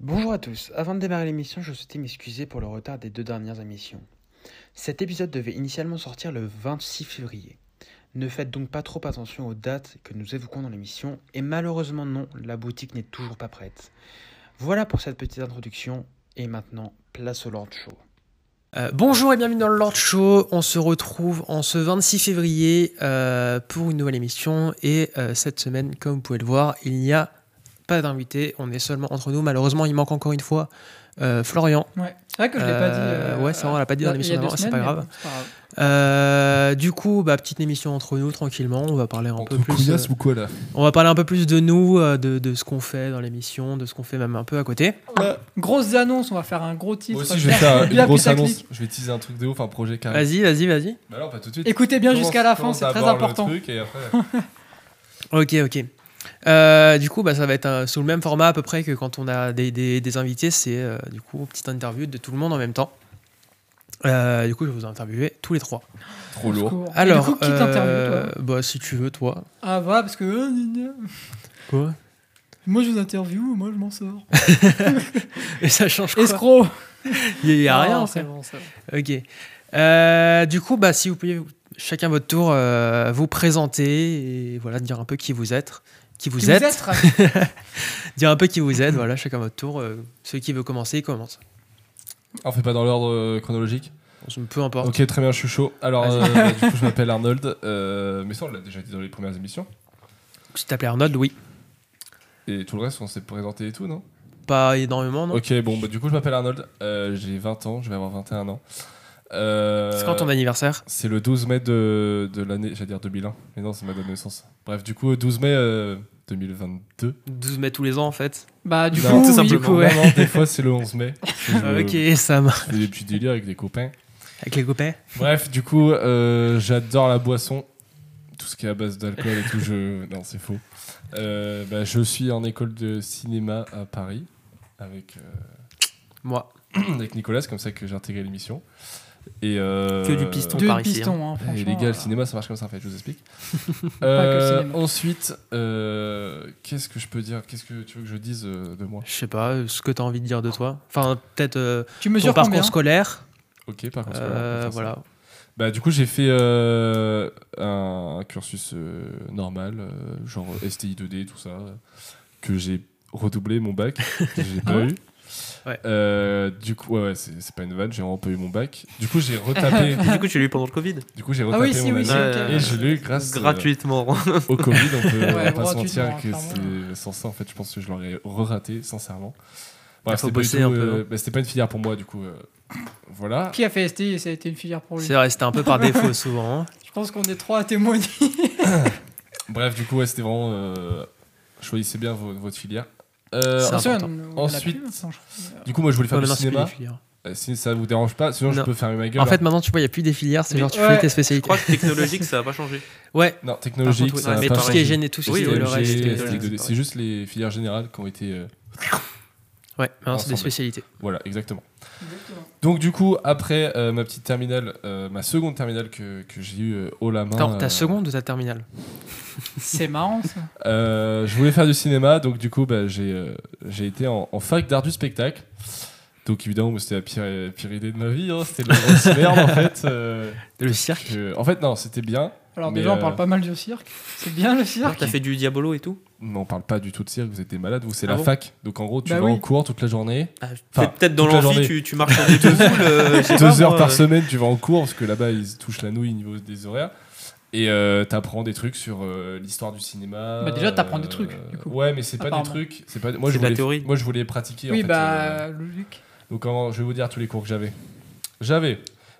Bonjour à tous, avant de démarrer l'émission, je souhaitais m'excuser pour le retard des deux dernières émissions. Cet épisode devait initialement sortir le 26 février. Ne faites donc pas trop attention aux dates que nous évoquons dans l'émission, et malheureusement non, la boutique n'est toujours pas prête. Voilà pour cette petite introduction, et maintenant, place au Lord Show. Euh, bonjour et bienvenue dans le Lord Show. On se retrouve en ce 26 février euh, pour une nouvelle émission. Et euh, cette semaine, comme vous pouvez le voir, il n'y a pas d'invité. On est seulement entre nous. Malheureusement, il manque encore une fois euh, Florian. Ouais, c'est vrai que je l'ai pas dit. Euh, euh, ouais, c'est vrai, on l'a pas dit dans l'émission d'avant, c'est pas grave. bon, c'est pas grave. Euh, du coup, bah, petite émission entre nous, tranquillement. On va parler un Entre peu plus. euh, ou quoi là on va parler un peu plus de nous, de, de ce qu'on fait dans l'émission, de ce qu'on fait même un peu à côté. Grosses annonces, on va faire un gros titre. Moi aussi, je vais faire une grosse annonce. Je vais teaser un truc de ouf, un projet carré. Vas-y, vas-y, vas-y. Bah non, pas tout de suite. Écoutez bien jusqu'à la fin, c'est très le important. truc et après- Ok, ok. Euh, du coup, bah, ça va être un- sous le même format à peu près que quand on a des, des- des invités. C'est euh, du coup une petite interview de tout le monde en même temps. Euh, du coup, je vais vous interviewer tous les trois. Trop lourd. Alors, du coup, qui t'interviewe, euh, toi bah, si tu veux, toi. Ah, voilà, parce que. euh. Quoi? Moi, je vous interviewe, moi, je m'en sors. Et ça change quoi? Escroc Il y a Non, rien. c'est bon, c'est bon. Ok. Euh, du coup, bah, si vous pouviez chacun votre tour euh, vous présenter et voilà dire un peu qui vous êtes, qui vous Qui êtes, êtes dire un peu qui vous êtes. Voilà, chacun votre tour. Euh, celui qui veut commencer, il commence. On fait pas dans l'ordre euh, chronologique Peu importe. Ok, très bien, je suis chaud. Alors, euh, bah, du coup, je m'appelle Arnold. euh, mais ça, on l'a déjà dit dans les premières émissions. Tu t'appelais Arnold, oui. Et tout le reste, on s'est présenté et tout, non? Pas énormément, non? Ok, bon, bah, du coup, je m'appelle Arnold. euh, J'ai 20 ans, je vais avoir 21 ans. Euh, C'est quand ton anniversaire C'est le 12 mai de, de l'année, j'allais dire 2001, mais non, c'est ma date de naissance. Bref, du coup, 12 mai euh, 2022. 12 mai tous les ans en fait. Bah, du Non, coup, tout oui. simplement. Du coup, ouais. non, non, des fois, c'est le 11 mai. Ok, ça marche. je fais des petits délires avec des copains. Avec les copains Bref, du coup, euh, j'adore la boisson. Tout ce qui est à base d'alcool et tout, je... Non, c'est faux. Euh, bah, je suis en école de cinéma à Paris avec, euh, Moi. avec Nicolas, c'est comme ça que j'ai intégré l'émission. Et euh, Que du piston. Deux par ici, pistons, hein, Et les gars, le euh, cinéma, ça marche comme ça en fait, je vous explique. Euh, ensuite, euh, qu'est-ce que je peux dire Qu'est-ce que tu veux que je dise de moi? Je sais pas ce que tu as envie de dire de toi. Enfin, peut-être euh, Tu ton mesures parcours scolaire. Ok, par contre, Euh, voilà. Bah, du coup, j'ai fait euh, un, un cursus euh, normal, euh, genre STI 2D, tout ça, que j'ai redoublé mon bac, que j'ai pas Ah ouais? eu. Ouais. Euh, du coup, ouais, ouais, c'est c'est pas une vanne, j'ai vraiment pas eu mon bac. Du coup, j'ai retapé. Du coup, tu l'as eu pendant le Covid du coup, j'ai Ah retapé oui, si, mon oui, si. Et je l'ai eu grâce euh, gratuitement. au Covid. On peut Ouais, pas se mentir que c'est sans ça, en fait, je pense que je l'aurais re-raté, sincèrement. C'était pas peu, euh, hein. bah, c'était pas une filière pour moi, du coup. euh, voilà. Qui a fait STI et ça a été une filière pour lui C'est vrai, c'était un peu par défaut souvent. hein. Je pense qu'on est trois à témoigner. Bref, du coup, ouais, c'était vraiment. euh, choisissez bien vo- votre filière. Euh, Ensuite- je crois. du coup, moi, je voulais faire du cinéma. Euh, Si ça vous dérange pas, sinon je peux fermer ma gueule. En fait, maintenant, tu vois, il n'y a plus des filières, c'est genre tu ouais. fais tes Je spécialités. crois que technologique, ça a pas changé. Ouais, non, technologique, contre, ça ouais, a mais pas tout ce qui est gêné, tout ce Oui, qui est le reste. euh, c'est juste les filières générales qui ont été. Ouais, maintenant, c'est des spécialités. Voilà, exactement. Exactement. Donc, du coup, après euh, ma petite terminale, euh, ma seconde terminale que, que j'ai eu euh, haut la main. Attends, ta euh, seconde ou ta terminale? C'est marrant ça. Euh, je voulais faire du cinéma, donc du coup, bah, j'ai euh, j'ai été en, en fac d'art du spectacle. Donc évidemment, c'était la pire, pire idée de ma vie. hein. C'était de la grosse merde en fait. euh, Le cirque que- en fait, non, c'était bien. Alors Mais, déjà, on euh, parle pas mal du cirque. C'est bien le cirque. T'as fait du diabolo et tout Mais on parle pas du tout de cirque. Vous êtes des malades. Vous, c'est Ah la bon fac. Donc en gros, tu Bah vas oui. en cours toute la journée. Ah, Enfin, Peut-être dans l'amphi, tu, tu marches en deux euh, Deux pas, heures moi, par euh, semaine, tu vas en cours parce que là-bas, ils touchent la nouille au niveau des horaires. Et euh, t'apprends des trucs sur euh, l'histoire du cinéma. Bah, déjà, t'apprends euh, des trucs, du coup. Ouais, mais c'est pas des trucs. C'est pas. Moi, je de la voulais. théorie. Moi, je voulais pratiquer. en Oui, fait, bah, euh, logique. Donc, je vais vous dire tous les cours que j'avais. J'avais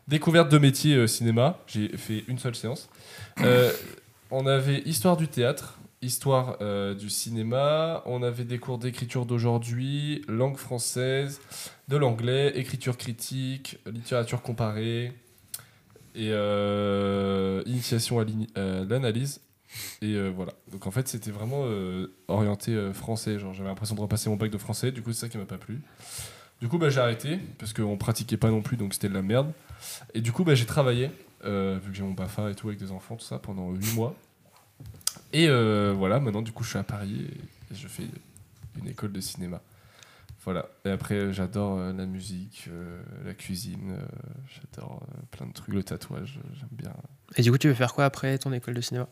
découverte de métier euh, cinéma. J'ai fait une seule séance. Euh, on avait histoire du théâtre, histoire euh, du cinéma. On avait des cours d'écriture d'aujourd'hui, langue française, de l'anglais, écriture critique, littérature comparée et euh, initiation à l'analyse. Et voilà. Donc en fait, c'était vraiment orienté français. Genre, j'avais l'impression de repasser mon bac de français. Du coup, c'est ça qui m'a pas plu. Du coup, bah, j'ai arrêté parce qu'on pratiquait pas non plus, donc c'était de la merde. Et du coup, bah, j'ai travaillé, vu que j'ai mon BAFA et tout avec des enfants, tout ça, pendant 8 mois. Et euh, voilà, maintenant, du coup, je suis à Paris et, et je fais une école de cinéma. Voilà. Et après, euh, j'adore euh, la musique, euh, la cuisine, euh, j'adore euh, plein de trucs, le tatouage, euh, j'aime bien. Et du coup, tu veux faire quoi après ton école de cinéma?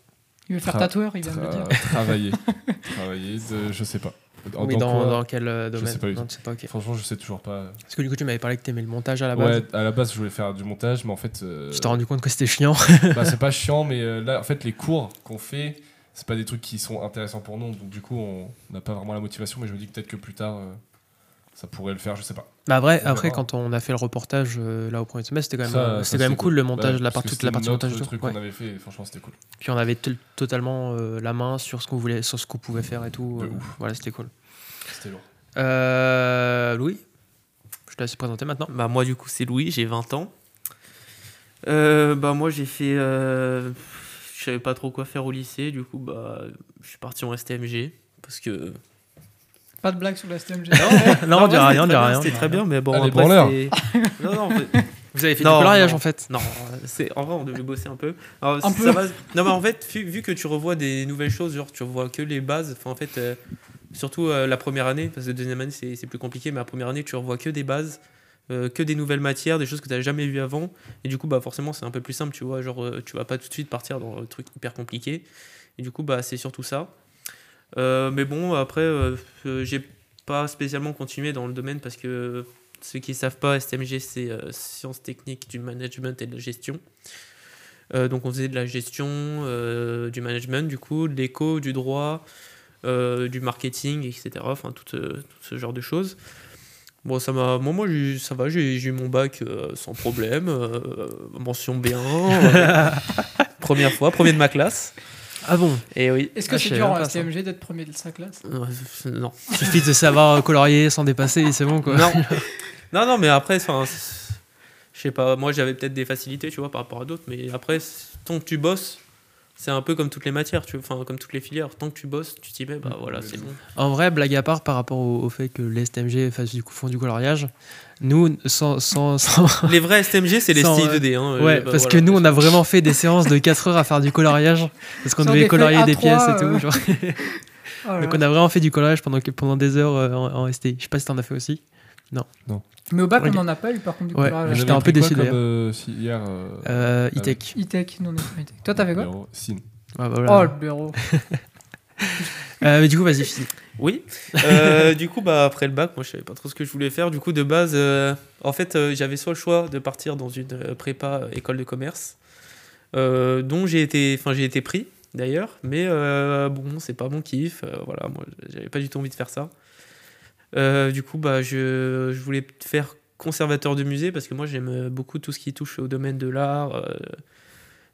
Il veut faire tatoueur, il vient de le dire. travailler. travailler, de, je sais pas. En- Oui, dans dans, quoi dans quel euh, Je domaine sais pas du Non, tout. tu sais pas, ok. Franchement, je sais toujours pas. Parce que du coup, tu m'avais parlé que t'aimais le montage à la base. Ouais, à la base, je voulais faire du montage, mais en fait. euh, Tu t'es rendu compte que c'était chiant. bah, c'est pas chiant, mais euh, là, en fait, les cours qu'on fait, c'est pas des trucs qui sont intéressants pour nous. Donc, du coup, on n'a pas vraiment la motivation, mais je me dis que peut-être que plus tard, euh, ça pourrait le faire, je sais pas. Bah après, après quand on a fait le reportage euh, là au premier semestre, c'était quand même, Ça, ça, c'était quand même cool le montage, Ouais, la que toute la c'était partie montage. tout. truc Ouais. qu'on avait fait, et franchement, c'était cool. Puis on avait t- totalement euh, la main sur ce qu'on voulait, sur ce qu'on pouvait faire et tout. De euh, ouf. Voilà, c'était cool. C'était lourd. Euh, Louis, je te laisse te présenter maintenant. Bah moi du coup c'est Louis, j'ai 20 ans. Euh, bah moi j'ai fait... euh, je savais pas trop quoi faire au lycée, du coup bah je suis parti en STMG. Parce que... Pas de blague sur la STMG. Non, on dira rien, on dira rien. C'était très bien, mais bon Allez, après. Non, non, Vous avez fait Non, du coloriage non. en fait. Non, c'est en vrai on devait bosser un peu. Alors, Un ça peu. va- Non mais en fait vu, vu que tu revois des nouvelles choses, genre tu revois que les bases. Enfin en fait euh, surtout euh, la première année parce que la deuxième année c'est c'est plus compliqué, mais la première année tu revois que des bases, euh, que des nouvelles matières, des choses que tu n'as jamais vues avant. Et du coup bah forcément c'est un peu plus simple, tu vois. Genre euh, tu vas pas tout de suite partir dans le truc hyper compliqué. Et du coup bah c'est surtout ça. Euh, mais bon après euh, euh, j'ai pas spécialement continué dans le domaine parce que ceux qui savent pas, STMG, c'est sciences techniques du management et de la gestion. Euh, donc on faisait de la gestion, euh, du management, du coup, de l'éco, du droit, euh, du marketing, etc. Enfin, tout, tout ce genre de choses. Bon, ça m'a, moi, moi ça va, j'ai eu mon bac sans problème, mention bien, première fois, premier de ma classe. Ah bon Et oui. Est-ce que Ah, c'est dur en. STMG d'être premier de sa classe? Euh, non. Il suffit de savoir colorier sans dépasser, c'est bon quoi. Non. non, non, mais après, je sais pas, moi j'avais peut-être des facilités, tu vois, par rapport à d'autres, mais après, tant que tu bosses, c'est un peu comme toutes les matières, tu vois, enfin, comme toutes les filières. Tant que tu bosses, tu t'y mets, bah voilà, c'est bon. En vrai, blague à part par rapport au, au fait que les STMG fassent du coup, font du coloriage, nous, sans. sans, sans- Les vrais STMG, c'est les Sans, styles euh, 2D. Hein, Ouais, euh, bah, parce voilà. que nous, on a vraiment fait des séances de 4 heures à faire du coloriage, parce qu'on devait colorier des A3, pièces et tout. euh. genre. Oh Donc on a vraiment fait du coloriage pendant, pendant des heures euh, en, en STI. Je sais pas si t'en as fait aussi. Mais au bac, on n'en a pas eu par contre du Ouais, coloriage. mais J'étais un peu déçu, d'ailleurs. euh, si- hier. euh, Euh, Ah E-Tech. E-Tech, non, non, E-Tech. Toi, t'avais quoi Sin. Ah, bah, Oh, le bureau. Euh, mais du coup, vas-y, finis. Oui. Euh, du coup, bah, après le bac, moi, je savais pas trop ce que je voulais faire. Du coup, de base, euh, en fait, euh, j'avais soit le choix de partir dans une prépa euh, école de commerce, euh, dont j'ai été, enfin, j'ai été pris d'ailleurs, mais euh, bon, c'est pas mon kiff. euh, voilà, moi, j'avais pas du tout envie de faire ça. Euh, du coup, bah, je, je voulais faire conservateur de musée parce que moi, j'aime beaucoup tout ce qui touche au domaine de l'art. euh,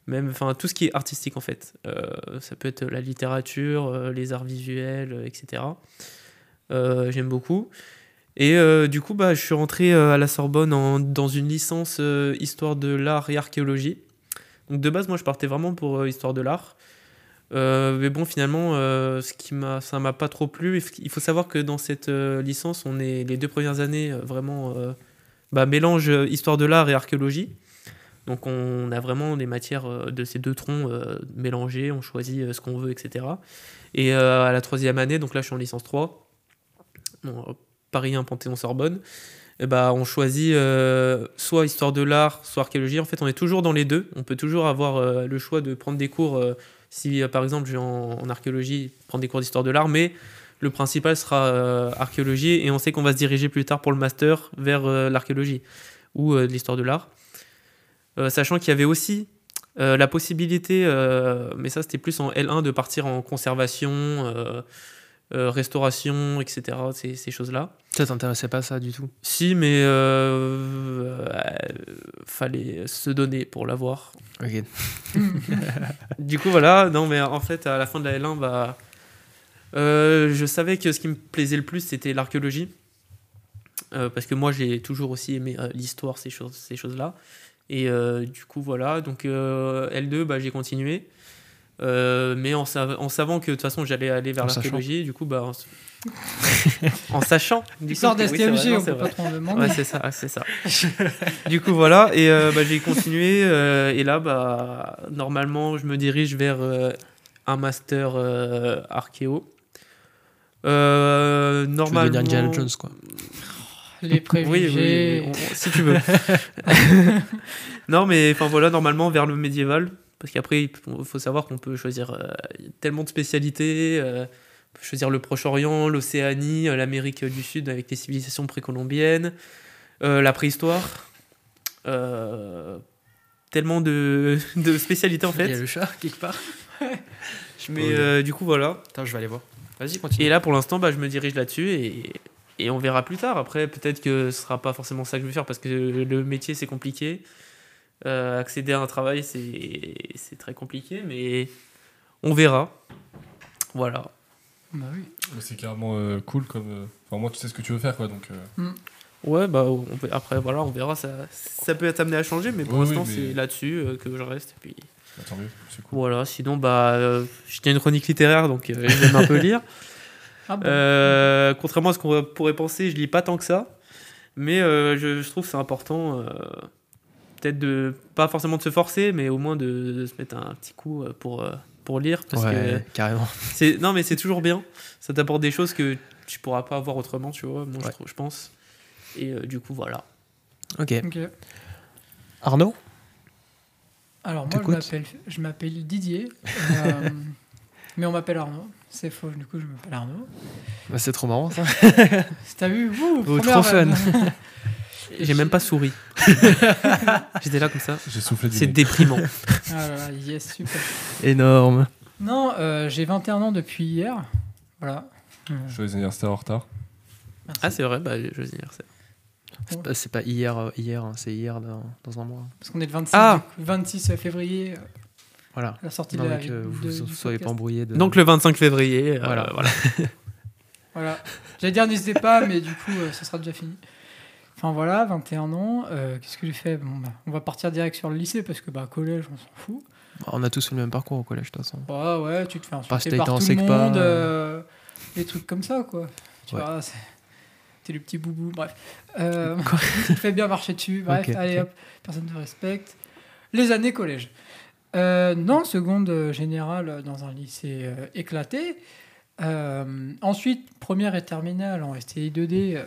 même enfin tout ce qui est artistique en fait. Euh, ça peut être la littérature les arts visuels etc j'aime beaucoup. Et du coup bah je suis rentré à la Sorbonne en- dans une licence histoire de l'art et archéologie. Donc de base moi je partais vraiment pour histoire de l'art Euh, mais bon finalement euh, ce qui m'a ça m'a pas trop plu Il faut savoir que dans cette euh, licence on est les deux premières années euh, vraiment bah, mélange histoire de l'art et archéologie donc on a vraiment des matières de ces deux troncs mélangés, on choisit ce qu'on veut, etc. Et à la troisième année, donc là je suis en licence 3, bon, Paris 1, Panthéon-Sorbonne, et bah, on choisit soit histoire de l'art, soit archéologie. En fait, on est toujours dans les deux. On peut toujours avoir le choix de prendre des cours, si euh, par exemple je vais en, archéologie, prendre des cours d'histoire de l'art, mais le principal sera euh, archéologie et on sait qu'on va se diriger plus tard pour le master vers euh, l'archéologie ou l'histoire de l'art. Sachant qu'il y avait aussi la possibilité, mais ça c'était plus en L1, de partir en conservation, euh, restauration, etc. Ces, ces choses-là. Ça t'intéressait pas ça du tout? Si, mais euh, euh, fallait se donner pour l'avoir. Ok. Du coup, voilà, non, mais en fait, à la fin de la L1, bah, euh, je savais que ce qui me plaisait le plus, c'était l'archéologie. Euh, parce que moi, j'ai toujours aussi aimé euh, l'histoire, ces choses- ces choses-là. Et euh, du coup, voilà, donc euh, L2, bah, j'ai continué. Euh, mais en, sav- en savant que de toute façon j'allais aller vers l'archéologie, du coup, bah, en, sachant. du oui, c'est d'STMG, vrai, non, on peut pas trop en demander. Ouais, c'est ça, c'est ça. du coup, voilà. Et euh, bah, j'ai continué. euh, et là, bah, normalement, je me dirige vers euh, un master euh, archéo. Euh, Tu veux normalement. devenir Jones, quoi. Les Oui, préjugés. oui, oui, on- si tu veux. non, mais enfin voilà, normalement vers le médiéval, parce qu'après, il faut savoir qu'on peut choisir euh, tellement de spécialités. on peut choisir le Proche-Orient, l'Océanie, euh, l'Amérique du Sud avec les civilisations précolombiennes, euh, la préhistoire. tellement de, de spécialités en Il y a fait. le chat, quelque part. Mais euh, du coup, voilà. Attends, je vais aller voir. Vas-y, continue. Et là, pour l'instant, bah, je me dirige là-dessus et, et on verra plus tard. Après, peut-être que ce sera pas forcément ça que je vais faire parce que le métier, c'est compliqué. Euh, accéder à un travail, c'est c'est très compliqué, mais on verra. Voilà. Bah oui. C'est carrément euh, cool comme. euh, Enfin, moi, tu sais ce que tu veux faire, quoi. Donc, euh, Ouais, bah on peut- après, voilà, on verra. Ça, ça peut être amené à changer, mais pour Oui, l'instant, oui, mais- c'est là-dessus euh, que je reste. Et puis, bah, tant mieux, c'est cool. voilà, sinon, bah, euh, je tiens une chronique littéraire, donc euh, j'aime un peu lire. Ah bon Euh, contrairement à ce qu'on pourrait penser, je lis pas tant que ça. Mais euh, je, je trouve que c'est important, euh, peut-être de, pas forcément de se forcer, mais au moins de, de se mettre un petit coup euh, pour, euh, pour lire. Parce Ouais, carrément. que c'est, non, mais c'est toujours bien. Ça t'apporte des choses que tu pourras pas avoir autrement, tu vois, moi je, Ouais. trouve, je pense. Et euh, du coup, voilà. Ok. Arnaud? Alors moi, je m'appelle, je m'appelle Didier, euh, mais on m'appelle Arnaud. C'est faux, du coup, je m'appelle Arnaud. Bah, C'est trop marrant, ça. T'as vu Wouh, Oh, trop fun. J'ai même pas souri. J'étais là comme ça. J'ai soufflé du C'est nez. déprimant. Ah là là, yes, super. Énorme. Non, euh, j'ai 21 ans depuis hier. Voilà. Euh, Joyeux anniversaire en retard. merci. Ah, c'est vrai, bah, joyeux anniversaire. C'est pas, c'est pas hier, euh, hier hein, c'est hier dans, dans un mois. Parce qu'on est le 26, Ah du coup, 26 février, euh, Voilà. la sortie Non, de la de- vous du ne soyez pas podcast. embrouillés. De... Donc le 25 février, euh, Voilà. voilà. Voilà. J'allais dire n'hésitez pas, mais du coup, euh, ça sera déjà fini. Enfin voilà, 21 ans. Euh, Qu'est-ce que j'ai fait? Bon, bah, On va partir direct sur le lycée parce que bah, collège, on s'en fout. On a tous le même parcours au collège, de toute façon. Ouais, ouais, tu te fais insulter par tout le monde. euh. euh, des trucs comme ça, quoi. Tu Ouais. vois, c'est- t'es le petit boubou, bref. Euh, tu te fais bien marcher dessus, bref, allez hop, personne ne te respecte. Les années collège. Non, seconde générale dans un lycée éclaté. Ensuite, première et terminale en STI 2D euh,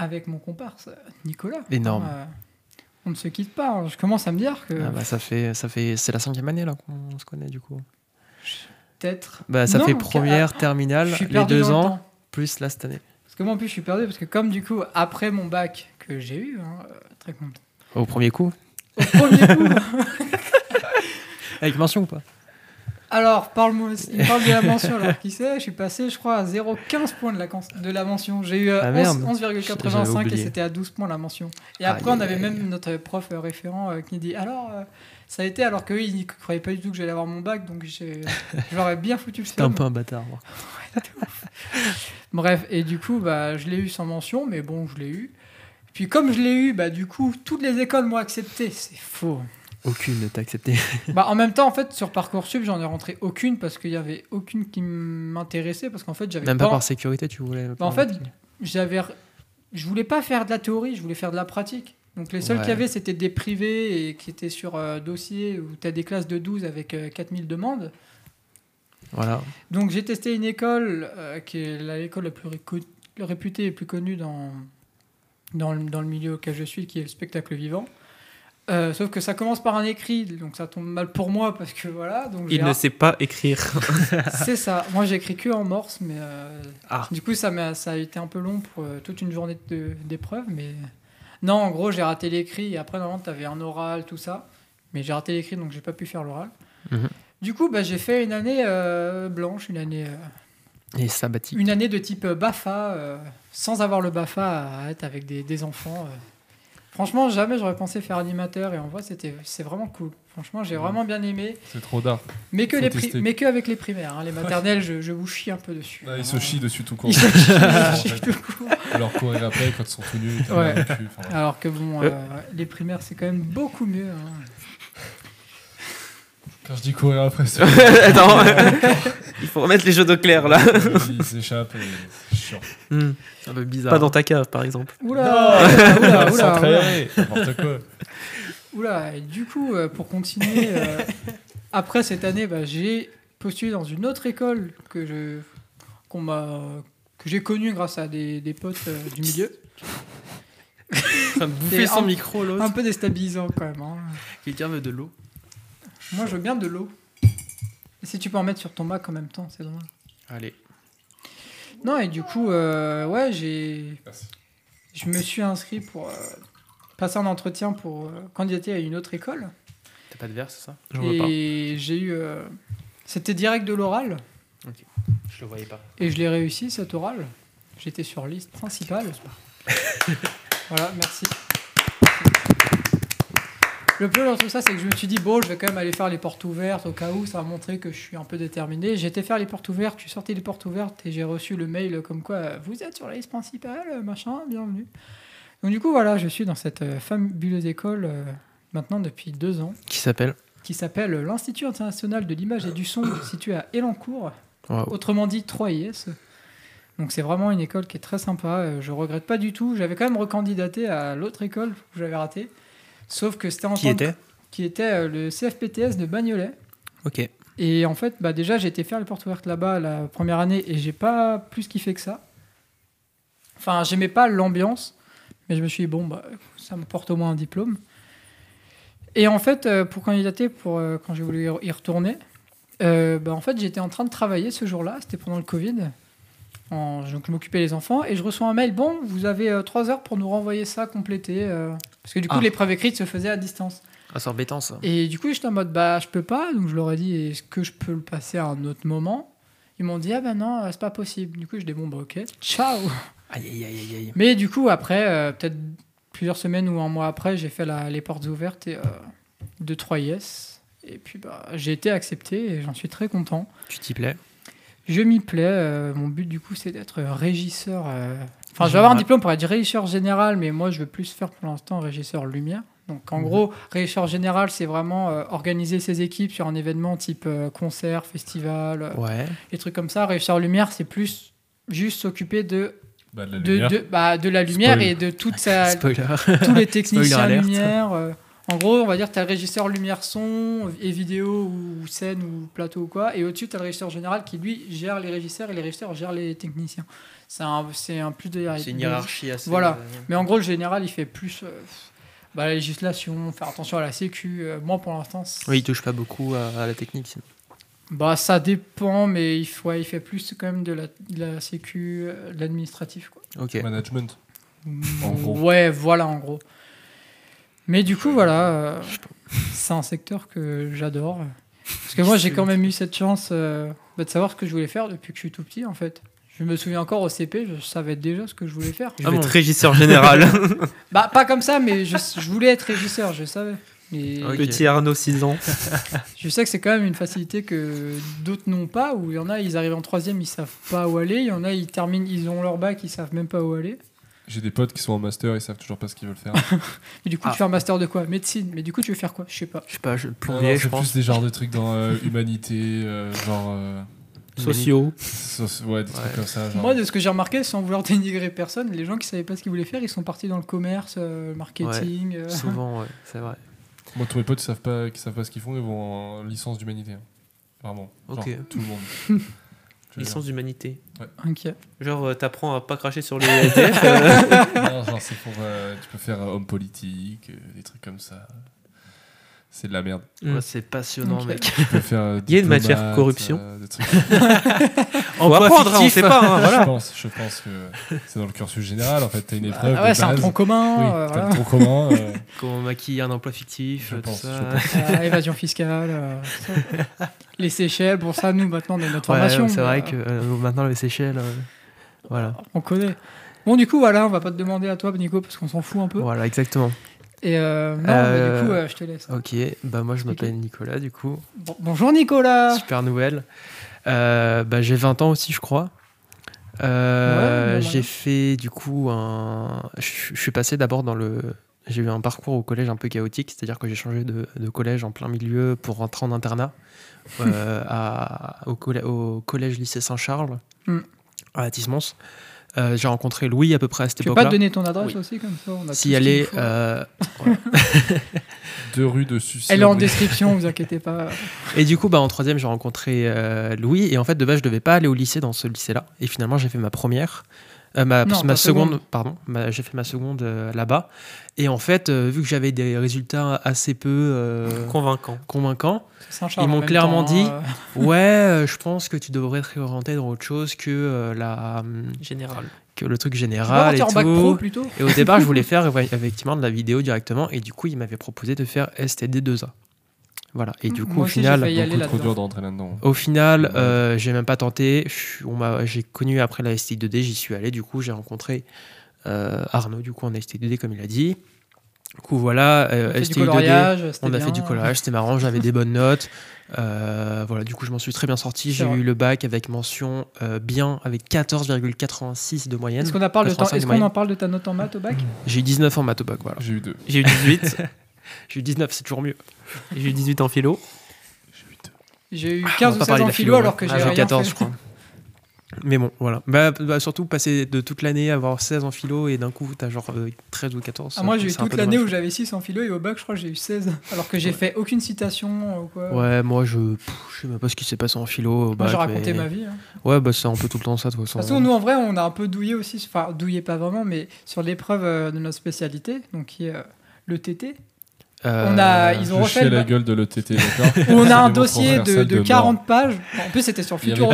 avec mon comparse Nicolas. Énorme. Euh, on ne se quitte pas. hein. Je commence à me dire que Ah bah, ça fait, ça fait, c'est la cinquième année là qu'on se connaît du coup. peut-être. Bah ça Non, fait première, terminale, les deux le ans, plus là cette année. Parce que moi en plus je suis perdu parce que comme du coup après mon bac que j'ai eu, hein, euh, très content. Au premier coup. Au premier coup, Avec mention ou pas? Alors parle-moi, il me parle de la mention alors qui sait, je suis passé je crois à 0,15 points de la, cons- de la mention. J'ai eu euh, Ah, 11 merde. 11,85 J'avais et oublié. c'était à 12 points la mention. Et après on avait même notre prof euh, référent euh, qui dit alors ça a été alors qu'eux ils ne croyaient pas du tout que j'allais avoir mon bac donc j'ai- j'aurais bien foutu le T'es un peu un bâtard. moi. Bref, et du coup, bah, je l'ai eu sans mention, mais bon, je l'ai eu. Puis comme je l'ai eu, bah, du coup, toutes les écoles m'ont accepté. C'est faux. Aucune ne t'a accepté. bah, en même temps, en fait, sur Parcoursup, j'en ai rentré aucune parce qu'il y avait aucune qui m'intéressait parce qu'en fait, j'avais Même pas... pas par sécurité, tu voulais. Bah, en fait, j'avais... Je voulais pas faire de la théorie, je voulais faire de la pratique. Donc les seuls Ouais. qu'il y avait, c'était des privés et qui étaient sur euh, dossier où tu as des classes de 12 avec euh, 4000 demandes. Voilà. Donc j'ai testé une école euh, qui est la- l'école la plus réputée et plus connue dans, dans, le, dans le milieu auquel je suis, qui est le spectacle vivant. Euh, sauf que ça commence par un écrit, donc ça tombe mal pour moi parce que voilà. Donc Il ne sait pas écrire. C'est ça. Moi j'écris que en morse, mais euh, Ah. du coup ça, a été un peu long pour euh, toute une journée d'épreuve. Mais non, en gros j'ai raté l'écrit et après normalement tu avais un oral, tout ça. Mais j'ai raté l'écrit donc j'ai pas pu faire l'oral. Mhm. Du coup, bah, j'ai fait une année blanche, une année Et sabbatique. une année de type BAFA, sans avoir le BAFA à être avec des, des enfants. Euh. Franchement, jamais j'aurais pensé faire animateur et en vrai, c'était, c'est vraiment cool. Franchement, j'ai vraiment bien aimé. C'est trop d'art. Mais que, les pri- mais que avec les primaires. hein. Les maternelles, je, je vous chie un peu dessus. Ah, il se Vraiment. chie dessus tout court. Ils se chient, ils se chient tout court. Alors courir après quand ils sont tout nus. ils Ouais. cul. Alors que bon, euh, les primaires, c'est quand même beaucoup mieux. hein. Quand je dis courir après, c'est. Attends, il faut remettre les jeux d'eau clair là. Ils s'échappent et c'est chiant. Hmm. Un peu bizarre. Pas dans ta cave, par exemple. Oula, oula, oula, oula, Centre oula. aéré, n'importe quoi. Oula, et du coup, euh, pour continuer, euh, après cette année, bah, j'ai postulé dans une autre école que je qu'on m'a que j'ai connu grâce à des, des potes euh, du milieu. En train de bouffer Et son un- micro, l'autre. Un peu déstabilisant quand même. hein. Quelqu'un veut de l'eau Moi, je veux bien de l'eau. Et si tu peux en mettre sur ton Mac en même temps, c'est drôle. Allez. Non, et du coup, euh, ouais, j'ai. Je me suis inscrit pour euh, passer un entretien pour euh, candidater à une autre école. T'as pas de verre, c'est ça? J'en vois pas. Et j'ai eu. euh, C'était direct de l'oral. Je le voyais pas. Et je l'ai réussi, cet oral. J'étais sur liste principale. voilà, merci. Le plus dans tout ça, c'est que je me suis dit, bon, je vais quand même aller faire les portes ouvertes au cas où, ça va montrer que je suis un peu déterminé. Été faire les portes ouvertes, je suis sorti des portes ouvertes et j'ai reçu le mail comme quoi, euh, vous êtes sur la liste principale, machin, bienvenue. Donc du coup, voilà, je suis dans cette euh, fabuleuse école euh, maintenant depuis deux ans, Qui s'appelle qui s'appelle l'Institut international de l'image et du son, situé à Elancourt Waouh. autrement dit 3IS. Donc c'est vraiment une école qui est très sympa, je regrette pas du tout. J'avais quand même recandidaté à l'autre école que j'avais raté, sauf que c'était en Qui était qui était euh, le CFPTS de Bagnolet. Ok. Et en fait, bah déjà j'ai été faire les portes ouvertes là-bas la première année et j'ai pas plus kiffé que ça. Enfin, j'aimais pas l'ambiance, mais je me suis dit bon bah ça me porte au moins un diplôme. Et en fait, euh, pour candidater, pour euh, quand j'ai voulu y retourner, euh, bah, en fait j'étais en train de travailler ce jour-là, c'était pendant le Covid. En- donc je m'occupais des enfants et je reçois un mail. Bon, vous avez trois heures pour nous renvoyer ça complété, euh, parce que du coup Ah. l'épreuve écrite se faisait à distance. Ah, c'est embêtant ça. Et du coup, j'étais en mode, bah, je peux pas. Donc, je leur ai dit, est-ce que je peux le passer à un autre moment? Ils m'ont dit, ah ben non, euh, c'est pas possible. Du coup, je dis, bon, bah, ok, ciao. Aïe, aïe, aïe, aïe. Mais du coup, après, euh, peut-être plusieurs semaines ou un mois après, j'ai fait la- les portes ouvertes et, euh, de 3IS. Et puis, bah, j'ai été accepté et j'en suis très content. Tu t'y plais? Je m'y plais. euh, mon but, du coup, c'est d'être régisseur. Euh, Enfin, je vais avoir un diplôme pour être régisseur général, mais moi, je veux plus faire pour l'instant régisseur lumière. Donc, en Mhm. gros, régisseur général, c'est vraiment euh, organiser ses équipes sur un événement type euh, concert, festival, euh, Ouais. des trucs comme ça. Régisseur lumière, c'est plus juste s'occuper de, Bah, de la de, lumière. de, bah, de la lumière Spoil. et de toute sa, tous les techniciens lumière. En gros, on va dire que tu as le régisseur lumière son et vidéo ou scène ou plateau ou quoi. Et au-dessus, tu as le régisseur général qui, lui, gère les régisseurs et les régisseurs gèrent les techniciens. C'est un, c'est un plus de C'est une hiérarchie assez. Voilà. euh, Mais en gros, le général, il fait plus euh, bah, la législation, faire attention à la sécu. Euh, moi, pour l'instant, c'est- Oui, il touche pas beaucoup à, à la technique. sinon. bah, ça dépend, mais il, faut, ouais, il fait plus quand même de la, de la sécu, de l'administratif. quoi. Ok. Management. En gros. Ouais, voilà, en gros. Mais du coup, voilà, euh, c'est un secteur que j'adore. Parce que moi, j'ai quand même eu cette chance euh, bah, de savoir ce que je voulais faire depuis que je suis tout petit, en fait. Je me souviens encore au CP, je savais déjà ce que je voulais faire. Je Ah vais bon. être régisseur général. Bah, pas comme ça, mais je, je voulais être régisseur, je savais. Ok. Petit Arnaud, 6 ans. je sais que c'est quand même une facilité que d'autres n'ont pas, où il y en a, ils arrivent en troisième, ils savent pas où aller. Il y en a, ils terminent, ils ont leur bac, ils savent même pas où aller. J'ai des potes qui sont en master, ils savent toujours pas ce qu'ils veulent faire. Et du coup, Ah. tu fais un master de quoi? Médecine. Mais du coup, tu veux faire quoi? Je sais pas. Je sais pas, je non, plombier, je pense. plus des genres de trucs dans euh, humanité, euh, genre. euh, Sociaux. soci- ouais, des Ouais. trucs comme ça. Genre. Moi, de ce que j'ai remarqué, sans vouloir dénigrer personne, les gens qui savaient pas ce qu'ils voulaient faire, ils sont partis dans le commerce, euh, marketing. euh. Souvent, ouais, c'est vrai. Moi, tous mes potes qui savent pas, qui savent pas ce qu'ils font, ils vont en licence d'humanité. hein. Vraiment. Genre, Ok. tout le monde. Licence d'humanité. Ok. Genre, euh, t'apprends à pas cracher sur les SDF. euh. Non, genre, c'est pour. euh, tu peux faire euh, homme politique, euh, des trucs comme ça. C'est de la merde. Mm. Ouais, c'est passionnant, mec. Tu peux faire. euh, Il y a une matière corruption. euh, trucs Faut apprendre, hein, on sait pas. hein, Je voilà. pense, je pense que c'est dans le cursus général. En fait, t'as une épreuve. Ah ouais, c'est un tronc commun. Oui, euh, voilà. le tronc commun. euh, Comment maquiller un emploi fictif, Je tout pense, ça. je pense. Euh, évasion fiscale. euh, ça. les Seychelles, bon, ça, nous, maintenant, on a notre Ouais, formation. c'est vrai euh, que euh, maintenant, les Seychelles. euh, voilà. On connaît. Bon, du coup, voilà, on va pas te demander à toi, Nico, parce qu'on s'en fout un peu. Voilà, exactement. Et euh, non, Euh, mais du coup, euh, je te laisse. Ok, bah moi je m'appelle Nicolas du coup. Bon- bonjour, Nicolas. Super nouvelle. Euh, bah, j'ai 20 ans aussi, je crois. Euh, Ouais, j'ai fait du coup un. Je suis passé d'abord dans le. J'ai eu un parcours au collège un peu chaotique, c'est-à-dire que j'ai changé de, de collège en plein milieu pour rentrer en internat euh, à- au, collè- au collège lycée Saint-Charles Mm. à Tismons. Euh, j'ai rencontré Louis à peu près à cette Tu peux pas époque-là. te donner ton adresse Oui. aussi comme ça on a tout Si elle est. euh, Deux rues de Sucy. Elle est en description, vous inquiétez pas. Et du coup, bah, en troisième, j'ai rencontré euh, Louis. Et en fait, de base, je devais pas aller au lycée dans ce lycée-là. Et finalement, j'ai fait ma première. euh, ma, Non, ma pas seconde, seconde. pardon, j'ai fait ma seconde euh, là-bas. Et en fait, euh, vu que j'avais des résultats assez peu euh, Convaincant. convaincants, Saint-Charles Ils m'ont clairement temps, dit- euh, ouais, euh, je pense que tu devrais te réorienter dans autre chose que, euh, la, Général. que le truc général et bac tout. pro plutôt Et au départ, je voulais faire ouais, effectivement de la vidéo directement. Et du coup, il m'avait proposé de faire STD2A. Voilà. Et du coup, Moi au final. Au final, euh, j'ai même pas tenté. Je- on m'a- J'ai connu après la STI2D, j'y suis allé. Du coup, j'ai rencontré euh, Arnaud, du coup, en STI2D, comme il a dit. Du coup, voilà, On euh, fait du STI2D. coloriage, c'était On a fait du collage, c'était marrant, j'avais des bonnes notes. Euh, voilà, du coup, je m'en suis très bien sorti. J'ai eu le bac avec mention euh, bien, avec 14,86 de moyenne. Est-ce qu'on a parlé de ta- 85 est-ce de qu'on en parle de ta note en maths au bac? J'ai eu 19 en maths au bac, voilà. J'ai eu deux. J'ai eu 18. J'ai eu 19, c'est toujours mieux. J'ai eu 18 en philo. J'ai eu deux. J'ai eu Ah, on 15 va ou pas 16 parler en philo philo, alors que j'ai Ah, j'ai rien 14, fait. je crois. Mais bon, voilà. Bah, bah, surtout passer de toute l'année à avoir 16 en philo et d'un coup, t'as genre euh, 13 ou 14. Ah, moi j'ai eu toute l'année où j'avais 6 en philo et au bac je crois que j'ai eu 16 alors que j'ai fait aucune citation ou quoi. Ouais, moi, je, pff, je sais même pas ce qui s'est passé en philo au Moi bac. j'ai raconté mais- ma vie. hein. Ouais, bah c'est un peu tout le temps ça, de toute De toute façon, nous en vrai on a un peu douillé aussi, enfin douillé pas vraiment, mais sur l'épreuve euh, de notre spécialité, donc qui est euh, le TT. Euh, on a- ils ont refait la gueule de l'ETT, Où on a un dossier de, transversal de mort. 40 pages. En plus c'était sur Futur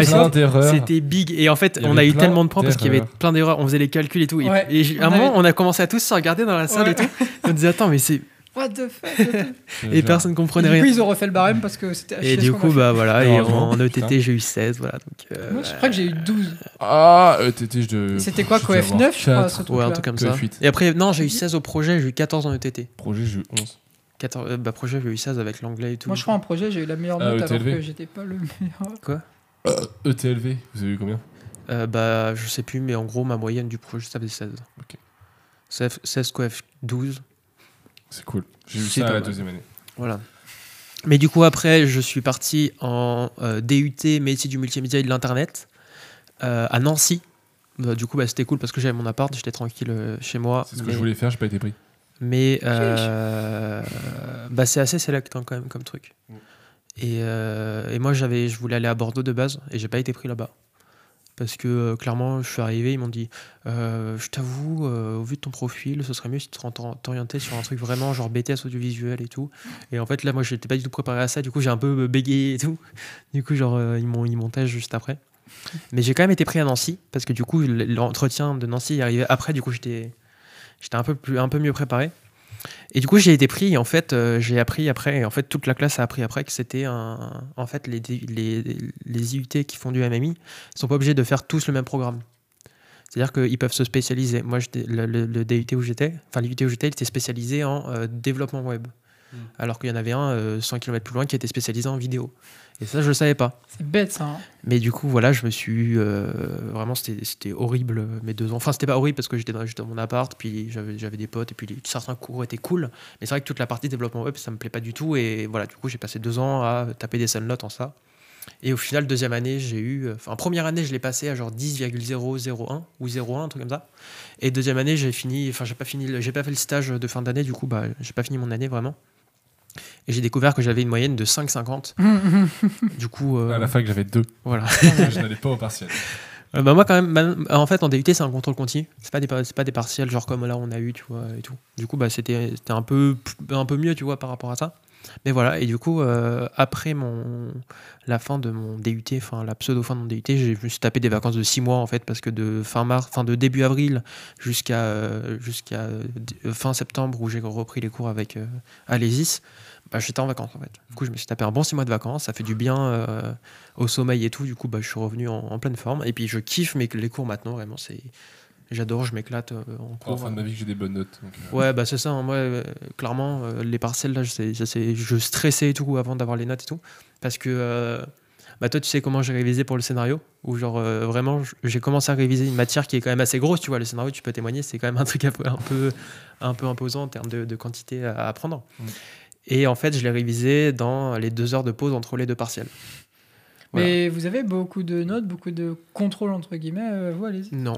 c'était- big et en fait on a eu tellement de points parce qu'il y avait plein d'erreurs, on faisait les calculs et tout. Et- Ouais, et j'ai- à un moment on a commencé à tous se regarder dans la salle Ouais. et tout. on disait attends mais c'est What the fuck et personne comprenait Et Du coup rien. ils ont refait le barème parce que c'était Et du coup bah voilà et en. ETT j'ai eu 16 voilà donc euh, Moi je crois que j'ai eu 12. Ah, ETT, je. C'était quoi, je devais Coef avoir 9 je crois quatre. ce ouais un truc comme ça. Et après non j'ai eu 16 au projet, j'ai eu 14 en ETT. Projet, j'ai eu 11. 14 euh, bah projet j'ai eu 16 avec l'anglais et tout. Moi je crois en projet j'ai eu la meilleure Ah, note alors ETLV. que j'étais pas le meilleur. ETLV, E vous avez eu combien? Euh, bah je sais plus mais en gros ma moyenne du projet ça faisait 16. Ok. 16 16 coef 12 C'est cool. J'ai eu ça à la mal. deuxième année. Voilà. Mais du coup, après, je suis parti en euh, DUT métier du multimédia et de l'Internet euh, à Nancy. Bah, du coup, bah, c'était cool parce que j'avais mon appart, j'étais tranquille euh, chez moi. C'est ce que je voulais faire, j'ai pas été pris. Mais, euh, bah, c'est assez select hein, quand même comme truc. Mm. Et, euh, et moi, j'avais, je voulais aller à Bordeaux de base et j'ai pas été pris là-bas. Parce que euh, clairement, je suis arrivé, ils m'ont dit Je t'avoue, au vu de ton profil, ce serait mieux si tu t'orientais sur un truc vraiment genre BTS audiovisuel et tout. Et en fait, là, moi, j'étais pas du tout préparé à ça. Du coup, j'ai un peu bégayé et tout. Du coup, genre, ils m'ont ils m'ont tâche juste après. Mais j'ai quand même été pris à Nancy parce que du coup, l'entretien de Nancy est arrivé après. Du coup, j'étais j'étais un peu, plus, un peu mieux préparé. Et du coup, j'ai été pris. Et en fait, euh, j'ai appris après. Et en fait, toute la classe a appris après que c'était un. En fait, les, les, les IUT qui font du MMI sont pas obligés de faire tous le même programme. C'est-à-dire qu'ils peuvent se spécialiser. Moi, le, le- le DUT où j'étais, enfin l'IUT où j'étais, il était spécialisé en euh, développement web. Mm. Alors qu'il y en avait un euh, 100 km plus loin qui était spécialisé en vidéo. Et ça, je le savais pas. C'est bête ça. hein. Mais du coup, voilà, je me suis. euh, vraiment, c'était horrible mes deux ans. Enfin, c'était pas horrible parce que j'étais dans, dans mon appart, puis j'avais des potes, et puis les- certains cours étaient cool. Mais c'est vrai que toute la partie développement web, ça me plaît pas du tout. Et voilà, du coup, j'ai passé deux ans à taper des seules notes en ça. Et au final, deuxième année, j'ai eu. Enfin, première année, je l'ai passé à genre 10,001 ou 01, un truc comme ça. Et deuxième année, j'ai fini. Enfin, j'ai pas fini. J'ai pas fait le stage de fin d'année, du coup, bah, j'ai pas fini mon année vraiment. Et j'ai découvert que j'avais une moyenne de 5,50. Du coup, euh, À la fac, j'avais deux. voilà. je n'allais pas au partiel. Euh, bah moi quand même, bah, en fait en DUT c'est un contrôle continu, c'est pas des pas des partiels genre comme là on a eu tu vois et tout. Du coup bah c'était c'était un peu un peu mieux tu vois par rapport à ça. Mais voilà et du coup euh, après mon la fin de mon DUT, enfin la pseudo fin de mon DUT, j'ai- je me suis tapé des vacances de 6 mois en fait parce que de fin mars, fin de début avril jusqu'à jusqu'à fin septembre où j'ai repris les cours avec euh, Alésis, bah, j'étais en vacances en fait. Du coup je me suis tapé un bon 6 mois de vacances, ça fait du bien euh, au sommeil et tout. Du coup, bah, je suis revenu en, en pleine forme. Et puis, je kiffe mes, les cours maintenant, vraiment. c'est J'adore, je m'éclate euh, en En cours. fin de ma vie, que j'ai des bonnes notes. donc, euh, Ouais, bah c'est ça. hein. Moi, euh, clairement, les partiels, là, je, je, sais- je stressais et tout avant d'avoir les notes et tout. Parce que, bah toi, tu sais comment j'ai révisé pour le scénario Ou genre, euh, vraiment, j'ai commencé à réviser une matière qui est quand même assez grosse, tu vois. Le scénario, tu peux témoigner, c'est quand même un truc un peu, un peu, un peu imposant en termes de, de quantité à apprendre. Et en fait, je l'ai révisé dans les deux heures de pause entre les deux partiels. Mais vous avez beaucoup de notes, beaucoup de contrôle entre guillemets. euh, vous, allez-y. Non.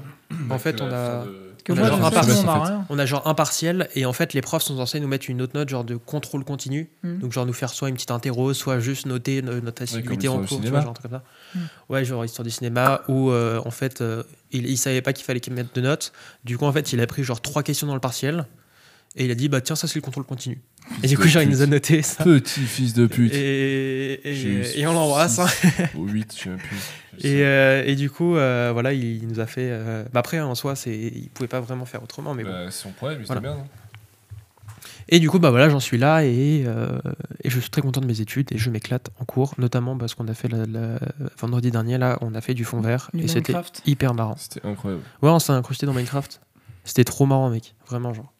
En fait, on a, que On a moi, genre un partiel, nous, on a en fait. rien. on a genre un partiel et en fait, les profs sont censés nous mettre une autre note, genre de contrôle continu. Mhm. Donc, genre nous faire soit une petite interro, soit juste noter no- notre assiduité en cours, tu vois, genre un truc comme ça. Mhm. Ouais, genre histoire du cinéma où euh, en fait, euh, il, il savait pas qu'il fallait qu'il mette de notes. Du coup, en fait, il a pris genre trois questions dans le partiel et il a dit, bah tiens, ça c'est le contrôle continu. Et du coup, genre, il nous a noté ça. Petit fils de pute. Et, on l'embrasse. hein. Ou 8, je sais même plus. Je Et, euh, et du coup, euh, voilà, il nous a fait. euh, bah après, en soi, c'est, il pouvait pas vraiment faire autrement, mais bon. Bah, c'est son problème, Voilà. bien. non Et du coup, bah voilà, j'en suis là et, euh, et je suis très content de mes études et je m'éclate en cours, notamment parce qu'on a fait la, la- vendredi dernier là, on a fait du fond vert Du et c'était hyper marrant. C'était incroyable. Ouais, on s'est incrusté dans Minecraft. C'était trop marrant, mec, vraiment genre.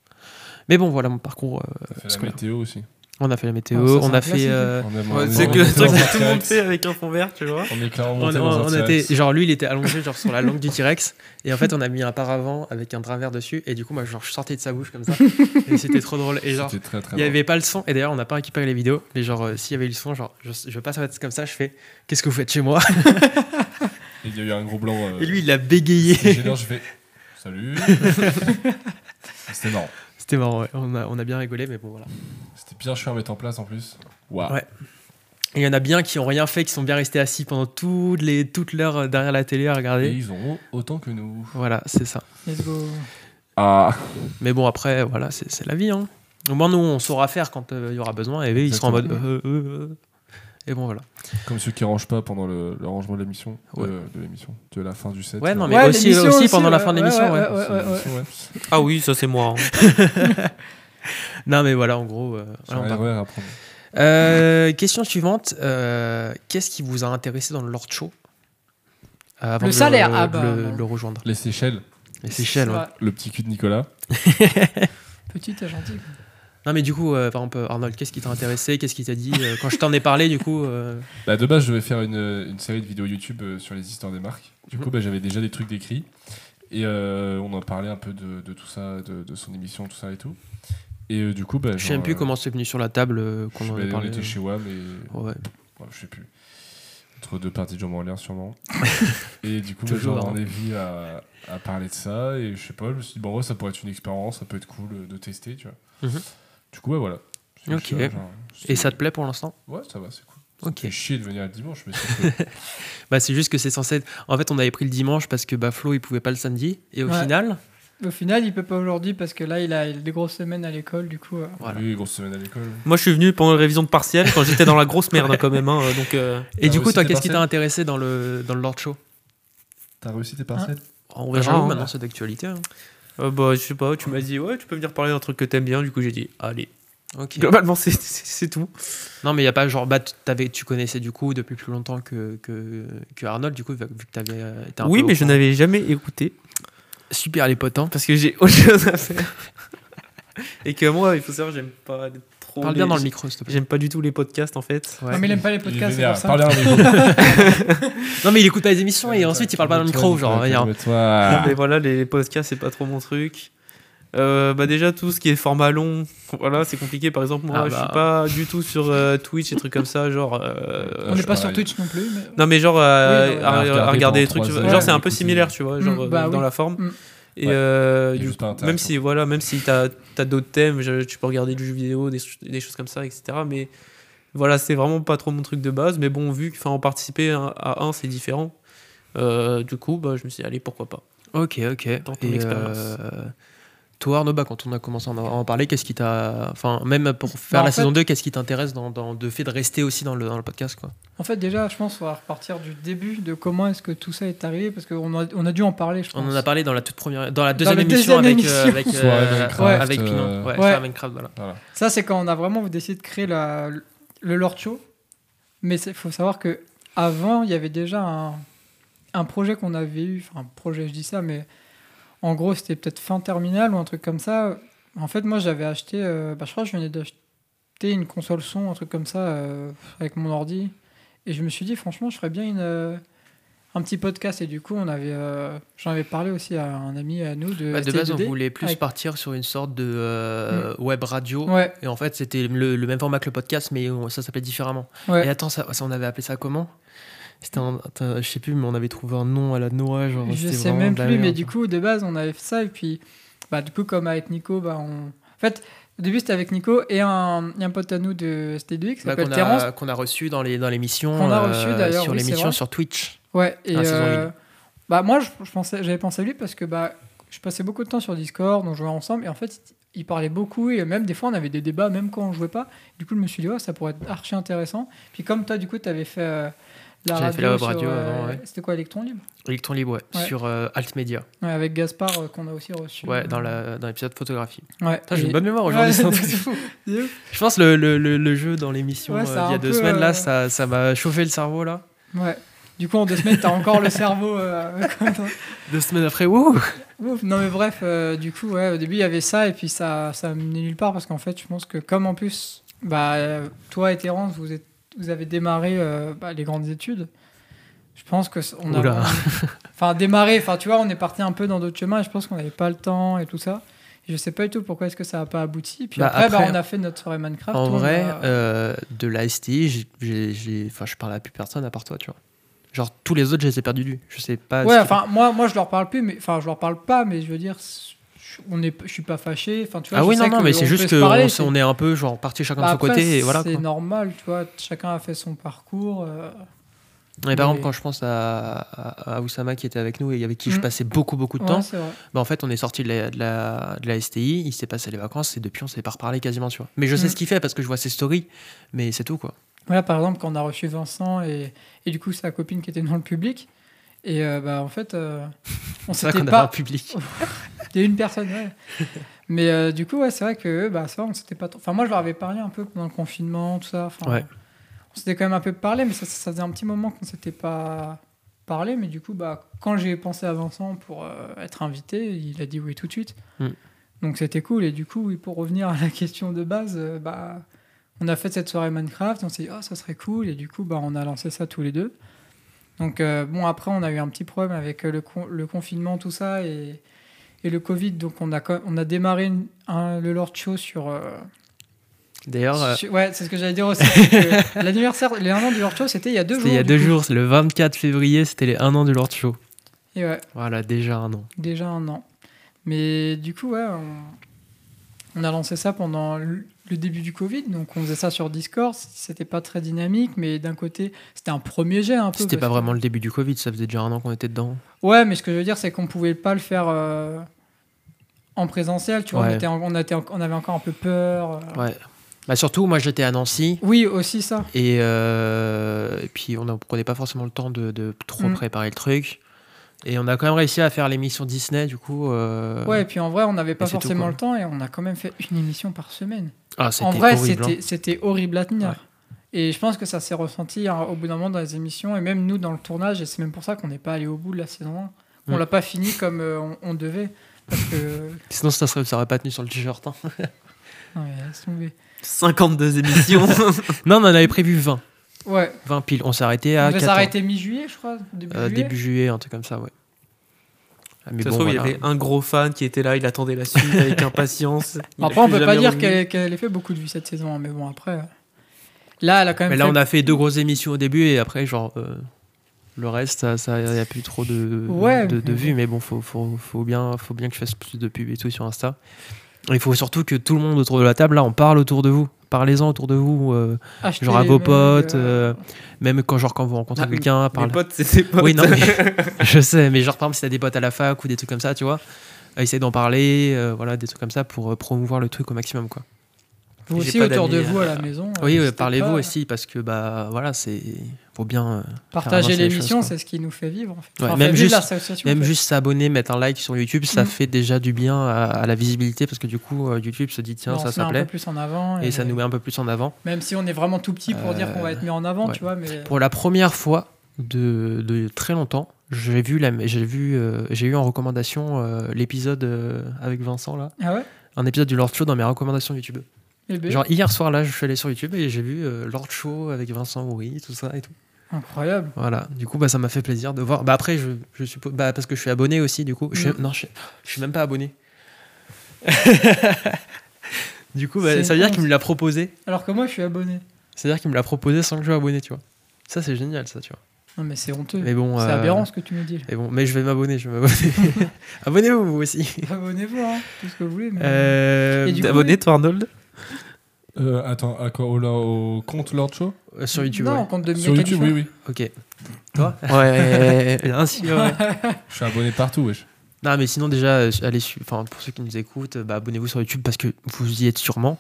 Mais bon, voilà mon parcours. euh, On a fait la météo aussi. on a fait la météo, Ah, ça, on a fait. euh, On, a, c'est est que le truc que tout le monde fait avec un fond vert, tu vois. On est clairement on, on- dans un on était, genre lui, il était allongé genre sur la langue du T-Rex et en fait, on a mis un paravent avec un drap vert dessus et du coup, moi, genre, je sortais de sa bouche comme ça et c'était trop drôle et genre. Il n'y avait pas le son, et d'ailleurs on n'a pas récupéré les vidéos, mais genre euh, s'il y avait eu le son, genre je, je passe à être comme ça, je fais Qu'est-ce que vous faites chez moi? Et il y a eu un gros blanc. euh, Et lui il l'a bégayé. je fais Salut. C'était marrant. C'était marrant, ouais. on, a, on a bien rigolé, mais bon voilà. C'était bien chiant à mettre en place en plus. Waouh. Ouais. Et il y en a bien qui ont rien fait, qui sont bien restés assis pendant toutes les toutes l'heure euh, derrière la télé à Et regarder. ils ont autant que nous. Voilà, c'est ça. Let's go. Ah. Mais bon après, voilà, c'est c'est la vie. Hein. Au moins nous on saura faire quand euh, il y aura besoin, et ils seront en mode. Euh, euh, euh. Et bon voilà. Comme ceux qui rangent pas pendant le, le rangement de l'émission. Ouais. euh, de l'émission. De la fin du set. Ouais, non, euh, mais aussi, pendant la fin de l'émission, ouais. ouais, ouais, ouais, ouais. l'émission, ouais. Ah oui, ça c'est moi. hein. Non mais voilà, en gros. euh, voilà, on. Euh, question suivante. euh, Qu'est-ce qui vous a intéressé dans le Lord Show avant Le de salaire, de ah bah, le, le rejoindre. Les Seychelles. Les Seychelles. Le petit cul de Nicolas. Petite et gentille. quoi. Non, mais du coup, euh, par exemple, Arnold, qu'est-ce qui t'a intéressé? Qu'est-ce qui t'a dit euh, Quand je t'en ai parlé, du coup. euh, Bah, de base, je devais faire une, une série de vidéos YouTube sur les histoires des marques. Du Mhm. coup, bah, j'avais déjà des trucs décrits. Et on en parlait un peu de, de tout ça, de, de son émission, tout ça et tout. Et du coup, bah, je sais genre, même plus comment c'est venu sur la table je qu'on sais en pas, a on était chez WAM et. Ouais. Ouais, je sais plus. Entre deux parties de jambes en l'air, sûrement. et du coup, bah, genre, hein. on est venu à, à parler de ça. Et je sais pas, je me suis dit, bon, ouais, ça pourrait être une expérience, ça peut être cool de tester, tu vois. Mhm. Du coup, ouais, voilà. Ok. genre, Et ça te plaît pour l'instant? Ouais, ça va, c'est cool. Ça Ok. chier de venir le dimanche, mais c'est. Bah, c'est juste que c'est censé être. En fait, on avait pris le dimanche parce que bah, Flo, il pouvait pas le samedi. Et au Ouais. final? Au final, il peut pas aujourd'hui parce que là, il a, des grosses semaines à l'école, du coup. euh, Voilà. Oui, grosse semaine à l'école. Moi je suis venu pendant la révision de partiel quand j'étais dans la grosse merde hein, quand même. hein, donc euh, Et du coup, toi, qu'est-ce qui t'a intéressé dans le, dans le Lord Show? T'as réussi tes partiels? On verra Ah, maintenant, c'est d'actualité. hein. Euh, bah, je sais pas, tu m'as dit ouais, tu peux venir parler d'un truc que t'aimes bien. Du coup j'ai dit allez. Ok. Globalement c'est- c'est c'est tout. Non, mais il y a pas genre, bah, t'avais, tu connaissais du coup depuis plus longtemps que, que, que Arnold, du coup, vu que t'avais euh, été un Oui, peu mais je courant. n'avais jamais écouté Super les potes, hein. parce que j'ai autre chose à faire. Et que moi, il faut savoir, j'aime pas trop. Parle les- bien dans le micro, s'il te plaît. J'aime pas du tout les podcasts en fait. Ouais. Non, mais il aime pas les podcasts, c'est pour ça. Parle bien dans le micro. Non, mais il écoute pas les émissions et ensuite il parle pas dans le micro, genre. Mais voilà, les podcasts, c'est pas trop mon truc. Euh, bah déjà tout ce qui est format long, voilà, c'est compliqué. Par exemple, moi, Ah je bah. suis pas du tout sur euh, Twitch et trucs comme ça, genre. euh, On n'est pas sur. Twitch non plus. Mais... Non mais genre euh, Oui, non, à, à à regarder regarder des trucs, genre c'est un peu similaire, tu vois, genre Mm, euh, bah dans oui. la forme. Mm. Et Ouais. euh, du- même si voilà, même si t'as as, d'autres thèmes, je- tu peux regarder du jeu vidéo, des, des choses comme ça, etc. Mais voilà, c'est vraiment pas trop mon truc de base. Mais bon, vu qu'en participer à, à un, c'est différent. euh, du coup, bah, je me suis dit, allez, pourquoi pas. Ok, ok. Dans ton expérience. Euh, toi, Arnaud, bah, quand on a commencé à en parler, qu'est-ce qui t'a. Enfin, même pour faire Bah, en la fait- saison 2, qu'est-ce qui t'intéresse dans, dans le fait de rester aussi dans le, dans le podcast, quoi? En fait, déjà, je pense qu'on va repartir du début de comment est-ce que tout ça est arrivé parce qu'on a, on a dû en parler, je pense. On en a parlé dans la toute première, dans la deuxième la émission deuxième avec, euh, émission. avec, euh, Soirée Minecraft, ouais, avec euh, Pinon. Ouais, Ouais. Minecraft, voilà. Voilà. Ça, c'est quand on a vraiment décidé de créer la, le Lord Show. Mais il faut savoir que avant, il y avait déjà un, un projet qu'on avait eu. Enfin, un projet, je dis ça, mais en gros, c'était peut-être fin terminale ou un truc comme ça. En fait, moi, j'avais acheté. euh, bah, je crois que je venais d'acheter une console son, un truc comme ça, euh, avec mon ordi. Et je me suis dit, franchement, je ferais bien une, euh, un petit podcast. Et du coup, on avait, j'en avais parlé aussi à un ami à nous de. Bah, de base, on ST2D. voulait plus avec- partir sur une sorte de euh, web radio. Ouais, Et en fait, c'était le, le même format que le podcast, mais ça s'appelait différemment. ouais. Et attends, ça, ça, on avait appelé ça comment? C'était un, je sais plus, mais on avait trouvé un nom à la noix. Genre, Je sais même plus, mais du coup, de base, on avait fait ça. Et puis, bah, du coup, comme avec Nico, bah, on. En fait, au début, c'était avec Nico et un, et un pote à nous de ST2 qui Bah, s'appelle Terence. a, qu'on a reçu dans les dans l'émission Qu'on a euh, reçu, d'ailleurs, sur oui, l'émission sur Twitch Ouais, et euh, bah moi je, je pensais, j'avais pensé à lui parce que bah je passais beaucoup de temps sur Discord, on jouait ensemble et en fait il parlait beaucoup et même des fois on avait des débats même quand on jouait pas. Du coup je me suis dit ouais, ça pourrait être archi intéressant. Puis comme toi du coup tu avais fait euh, J'avais fait la web radio euh, avant, ouais. C'était quoi Electron Libre? Electron Libre ouais, Ouais. sur euh, Altmedia Ouais, avec Gaspard euh, qu'on a aussi reçu. ouais dans la dans l'épisode photographie Ouais. J'ai une bonne mémoire aujourd'hui c'est un truc de c'est fou je pense le, le, le, le jeu dans l'émission euh, il y a deux peu, semaines euh, là ça ça m'a chauffé le cerveau là Ouais. Du coup en deux semaines t'as encore le cerveau. euh, deux semaines après wouh Ouf. Non mais bref, euh, du coup, ouais, au début il y avait ça et puis ça, ça menait nulle part parce qu'en fait, je pense que comme en plus, bah, euh, toi et Terence, vous, êtes, vous avez démarré euh, bah, les grandes études. Je pense que on a, Oula. enfin démarré, enfin tu vois, on est parti un peu dans d'autres chemins et je pense qu'on n'avait pas le temps et tout ça. Et je sais pas du tout pourquoi est-ce que ça a pas abouti. Puis Bah, après, bah, après, on a fait notre soirée Minecraft. en vrai a- euh, de la STI j'ai- enfin je parle à plus personne à part toi tu vois genre tous les autres je les ai perdus vue je sais pas Ouais, enfin moi, moi je leur parle plus, mais enfin je leur parle pas, mais je veux dire, on est, je suis pas fâché. Enfin tu vois. ah je oui sais non non mais c'est juste que parler, on, est un peu genre parti chacun Bah de son après, côté et voilà C'est normal, tu vois, chacun a fait son parcours. euh, Et par Mais- exemple, quand je pense à, à, à Oussama qui était avec nous et avec qui je Mm. passais beaucoup beaucoup de ouais, temps, bah en fait on est sorti de la, de, la, de la STI, il s'est passé les vacances et depuis on s'est pas reparlé quasiment, tu vois. Mais je sais Mm. ce qu'il fait parce que je vois ses stories, mais c'est tout quoi. Voilà, par exemple, quand on a reçu Vincent et, et du coup sa copine qui était dans le public, et euh, bah en fait, euh, on s'était pas. public. Il y a une personne, ouais. Mais euh, du coup, ouais, c'est vrai que bah, ça, on s'était pas. trop- Enfin, moi, je leur avais parlé un peu pendant le confinement, tout ça. Enfin, Ouais. On s'était quand même un peu parlé, mais ça, ça faisait un petit moment qu'on s'était pas parlé. Mais du coup, bah, quand j'ai pensé à Vincent pour euh, être invité, il a dit oui tout de suite. Mm. Donc c'était cool. Et du coup, oui, pour revenir à la question de base, bah, on a fait cette soirée Minecraft. On s'est dit, oh, ça serait cool. Et du coup, bah, on a lancé ça tous les deux. Donc, euh, bon, après, on a eu un petit problème avec euh, le, con- le confinement, tout ça. Et, et le Covid. Donc, on a, on a démarré une- un- le Lord Show sur. euh, D'ailleurs, euh, Ouais, c'est ce que j'allais dire aussi. L'anniversaire, les un an du Lord Show, c'était il y a deux jours. c'était il y a deux coup. jours, le 24 février, c'était les 1 an du Lord Show. Et ouais, Voilà, déjà un an. déjà un an. Mais du coup, ouais, on, on a lancé ça pendant le début du Covid. Donc, on faisait ça sur Discord. C'était pas très dynamique, mais d'un côté, c'était un premier jet un peu. C'était pas que- vraiment le début du Covid, ça faisait déjà un an qu'on était dedans. Ouais, mais ce que je veux dire, c'est qu'on pouvait pas le faire euh, en présentiel. Tu vois, on, était on, était en- on avait encore un peu peur. euh. Ouais. Bah surtout, moi j'étais à Nancy. Oui, aussi ça. Et, euh, et puis on ne prenait pas forcément le temps de, de trop Mm. préparer le truc. Et on a quand même réussi à faire l'émission Disney, du coup. euh, Ouais, et puis en vrai, on n'avait pas tout, forcément le temps et on a quand même fait une émission par semaine. Ah, c'était En vrai, c'était hein. c'était horrible à tenir. Ouais. Et je pense que ça s'est ressenti hein, au bout d'un moment dans les émissions et même nous dans le tournage. Et c'est même pour ça qu'on n'est pas allé au bout de la saison 1. On l'a pas fini comme euh, on, on devait. Parce que. Sinon, ça serait, ça aurait pas tenu sur le t-shirt. hein. Tomber. 52 émissions. non, on en avait prévu 20. Ouais. 20 piles. On s'est arrêté à on 14. s'arrêter mi-juillet, je crois. Début Euh, juillet. début juillet, un truc comme ça, ouais. Ah, mais Ça se bon, trouve, il y avait un gros fan qui était là, il attendait la suite avec impatience. Après, on peut pas dire qu'elle qu'elle ait fait beaucoup de vues cette saison. hein, Mais bon, après. euh, Là, elle a quand même. Mais là, fait- on a fait deux grosses émissions au début et après, genre, euh, le reste, ça, ça, y a plus trop de, Ouais, de, de mais vues. Mais bon, faut, faut, faut bien, faut bien que je fasse plus de pubs et tout sur Insta. Il faut surtout que tout le monde autour de la table, là, on parle autour de vous. Parlez-en autour de vous, euh, genre à vos potes, euh, euh, même quand, genre, quand vous rencontrez Ah, quelqu'un, parle. potes, c'est ses potes. Oui, non, mais je sais, mais genre, par exemple, si t'as des potes à la fac ou des trucs comme ça, tu vois, euh, essaye d'en parler, euh, voilà, des trucs comme ça pour euh, promouvoir le truc au maximum, quoi. Vous J'ai aussi autour de vous à la maison. Oui, parlez-vous pas. aussi parce que, bah, voilà, c'est. Faut bien. euh, Partager l'émission, c'est ce qui nous fait vivre. En fait. Ouais, Enfin, même fait juste- en Même fait. juste s'abonner, mettre un like sur YouTube, ça Mm. fait déjà du bien à, à la visibilité parce que du coup, euh, YouTube se dit tiens, on ça, ça met un plaît. peu plus en avant. Et ça nous met un peu plus en avant. Même si on est vraiment tout petit pour dire qu'on va être mis en avant, ouais. tu vois. Mais Pour la première fois de, de très longtemps, j'ai vu, la, j'ai vu, euh, j'ai eu en recommandation euh, l'épisode euh, avec Vincent là, ah ouais? un épisode du Lord Show dans mes recommandations YouTube. Eh ben, Genre hier soir là, je suis allé sur YouTube et j'ai vu euh, Lord Show avec Vincent Houry, tout ça et tout. Incroyable. Voilà, du coup, bah, ça m'a fait plaisir de voir. Bah, après, je, je suppose. Bah, parce que je suis abonné aussi, du coup. Je suis- Mm. Non, je, je suis même pas abonné. du coup, bah, ça veut dire qu'il me l'a proposé. Alors que moi, je suis abonné. C'est-à-dire qu'il me l'a proposé sans que je sois abonné, tu vois. Ça, c'est génial, ça, tu vois. Non, mais c'est honteux. Mais bon. C'est euh, aberrant ce que tu me dis. Mais bon, mais je vais m'abonner, je vais m'abonner. Abonnez-vous vous aussi. Abonnez-vous, hein, tout ce que vous voulez. Mais... Euh, Et du T'es coup, abonné, toi, Arnold Euh, attends, à quoi, au, au compte Lord Show euh, sur YouTube. non, ouais. compte de Sur YouTube, oui, oui. Ok. Toi Ouais. Bien sûr. ouais. Je suis abonné partout, wesh. Non, mais sinon, déjà, euh, allez, enfin, pour ceux qui nous écoutent, euh, bah, abonnez-vous sur YouTube parce que vous y êtes sûrement.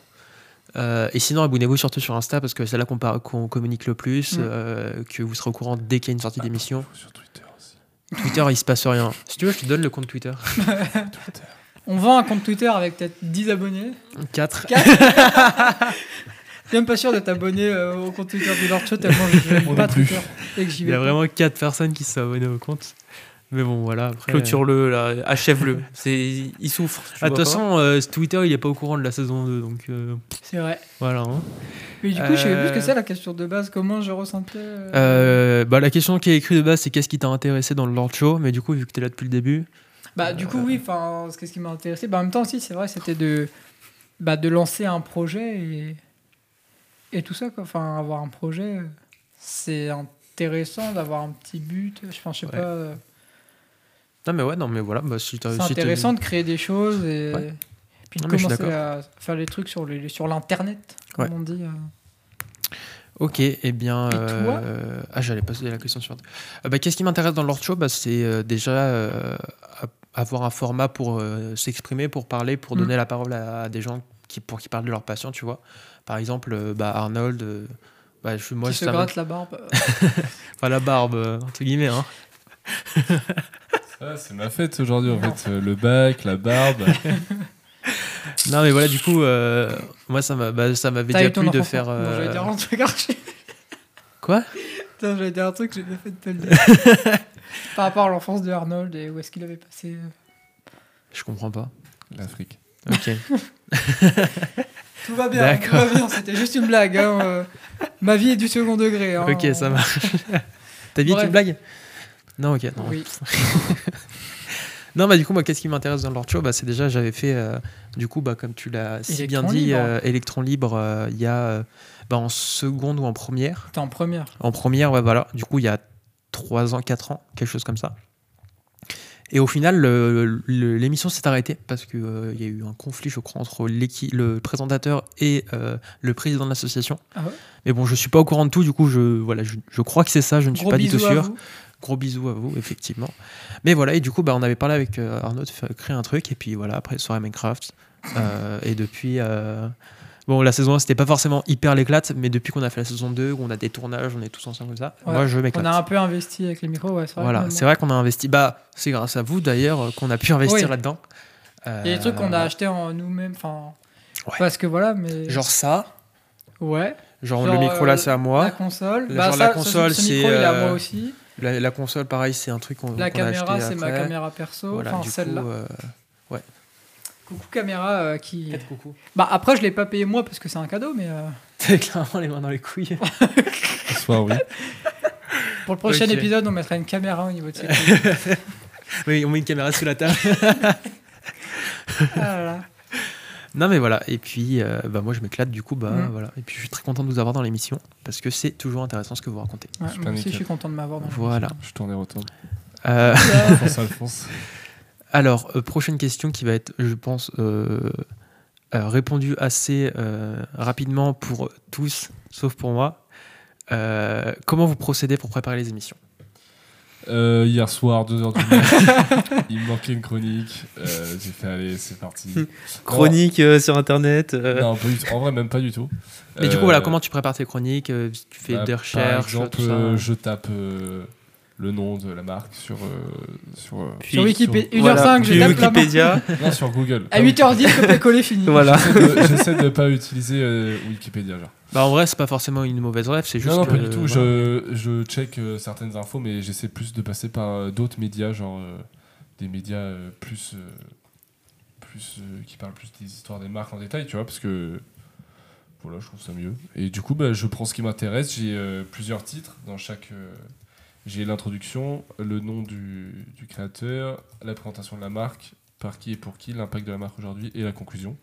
Euh, et sinon, abonnez-vous surtout sur Insta parce que c'est là qu'on communique le plus, Mm. euh, que vous serez au courant dès qu'il y a une sortie d'émission. Sur Twitter aussi. Twitter, il se passe rien. Si tu veux, je te donne le compte Twitter. Twitter. On vend un compte Twitter avec peut-être 10 abonnés. 4. Je suis même pas sûr de t'abonner euh, au compte Twitter du Lord Show tellement je n'aime pas. Twitter et que j'y Il y a pas. vraiment 4 personnes qui se sont abonnées au compte. Mais bon, voilà. Après, Clôture-le, là. Achève-le. C'est... Il souffre. tu Ah, De toute façon, euh, Twitter, il est pas au courant de la saison 2. Donc euh, C'est vrai. voilà. hein. Mais du coup, je savais plus ce que Euh, c'est la question de base. Comment je ressentais. euh, Euh, bah, la question qui est écrite de base, c'est qu'est-ce qui t'a intéressé dans le Lord Show? Mais du coup, vu que t'es là depuis le début, Bah, du coup, oui, enfin, ce qui m'a intéressé. Bah, en même temps, aussi, c'est vrai, c'était de, bah, de lancer un projet et, et tout ça, quoi. Enfin, avoir un projet, c'est intéressant d'avoir un petit but. Enfin, je sais Ouais. pas. Non, mais ouais, non, mais voilà. Bah, si C'est si intéressant de créer des choses et. Ouais. Puis de Non, commencer à faire les trucs sur, les, sur l'internet, comme Ouais. on dit. euh. Ok, eh bien. Et toi? euh, Ah, j'allais passer la question suivante. Euh, bah, Qu'est-ce qui m'intéresse dans le Lord Show? Bah, C'est euh, déjà avoir un format pour euh, s'exprimer, pour parler, pour Mm. donner la parole à, à des gens qui, pour qui parlent de leur passion, tu vois. Par exemple, euh, bah, Arnold. euh, bah, je, moi, qui se ça gratte la barbe. Enfin, la barbe, entre guillemets. Hein. Ah, c'est ma fête aujourd'hui, en fait. Le bac, la barbe. Non, mais voilà, du coup, euh, moi, ça m'a- bah, ça m'avait T'as déjà plu de faire. Non, j'allais dire un truc archi. Quoi? Putain, j'allais dire un truc, j'ai bien fait de te le dire. Par rapport à l'enfance de Arnold et où est-ce qu'il avait passé. euh, Je comprends pas. L'Afrique. Ok. Tout va bien, tout D'accord. va bien, c'était juste une blague. hein, euh, Ma vie est du second degré. hein. ok, ça marche. T'as dit Bref. une blague? Non, ok. Non. Oui. Non, bah du coup, moi, qu'est-ce qui m'intéresse dans Show bah, C'est déjà, j'avais fait, euh, du coup, bah, comme tu l'as si bien dit, libre. euh, Electron Libre, euh, il y a euh, bah, en seconde ou en première. T'es en première. En première, ouais, voilà. Du coup, il y a 3 ans, 4 ans, quelque chose comme ça. Et au final, l'émission s'est arrêtée parce qu'il il y a eu un conflit, je crois, entre le présentateur et euh, le président de l'association. Ah ouais Mais bon, je suis pas au courant de tout, du coup, je, voilà, je, je crois que c'est ça, je ne suis Gros pas du tout sûr. vous. Gros bisous à vous, effectivement. Mais voilà, et du coup, bah, on avait parlé avec euh, Arnaud de créer un truc, et puis voilà, après, soirée Minecraft. Euh, et depuis. Euh, Bon, la saison 1, c'était pas forcément hyper l'éclate, mais depuis qu'on a fait la saison 2, où on a des tournages, on est tous ensemble comme ça, Ouais, moi je On m'éclate. a un peu investi avec les micros, ouais, c'est vrai. Voilà, c'est vrai qu'on a investi. Bah, c'est grâce à vous d'ailleurs euh, qu'on a pu investir Oui. là-dedans. Il y a des trucs qu'on a Euh, achetés en nous-mêmes, enfin. Ouais. Parce que voilà, mais. Genre ça, Ouais. genre, Genre, le micro là, euh, c'est à La moi. console. Le Bah, genre, ça, la ce- console, ce, c'est, micro, il est à euh, moi aussi. La, la console, pareil, c'est un truc qu'on La caméra, c'est ma caméra perso. Voilà, enfin, celle-là. euh, Coucou caméra euh, qui. coucou. Bah après, je l'ai pas payé moi parce que c'est un cadeau, mais euh, T'as clairement les mains dans les couilles. Ce soir, oui. pour le prochain Ok. épisode, on mettra une caméra au niveau de sécurité. oui, on met une caméra sous la table. ah là là. Non mais voilà, et puis euh, bah, moi je m'éclate du coup, bah Mm. voilà. Et puis je suis très content de vous avoir dans l'émission parce que c'est toujours intéressant ce que vous racontez. Ouais, Super moi aussi, nickel. je suis content de m'avoir. dans le Voilà. Je tourne et retourne. Euh, Alphonse, Alphonse. Alors, euh, prochaine question qui va être, je pense, euh, euh, répondue assez euh, rapidement pour tous, sauf pour moi. Euh, comment vous procédez pour préparer les émissions? Euh, hier soir, 2h du matin, il me manquait une chronique. Euh, J'ai fait, allez, c'est parti. Chronique euh, sur internet. euh, Non, pas du tout. En vrai, même pas du tout. Mais du coup, voilà, comment tu prépares tes chroniques? Tu fais bah, des recherches, Par exemple, tout ça je tape euh, le nom de la marque sur. euh, sur, euh, Sur Wikipédia, sur- 1h05, voilà, je la. Wikipédia. Non, sur Google. À 8h10, copier-coller fini. voilà. J'essaie de- ne pas utiliser euh, Wikipédia. Genre. Bah en vrai, c'est pas forcément une mauvaise rêve, c'est juste Non, non, que, pas du tout. voilà. Je, je check euh, certaines infos, mais j'essaie plus de passer par euh, d'autres médias, genre euh, des médias euh, plus. euh, plus euh, qui parlent plus des histoires des marques en détail, tu vois, parce que. Voilà, je trouve ça mieux. Et du coup, bah, je prends ce qui m'intéresse. J'ai euh, plusieurs titres dans chaque. Euh, j'ai l'introduction, le nom du, du créateur, la présentation de la marque, par qui et pour qui, l'impact de la marque aujourd'hui et la conclusion.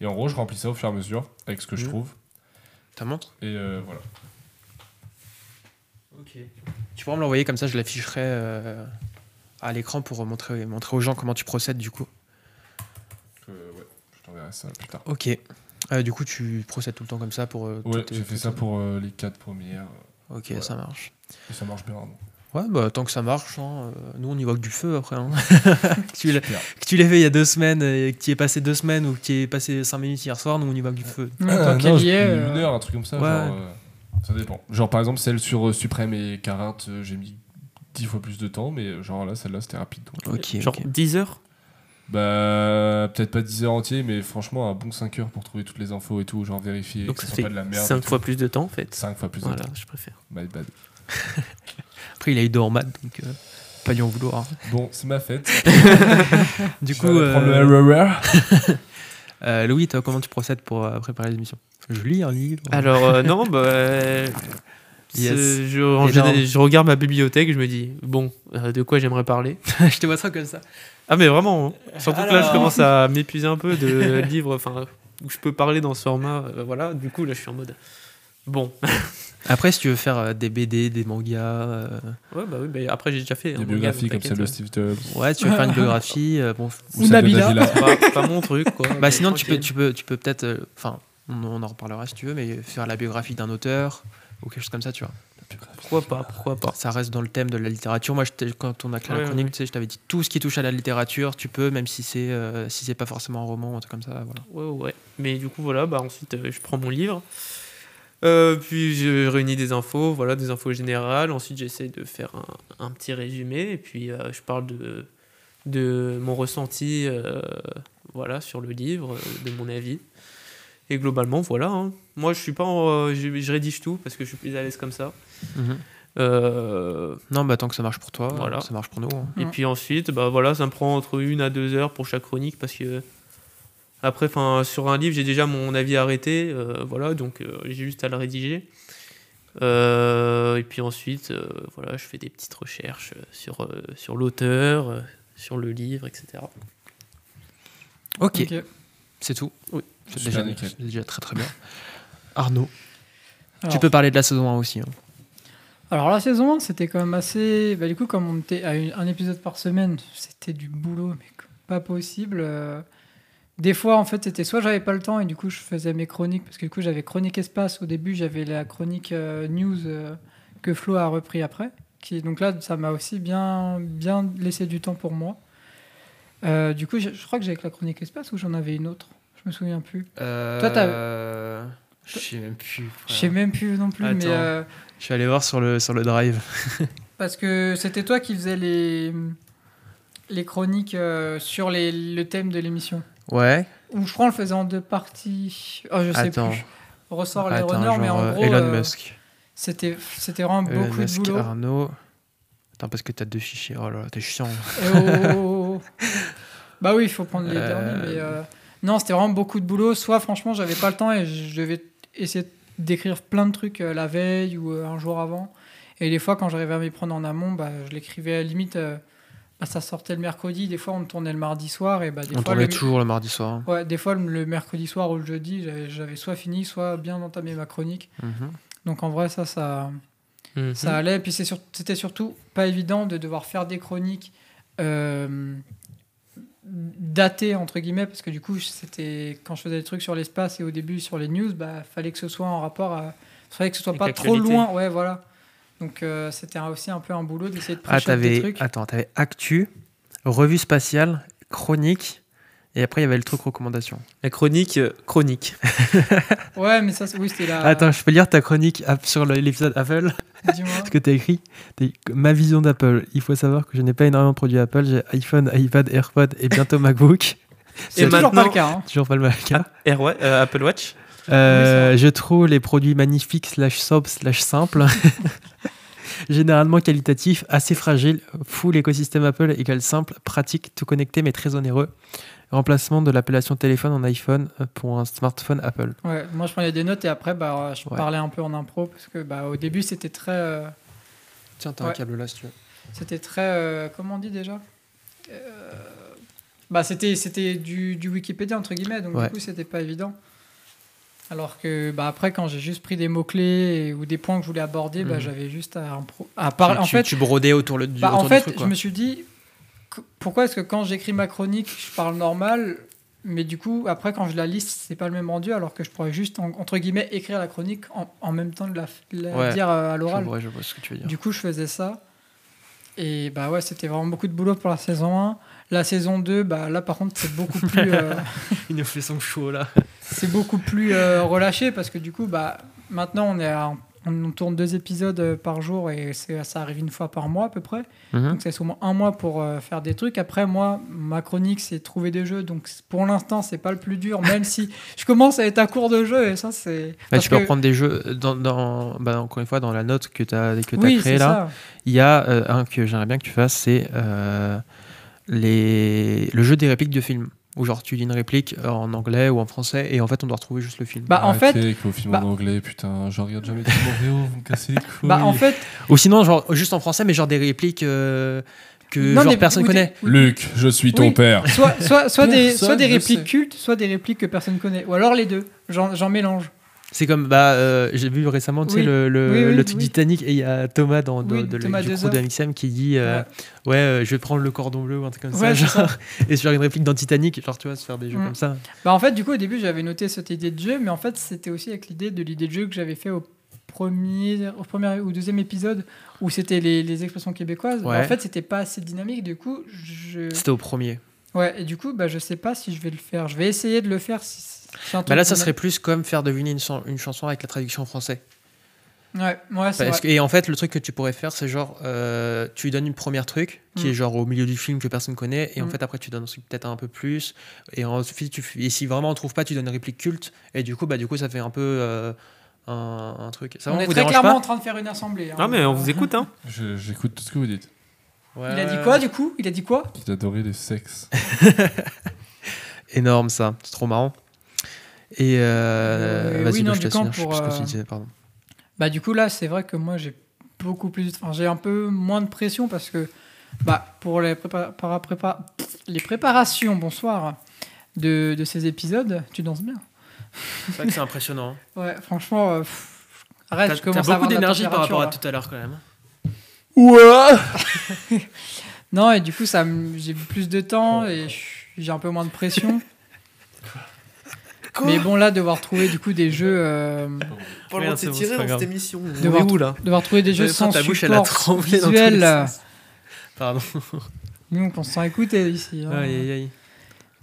Et en gros, je remplis ça au fur et à mesure avec ce que je Mhm. trouve. Ta montre? Et euh, voilà. Tu pourras me l'envoyer comme ça, je l'afficherai euh, à l'écran pour montrer, montrer aux gens comment tu procèdes du coup. Euh, ouais, je t'enverrai ça plus tard. Ok. Euh, du coup, tu procèdes tout le temps comme ça pour. euh, Ouais, j'ai fait ça pour euh, les quatre premières. Ok, ça marche. Et ça marche bien. non Ouais, bah tant que ça marche, hein, euh, nous on y voit que du feu après. hein. que, tu l'aies fait il y a deux semaines et que tu y es passé deux semaines ou que tu y es passé cinq minutes hier soir, nous on y voit que du feu. Non, y est, euh, une heure, un truc comme ça. Ouais. Genre, euh, ça dépend. Genre, par exemple, celle sur euh, Suprême et Carinthe, euh, j'ai mis 10 fois plus de temps, mais euh, genre là, celle-là, c'était rapide. donc. Ok, Genre ok. 10 heures? Bah, peut-être pas 10 heures entiers, mais franchement, un bon 5 heures pour trouver toutes les infos et tout, genre vérifier Donc que ça fait soit pas de la merde. 5 fois plus de temps en fait. 5 fois plus de Voilà, temps. je préfère. My bad. Après, il a eu deux en maths, donc euh, pas lui en vouloir. Bon, c'est ma fête. Du Je coup, vais aller prendre euh, le RRR. euh, Louis, toi, comment tu procèdes pour euh, préparer l'émission? Je lis un livre. Alors euh, non, bah, euh, Yes. je, je regarde ma bibliothèque, je me dis bon, euh, de quoi j'aimerais parler? je te vois trop comme ça. Ah mais vraiment, hein. surtout que là je commence à m'épuiser un peu de livres, enfin où je peux parler dans ce format, euh, voilà. Du coup là je suis en mode bon. Après, si tu veux faire euh, des BD, des mangas, euh, Ouais bah oui, bah, après j'ai déjà fait. Des un manga, biographies comme celle de Steve Jobs. ouais, tu veux faire une biographie, euh, bon. Ou celle de Nabila. Nabila. c'est pas, pas mon truc quoi. Bah mais sinon, tu peux, tu peux, tu peux peut-être, enfin, on, on en reparlera si tu veux, mais faire la biographie d'un auteur ou quelque chose comme ça, tu vois. Pourquoi pas, pourquoi pas. Ça reste dans le thème de la littérature. Moi, je quand on a créé Ouais, la chronique, ouais. tu sais, je t'avais dit tout ce qui touche à la littérature, tu peux, même si c'est euh, si c'est pas forcément un roman ou un truc comme ça. Voilà. Ouais, ouais. Mais du coup, voilà, bah ensuite, euh, je prends mon livre. Euh, puis je réunis des infos, voilà, des infos générales. Ensuite, j'essaie de faire un, un petit résumé. Et puis, euh, je parle de, de mon ressenti euh, voilà, sur le livre, de mon avis. Et globalement, voilà. hein. Moi, je suis pas en- euh, je, je rédige tout parce que je suis plus à l'aise comme ça. Euh, Non, bah tant que ça marche pour toi, Voilà. ça marche pour nous. hein. et puis ensuite, bah voilà, ça me prend entre une à deux heures pour chaque chronique parce que après, enfin, sur un livre, j'ai déjà mon avis arrêté, euh, voilà, donc euh, j'ai juste à le rédiger. Euh, et puis ensuite, euh, voilà, je fais des petites recherches sur, euh, sur l'auteur, euh, sur le livre, etc. Ok, Ok. C'est tout. Oui. C'est déjà, très très bien. Arnaud, tu peux parler de la saison 1 aussi. hein. Alors la saison 1, c'était quand même assez... Bah, du coup, comme on était à une- un épisode par semaine, c'était du boulot, mais pas possible. Euh, Des fois, en fait, c'était soit j'avais pas le temps et du coup, je faisais mes chroniques, parce que du coup, j'avais Chronique Espace au début, j'avais la chronique euh, News euh, que Flo a repris après. Qui, donc là, ça m'a aussi bien, bien laissé du temps pour moi. Euh, du coup, je, je crois que j'avais que la Chronique Espace ou j'en avais une autre. Je me souviens plus. Toi, t'as- Euh, Je sais même plus. Je sais même plus non plus, mais... Attends. euh, Je suis allé voir sur le, sur le drive. Parce que c'était toi qui faisais les, les chroniques euh, sur les, le thème de l'émission. Ouais. Ou je crois on le faisait en deux parties. Oh, je sais Attends. plus. Ressort les Attends, runners, mais en euh, gros, Elon euh, Musk. c'était c'était vraiment Elon beaucoup Musk, de boulot. Arnaud. Attends, parce que t'as deux fichiers. Oh là là, t'es chiant. Et oh, oh, oh, oh. Bah oui, il faut prendre les Euh, derniers, mais euh, non, c'était vraiment beaucoup de boulot. Soit franchement, j'avais pas le temps et je devais essayer d'écrire plein de trucs euh, la veille ou euh, un jour avant. Et des fois, quand j'arrivais à m'y prendre en amont, bah, je l'écrivais à la limite. euh, bah, ça sortait le mercredi, des fois on tournait le mardi soir et bah, des On fois tournait le, toujours le mardi soir. hein. ouais, des fois le mercredi soir ou le jeudi, j'avais- soit fini, soit bien entamé ma chronique. Mhm. Donc en vrai, ça, ça, Mhm. ça allait. Et puis sur- c'était surtout pas évident de devoir faire des chroniques euh, datées, entre guillemets, parce que du coup, c'était quand je faisais des trucs sur l'espace et au début sur les news, bah fallait que ce soit en rapport à. fallait que ce soit Avec pas trop loin. Ouais, voilà. Donc euh, c'était aussi un peu un boulot d'essayer de Ah, prêcher des t'avais. trucs. Attends, t'avais Actu, Revue spatiale, Chronique. Et après, il y avait le truc recommandation. La chronique, euh, chronique. Ouais, mais ça, c'est- oui, c'était la. Attends, je peux lire ta chronique sur l'épisode Apple? Dis-moi. Ce que t'as écrit T'as dit, Ma vision d'Apple. Il faut savoir que je n'ai pas énormément de produits Apple. J'ai iPhone, iPad, AirPod et bientôt MacBook. C'est Et toujours pas le cas. hein. Toujours pas le cas. Air, ouais, euh, Apple Watch? Euh, je trouve les produits magnifiques, slash sobres, slash simples, généralement qualitatifs, assez fragiles. Full écosystème Apple égale simple, pratique, tout connecté mais très onéreux. Remplacement de l'appellation téléphone en iPhone euh, pour un smartphone Apple. Ouais, moi je prenais des notes et après bah, je Ouais. parlais un peu en impro parce que bah, au début c'était très. euh, Tiens, t'as Ouais. câble là si tu veux. C'était très. euh, comment on dit déjà Euh, Bah, c'était, du, du Wikipédia, entre guillemets, donc Ouais. du coup, c'était pas évident. Alors que bah, après, quand j'ai juste pris des mots-clés ou des points que je voulais aborder, bah, Mhm. j'avais juste à, impro- à parler. Tu- En tu, fait, tu brodais autour, le, du, bah, autour en du fait je me suis dit, pourquoi est-ce que quand j'écris ma chronique, je parle normal mais du coup, après, quand je la liste, c'est pas le même rendu, alors que je pourrais juste, en- entre guillemets, écrire la chronique en, en même temps de la, de la Ouais. dire à l'oral. vois, je vois ce que tu veux dire. Du coup, je faisais ça. Et bah ouais, c'était vraiment beaucoup de boulot pour la saison 1. La saison 2, bah là par contre, c'est beaucoup plus, euh, Il nous fait son chaud là. c'est beaucoup plus euh, relâché parce que du coup, bah maintenant on est à- on tourne deux épisodes euh, par jour et ça arrive une fois par mois à peu près. Mhm. Donc c'est moins un mois pour euh, faire des trucs. Après moi, ma chronique c'est trouver des jeux. Donc pour l'instant c'est pas le plus dur, même si je commence à être à court de jeux et ça c'est. Bah, tu peux que- reprendre des jeux dans, dans- bah, encore une fois dans la note que tu as, que as Oui, créée là. Il y a euh, un que j'aimerais bien que tu fasses, c'est les... le jeu des répliques de films. Où genre tu lis une réplique euh, en anglais ou en français et en fait on doit retrouver juste le film. Bah en fait, Arrêtez avec vos films bah- en anglais, putain, je regarde jamais VO, vous me cassez les couilles. bah en fait, Ou sinon genre juste en français mais genre des répliques euh, que non, genre mais- personne ou des- connaît. ou- Luc, je suis ton Oui. père. Soit, soit, soit, des, soit des répliques cultes, soit des répliques que personne connaît. Ou alors les deux. J'en j'en mélange. C'est comme bah euh, j'ai vu récemment Oui. le, le, Oui, oui, le truc. Titanic et il y a Thomas dans, Oui, de, Thomas du crew de qui dit euh, ouais, euh, je vais prendre le cordon bleu ou un truc comme ça, Ouais, c'est genre, et sur une réplique dans Titanic genre tu vois se faire des jeux Mm. comme ça. Bah en fait, du coup, au début, j'avais noté cette idée de jeu, mais en fait, c'était aussi avec l'idée de l'idée de jeu que j'avais fait au premier, au premier ou deuxième épisode où c'était les, les expressions québécoises. Bah, Ouais. en fait, c'était pas assez dynamique. Du coup, je. C'était au premier. Ouais, et du coup, bah, je sais pas si je vais le faire. Je vais essayer de le faire si. Bah là ça serait plus comme faire deviner une, chan- une chanson avec la traduction en français. Ouais, ouais, c'est Parce vrai. que- et en fait, le truc que tu pourrais faire, c'est genre, euh, tu lui donnes une première truc qui Mm. est genre au milieu du film que personne connaît, et en Mm. fait, après, tu donnes peut-être un peu plus, et ensuite, tu, f- et si vraiment on trouve pas, tu donnes une réplique culte, et du coup, bah, du coup, ça fait un peu euh, un, un truc. Ça On est vous très clairement pas en train de faire une assemblée. hein. Non, mais on vous écoute, hein. Je- J'écoute tout ce que vous dites. Il a dit quoi, du coup? Il a dit quoi? Qu'il adorait les sexes. Énorme, ça. C'est trop marrant. Et euh, Euh, vas-y, oui, bah, non, je du finir, pour, euh, disais, pardon. Bah du coup là c'est vrai que moi j'ai beaucoup plus enfin j'ai un peu moins de pression parce que bah pour les prépa- para- prépa- les préparations bonsoir de, de ces épisodes tu danses bien C'est vrai que c'est impressionnant. ouais franchement euh, pff, arrête T'as je t'as commence à beaucoup d'énergie par rapport à tout à l'heure, quand même. là. non et du coup j'ai plus de temps et je- j'ai un peu moins de pression mais bon là devoir trouver du coup des jeux euh, Rien, loin de c'est pas dans cette émission. On Devoir est où là devoir trouver des jeux sans ta bouche, elle a support tremblé dans tous les visuel sens. Pardon. nous on s'en écouter ici hein. Aïe, aïe, aïe.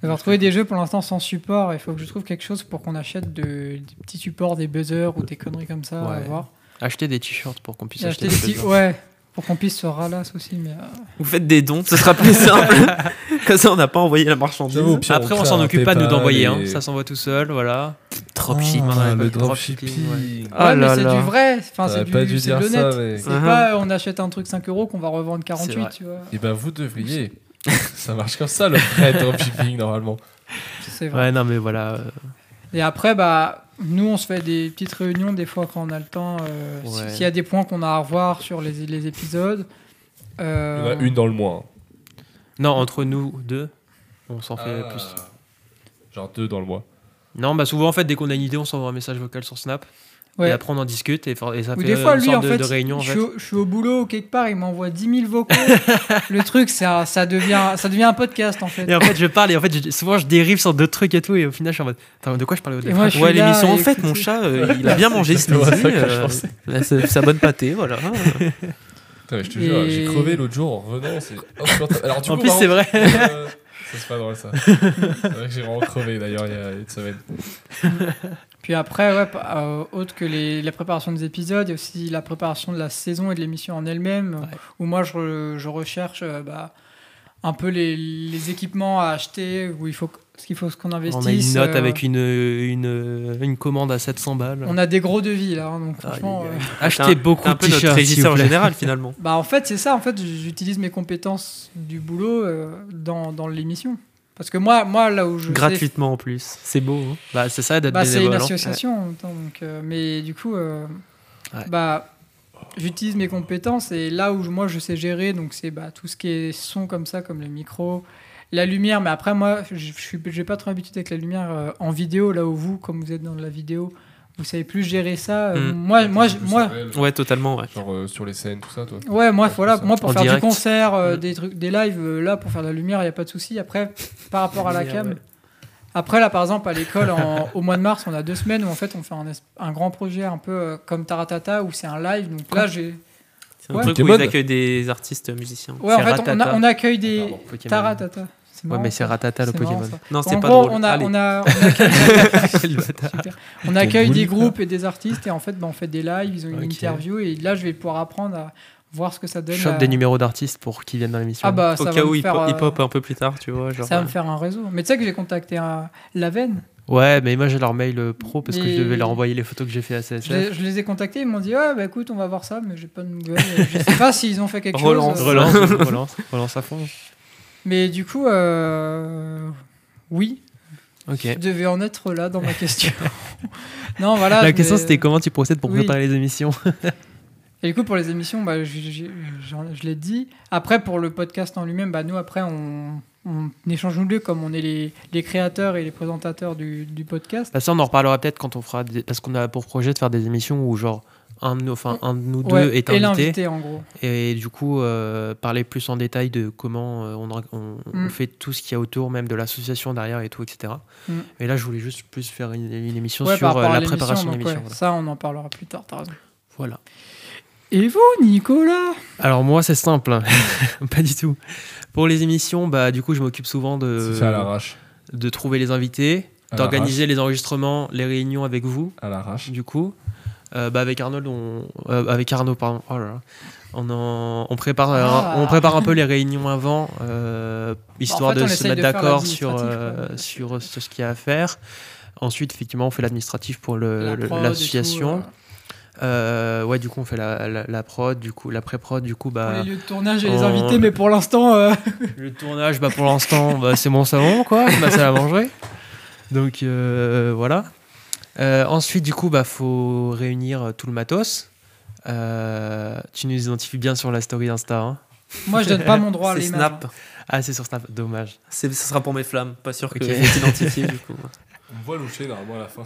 D'avoir trouvé des jeux pour l'instant sans support, il faut que je trouve quelque chose pour qu'on achète de- des petits supports, des buzzers ou des conneries comme ça à voir. Acheter des t-shirts pour qu'on puisse Et acheter, acheter des des choses. ouais, pour qu'on puisse se ralasse aussi. Mais euh, Vous faites des dons, ce sera plus simple. Comme ça, on n'a pas envoyé la marchandise. Après, on s'en occupe pas nous d'envoyer, hein. ça s'envoie tout seul, voilà. Dropship. Ah, Ah, le dropshipping, dropshipping. ouais. ouais, mais c'est du vrai. Enfin, c'est pas du, dû c'est dire ça, mais. C'est Uh-huh. pas on achète un truc 5 euros qu'on va revendre C'est 48, vrai. tu vois. Et ben vous devriez. ça marche comme ça le vrai dropshipping normalement. C'est vrai. Ouais, non, mais voilà. euh, Et après, bah, nous, on se fait des petites réunions des fois quand on a le temps. euh, Ouais. S'il y a des points qu'on a à revoir sur les, les épisodes. Il y en euh, a une dans le mois. Non, entre nous deux, on s'en fait Ah. plus. Genre deux dans le mois. Non, bah souvent, en fait, dès qu'on a une idée, on s'envoie un message vocal sur Snap. Ouais. Et après, on en discute et, et ça Ou fait des fois, une lui, sorte en de, fait, de réunion. En je, fait. suis au, je suis au boulot quelque part, il m'envoie 10 000 vocaux. le truc, ça, ça, devient, ça devient un podcast, en fait. Et en fait, je parle et en fait, je- souvent, je dérive sur d'autres trucs et tout. Et au final, je suis en mode, Attends, de quoi je parlais au départ Ouais, l'émission, en fait, mon chat, euh, il a bien mangé ce midi. euh, sa bonne pâtée, voilà. Putain, mais je te jure, Et- j'ai crevé l'autre jour en revenant. en train- Alors, du En coup, plus, c'est vrai. euh, Ça, c'est pas drôle ça. C'est vrai que j'ai vraiment crevé d'ailleurs il y a une semaine. Puis après, ouais, euh, autre que les, la préparation des épisodes, il y a aussi la préparation de la saison et de l'émission en elle-même, Ouais. où moi, je, re- je recherche euh, bah, un peu les, les équipements à acheter, où il faut, ce qu'il faut qu'on investisse. On a une note euh, avec une, une, une commande à 700 balles. On a des gros devis, là, hein, donc franchement... euh, Achetez un- beaucoup un de peu notre t-shirts. plaît. général, finalement. Bah en fait c'est ça, en fait j'utilise mes compétences du boulot euh, dans, dans l'émission. Parce que moi, moi là où je... sais- Gratuitement en plus. C'est beau. hein. Bah, c'est ça d'être Bah, c'est une association en même temps, donc, euh, mais du coup, euh, Ouais. bah, j'utilise mes compétences et là où moi je sais gérer, donc c'est bah, tout ce qui est son comme ça, comme les micros, la lumière, mais après, moi, je j'ai pas trop l'habitude avec la lumière euh, en vidéo, là où vous, comme vous êtes dans la vidéo, vous savez plus gérer ça. Euh, Mm. Moi, moi, moi, Ouais, totalement, ouais. Genre euh, sur les scènes, tout ça, toi. ouais, moi, Ouais, voilà, moi pour En faire direct. du concert, euh, Mm. des trucs, des lives, euh, là, pour faire de la lumière, il y a pas de souci. Après, par rapport à la cam. ouais. Après, là, par exemple, à l'école, en- au mois de mars, on a deux semaines où en fait, on fait un, un grand projet un peu euh, comme Taratata où c'est un live. Donc là, j'ai. C'est un Ouais. truc où ils accueillent des artistes musiciens. Ouais, en fait, on, a- on accueille des. Pardon. Pokémon. Taratata. Ouais, mais c'est. Ratata le marrant, Pokémon. Non, c'est pas gros, drôle. on, a, Allez. on, a, on accueille, on des groupes et des artistes et en fait, bah, on fait des lives, ils ont une interview et là, je vais pouvoir apprendre à voir ce que ça donne. Chope à- des numéros d'artistes pour qu'ils viennent dans l'émission. Ah bah, Au ça cas va où euh, pop un peu plus tard, tu vois. Genre, ça va me euh, faire un réseau. Mais tu sais que j'ai contacté un... la veine. Ouais, mais moi j'ai leur mail euh, pro parce que je devais leur envoyer les photos que j'ai fait à CSF. je les ai contactés, ils m'ont dit ouais bah écoute on va voir ça, mais j'ai pas de nouvelles. je sais pas s'ils ont fait quelque Relance, chose. Relance, relance, relance à fond. Mais du coup, euh, oui, Ok. je devais en être là dans ma question. non voilà. La question c'était comment tu procèdes pour Oui. préparer les émissions Et du coup, pour les émissions, bah, je, je- j'en- je l'ai dit. Après, pour le podcast en lui-même, bah, nous, après, on, on échange nous deux, comme on est les, les créateurs et les présentateurs du, du podcast. Bah, Ça on en reparlera peut-être quand on fera des- parce qu'on a pour projet de faire des émissions où genre un de nous, enfin un de nous deux Ouais, est et invité l'invité, en gros. et du coup euh, parler plus en détail de comment euh, on, Mm. fait tout ce qu'il y a autour même de l'association derrière et tout etc. Mm. Et là je voulais juste plus faire une, une émission Ouais, sur euh, la préparation de l'émission. ouais, voilà. Ça, on en parlera plus tard, t'as raison. Voilà. Et vous, Nicolas? Alors moi c'est simple, pas du tout. Pour les émissions, bah du coup je m'occupe souvent de C'est fait à l'arrache. de trouver les invités, d'organiser les enregistrements, les réunions avec vous. À l'arrache. Du coup, Euh, bah, avec Arnold, on, euh, avec Arnaud, pardon. Oh là là. On, en- on prépare, euh, Ah. on prépare un peu les réunions avant, euh, histoire fait, de se mettre d'accord sur, euh, sur, sur ce qu'il y a à faire. Ensuite, effectivement, on fait l'administratif pour La l'association. Euh, ouais, du coup, on fait la, la, la prod, du coup, la pré-prod, du coup, euh, pour bah, les lieux de tournage et les invités, mais pour l'instant, euh, le tournage, bah, pour l'instant, bah, c'est mon salon, quoi, ma salle à manger. Donc, euh, voilà. Euh, ensuite, du coup, bah, faut réunir euh, tout le matos. Euh, tu nous identifies bien sur la story Insta. hein moi, je donne pas mon droit à C'est l'image. Snap. ah, c'est sur Snap, dommage. Ce sera pour mes flammes. Pas sûr que Ok. j'ai identifié du coup. On me voit loucher normalement à la fin.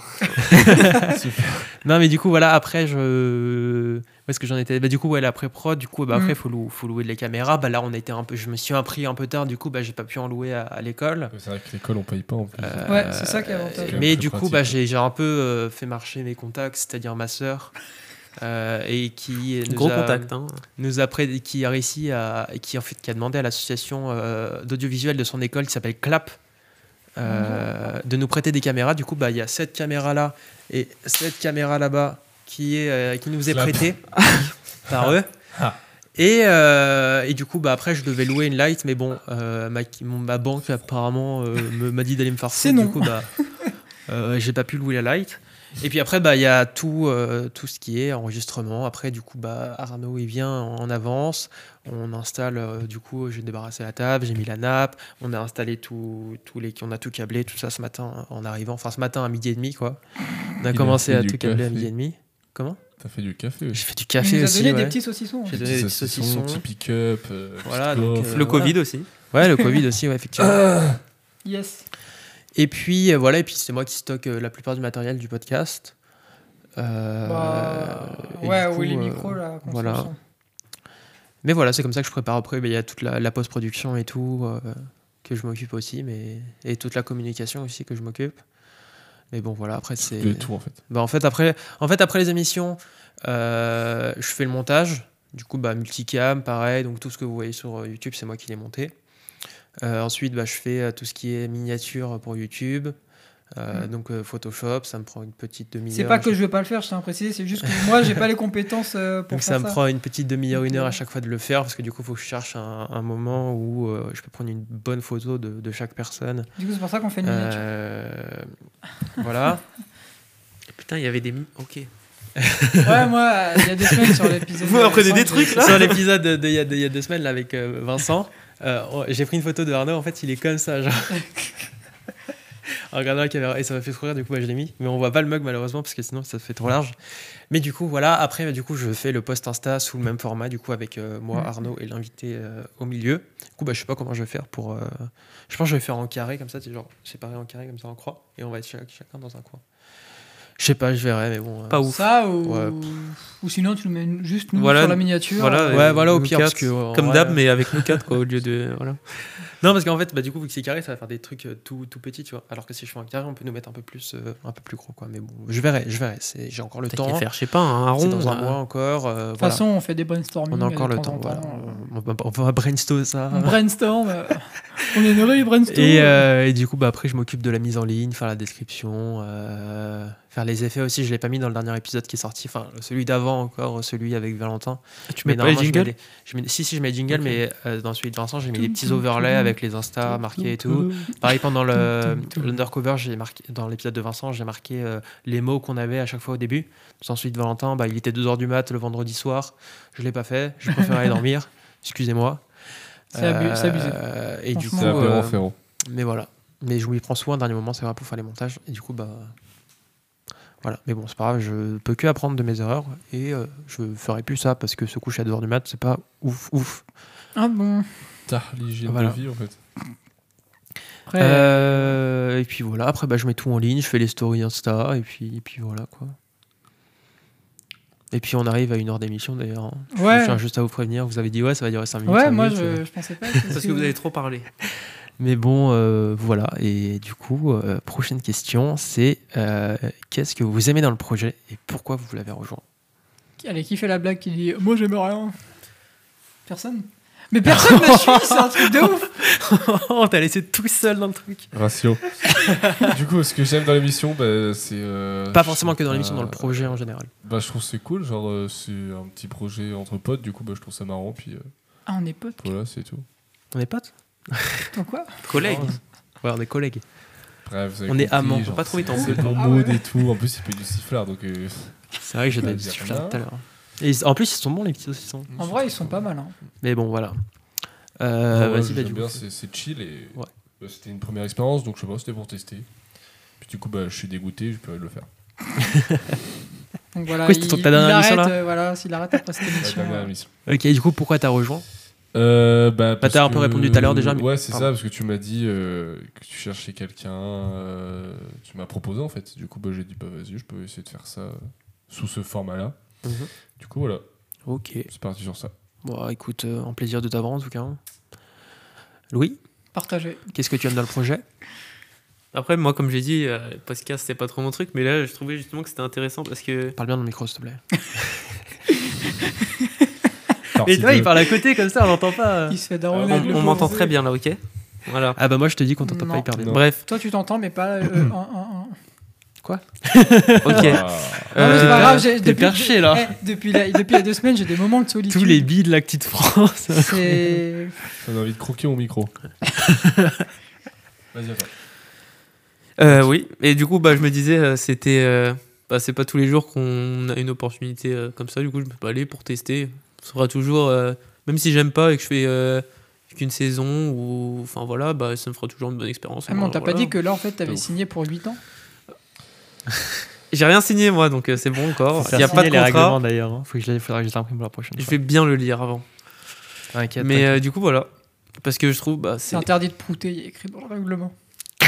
Super. Non, mais du coup, voilà, après, je. Où est-ce que j'en étais bah, Du coup, ouais, la pré-prod, du coup, bah, après, Mm. il faut, lou- faut louer les caméras. Bah, là, on était un peu. Je me suis impris un peu tard, du coup, bah, j'ai pas pu en louer à, à l'école. C'est vrai que l'école on paye pas en plus. Euh, Ouais, c'est ça qui est avantageux. C'est Mais du coup, bah, ouais. j'ai un peu euh, fait marcher mes contacts, c'est-à-dire ma sœur, euh, et qui nous Gros a, contact. Hein. nous a pré- qui a réussi à, et qui en fait qui a demandé à l'association euh, d'audiovisuel de son école qui s'appelle Clap euh, de nous prêter des caméras. Du coup, bah, il y a cette caméra là et cette caméra là-bas qui est euh, qui nous est Clap. prêtée par eux. Ah. Et, euh, et du coup, bah, après, je devais louer une light, mais bon, euh, ma, banque apparemment euh, me- m'a dit d'aller me faire foutre. non. Du coup, bah, euh, j'ai pas pu louer la light. Et puis après, bah, il y a tout, euh, tout ce qui est enregistrement. Après, du coup, bah, Arnaud, il vient en avance. On installe, euh, du coup, j'ai débarrassé la table, j'ai mis la nappe. On a installé tout, tous les, on a tout câblé, tout ça ce matin en arrivant. Enfin, ce matin à midi et demi, quoi. On a Il commencé à tout câbler à midi et demi. Comment? T'as fait du café J'ai aussi. fait du café aussi. donné des ouais. petits saucissons. J'ai donné des petits saucissons. Petit pick-up. euh, Voilà, donc, euh, Le voilà. Covid aussi. Ouais, le Covid aussi, ouais, effectivement. Yes. Et puis euh, voilà, et puis c'est moi qui stocke euh, la plupart du matériel du podcast. Euh, Bah, ouais, coup, oui, les euh, micros, là. voilà. Mais voilà, c'est comme ça que je prépare après. mais Il y a toute la, la post-production et tout euh, que je m'occupe aussi, mais et toute la communication aussi que je m'occupe. Mais bon, voilà, après c'est. De tout en fait. Bah, en, fait, après, en fait, après les émissions, euh, je fais le montage. Du coup, bah, multicam, pareil. Donc, tout ce que vous voyez sur euh, YouTube, c'est moi qui l'ai monté. Euh, ensuite, bah, je fais tout ce qui est miniature pour YouTube. Euh, Donc, euh, Photoshop, ça me prend une petite demi-heure. Mm. C'est pas que je veux pas le faire, je tiens à préciser, c'est juste que moi, j'ai pas les compétences euh, pour Donc, faire ça ça. me prend une petite demi-heure, une heure à chaque fois de le faire. Parce que du coup, il faut que je cherche un, un moment où euh, je peux prendre une bonne photo de, de chaque personne. Du coup, c'est pour ça qu'on fait une miniature. Euh, voilà. Putain, il y avait des. Ok. Ouais, moi, il y a deux semaines sur l'épisode. Vous de apprenez des trucs, là Sur l'épisode de- de- il y, a deux- il y a deux semaines là, avec euh, Vincent, euh, on- j'ai pris une photo de Arnaud. En fait, il est comme ça. Genre. Regardez la caméra. Et ça m'a fait trop rire, du coup, bah, je l'ai mis. Mais on voit pas le mug, malheureusement, parce que sinon, ça fait trop large. Mais du coup, voilà. Après, bah, du coup, je fais le post Insta sous le même format, du coup, avec euh, moi, Mhm. Arnaud et l'invité euh, au milieu. Du coup, bah, je sais pas comment je vais faire pour. euh, Je pense que je vais faire en carré, comme ça, c'est genre séparé en carré, comme ça, en croix. Et on va être chac- chacun dans un coin. Je sais pas, je verrai, mais bon. euh, Pas ouf. Ça ou, Ouais. ou sinon tu nous mets juste nous Voilà. sur la miniature. Voilà, Ouais, euh, voilà, au pire, parce que, Comme d'hab, mais avec nous quatre, quoi, au lieu de. Voilà. Non, parce qu'en fait, bah, du coup, vu que c'est carré, ça va faire des trucs euh, tout, tout petits, tu vois. Alors que si je fais un carré, on peut nous mettre un peu plus, euh, un peu plus gros, quoi. Mais bon, je verrai, je verrai. C'est- J'ai encore le temps. faire, je sais pas, un rond. dans un mois encore. euh, De toute voilà. façon, on fait des brainstorming. on a encore le temps voilà. euh, On, va, brainstorm ça. on brainstorm. on est heureux, brainstorm. Et, euh, et du coup, bah, après, je m'occupe de la mise en ligne, faire la description, euh, faire les effets aussi. Je l'ai pas mis dans le dernier épisode qui est sorti. Enfin, celui d'avant encore, celui avec Valentin. Tu mets pas les normalement, je mets jingles les- je mets- Si, si, je mets les jingles, Ok. mais euh, dans celui de Vincent, j'ai mis des petits overlays avec les Insta marqués et tout. Pareil, pendant l'undercover, j'ai marqué dans l'épisode de Vincent, j'ai marqué euh, les mots qu'on avait à chaque fois au début. Ensuite, Valentin, bah, il était 2h du mat le vendredi soir. Je l'ai pas fait. Je préfère aller dormir. Excusez-moi. C'est abu- c'est abusé. Euh, Et du coup, euh, mais voilà. Mais je m'y prends soin, dernier moment, c'est vrai pour faire les montages. Et du coup, bah. Voilà. Mais bon, c'est pas grave, je peux que apprendre de mes erreurs. Et euh, je ferai plus ça parce que se coucher à 2h du mat, c'est pas ouf, ouf. Ah bon. T'as l'hygiène Voilà. de vie, en fait. Après, Euh, et puis voilà, après, bah, je mets tout en ligne, je fais les stories Insta. Et puis, et puis voilà, quoi. Et puis on arrive à une heure d'émission d'ailleurs. hein. Je tiens juste à vous prévenir, vous avez dit ouais, ça va durer 5 minutes. ouais, moi minutes, euh. je, je pensais pas. Parce que vous avez trop parlé. Mais bon, euh, voilà. Et du coup, euh, prochaine question, c'est euh, qu'est-ce que vous aimez dans le projet et pourquoi vous l'avez rejoint? Allez, qui fait la blague qui dit Moi j'aime rien Personne? Mais personne suit, c'est un truc de ouf Oh, t'as laissé tout seul dans le truc. Ratio. du coup, ce que j'aime dans l'émission, bah, c'est. euh, Pas forcément que dans l'émission, dans le projet en général. Bah, je trouve que c'est cool. Genre, euh, c'est un petit projet entre potes. Du coup, bah, je trouve ça marrant. Puis euh, Ah, on est potes. voilà, c'est tout. On est potes? Toi quoi Collègue. Ouais, on est collègues. Bref, vous avez On est compris, amants. genre, Faut pas trop c'est- tomber. C'est mon Ah ouais. et tout. En plus, il paye du sifflard. Donc, euh, C'est vrai que fleurs rien. tout à l'heure. Et ils- en plus, ils sont bons les petits saucissons. En vrai, ils sont pas mal. Hein. Mais bon, voilà. Euh, ouais, Vas-y, bah, j'aime du bien, c'est c'est chill. Et Ouais. bah, c'était une première expérience. Donc, je sais pas, c'était pour tester. Puis, du coup, bah, je suis dégoûté. Je peux le faire. Donc voilà, Quoi, c'était ton- il, ta dernière il arrête, là euh, voilà, s'il arrête après cette La émission. dernière euh, émission. Ok, du coup, pourquoi t'as rejoint? Euh, bah, parce t'as un peu répondu tout à l'heure déjà, mais- Ouais, c'est ça, parce que tu m'as dit euh, que tu cherchais quelqu'un. euh, tu m'as proposé en fait. Du coup, bah, j'ai dit, bah vas-y, je peux essayer de faire ça euh, sous ce format-là. Mhm. Du coup, voilà, Ok. c'est parti sur ça. Bon, écoute, euh, un plaisir de t'avoir en tout cas. Louis, Partagé. qu'est-ce que tu aimes dans le projet? Après, moi, comme j'ai dit, euh, le podcast, c'était pas trop mon truc. Mais là, je trouvais justement que c'était intéressant parce que. Parle bien dans le micro, s'il te plaît. Et toi, il parle à côté comme ça, on l'entend pas. Il se fait On, daronner. Avec le on m'entend très bien là, ok Voilà. Ah bah moi, je te dis qu'on t'entend pas Non. hyper bien. Non. Bref, Toi, tu t'entends, mais pas. euh, un, un, un. ok. Ah, Non, mais c'est Euh, pas grave, j'ai- t'es depuis, perché, là. eh, depuis, la- depuis les deux semaines, j'ai des moments de solitude. Tous les billes de la petite France. C'est. On a envie de croquer mon micro. Vas-y, attends. Euh, oui, et du coup, bah, je me disais, euh, c'était. euh, bah, c'est pas tous les jours qu'on a une opportunité euh, comme ça, du coup, je peux pas aller pour tester. Ce sera toujours. euh, même si j'aime pas et que je fais euh, qu'une saison, ou. Enfin voilà, bah, ça me fera toujours une bonne expérience. Ah, mais on t'a Voilà. pas dit que là, en fait, t'avais signé pour 8 ans J'ai rien signé, moi, donc euh, c'est bon encore. Il y a pas de contrat. règlements d'ailleurs. hein. Faut que je les- faudra que je les imprime pour la prochaine Je fois. vais bien le lire avant. T'inquiète. Mais euh, du coup, voilà. Parce que je trouve, bah, C'est c'est. interdit de prouter, il y a écrit dans le règlement.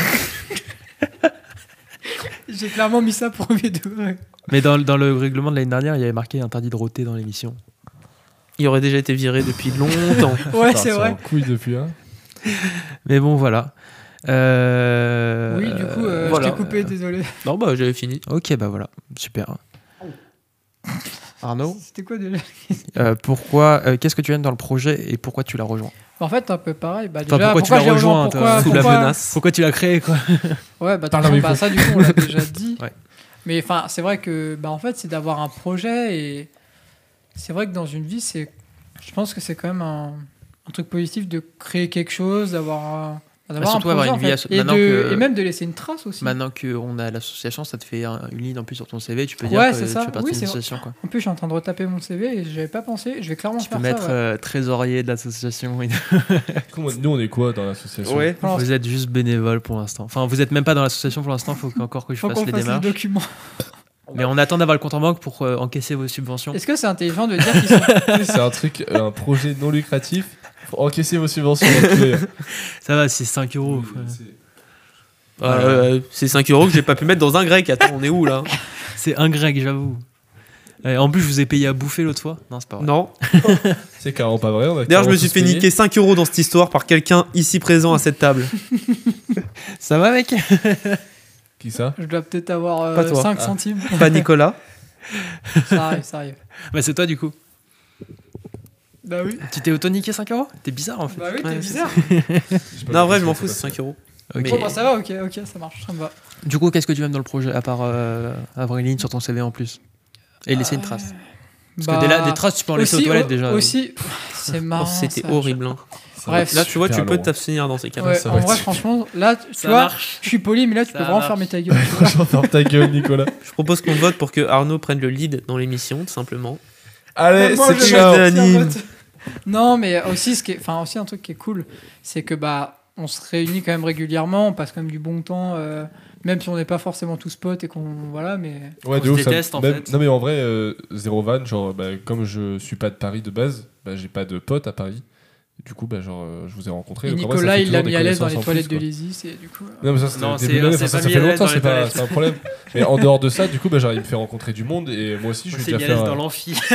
J'ai clairement mis ça pour mes degrés. Mais dans, dans le règlement de l'année dernière, il y avait marqué interdit de roter dans l'émission. Il aurait déjà été viré depuis longtemps. Ouais, c'est en vrai. couille depuis, hein. Mais bon, voilà. Euh, Oui, du coup, euh, voilà. je t'ai coupé, désolé. non, bah, j'avais fini. Ok, bah voilà, super. Arnaud, C'était quoi déjà? Euh, pourquoi, euh, qu'est-ce que tu aimes dans le projet et pourquoi tu l'as rejoint? En fait, un peu pareil. Bah, Enfin, pourquoi tu l'as rejoint, pourquoi, Sous la pourquoi- menace? Pourquoi tu l'as créé quoi? Ouais, bah, le bah, ça, du coup, on l'a déjà dit. Ouais. Mais enfin, c'est vrai que, bah, en fait, c'est d'avoir un projet et c'est vrai que dans une vie, c'est, je pense que c'est quand même un, un truc positif de créer quelque chose, d'avoir, D'avoir surtout un avoir une en vie fait. asso- et, maintenant de- que- et même de laisser une trace aussi. Maintenant qu'on a l'association, ça te fait un- une ligne en plus sur ton CV. Tu peux dire Ouais, que c'est tu ça. fais partie Oui, d'une c'est vrai. association. Quoi. En plus, je suis en train de retaper mon CV et j'avais pas pensé. Je vais clairement Tu faire peux mettre ça. ouais. euh, trésorier de l'association. Nous, on est quoi dans l'association Ouais. Vous êtes juste bénévole pour l'instant. Enfin, vous êtes même pas dans l'association pour l'instant. Il faut encore que je Faut fasse qu'on les fasse les démarches. documents. Mais on attend d'avoir le compte en banque pour euh, encaisser vos subventions. Est-ce que c'est intelligent de dire qu'ils sont. C'est un truc, euh, un projet non lucratif pour encaisser vos subventions. d'enculé. Ça va, c'est 5 euros. C'est- Euh, c'est 5 euros que j'ai pas pu mettre dans un grec. Attends, on est où là? C'est un grec, j'avoue. Et en plus, je vous ai payé à bouffer l'autre fois. Non, c'est pas vrai. Non. C'est carrément pas vrai. on a D'ailleurs, je me suis fait niquer 5 euros dans cette histoire par quelqu'un ici présent à cette table. Ça va, mec? Qui ça Je dois peut-être avoir euh, Pas toi. 5 Ah. centimes. Pas Nicolas. ça arrive, ça arrive. Bah, c'est toi, du coup. Bah oui. Tu t'es auto-niqué 5 euros? T'es bizarre, en fait. Bah oui, t'es c'est bizarre. Pas Non, en vrai, je m'en fous, c'est passé. 5 euros. Ok. Bon, bah ça va, ok, ok, ça marche, ça me va. Du coup, qu'est-ce que tu aimes dans le projet, à part euh, avoir une ligne sur ton CV en plus? Et laisser une trace. Parce que des, là, des traces, tu peux en laisser aux toilettes déjà. Aussi, c'est Oh, marrant. C'était ça. horrible. hein. Ça Bref. Là, tu vois, tu peux t'abstenir dans ces cas-là. Ouais, en vrai, franchement, là, tu Ça vois, marche. je suis poli, mais là, tu Ça peux vraiment marche. fermer ta gueule. Ferme ta gueule, Nicolas. Je propose qu'on vote pour que Arnaud prenne le lead dans l'émission, tout simplement. Allez, c'est ciao. Non, mais aussi, ce qui est, enfin, aussi un truc qui est cool, c'est que bah, on se réunit quand même régulièrement, on passe quand même du bon temps, euh, même si on n'est pas forcément tous potes et qu'on voilà, mais Ouais, On de se ouf, ça- en même- fait. Non, mais en vrai, euh, zéro van, genre, bah, comme je suis pas de Paris de base, bah, j'ai pas de potes à Paris. Du coup, bah, genre, euh, je vous ai rencontré. et donc en vrai, ça Nicolas, fait il l'a toujours mis des à l'aise dans les en toilettes plus, de quoi. l'Easy, c'est du coup. euh, Non, mais ça, c'était Non, au c'est- c'est enfin, pas ça mis fait à l'aise longtemps, dans c'est les pas, toilettes. c'est pas un problème. Mais en dehors de ça, du coup, bah, genre, il me fait rencontrer du monde et moi aussi, je On vais s'est déjà mis à l'aise faire. dans l'amphi.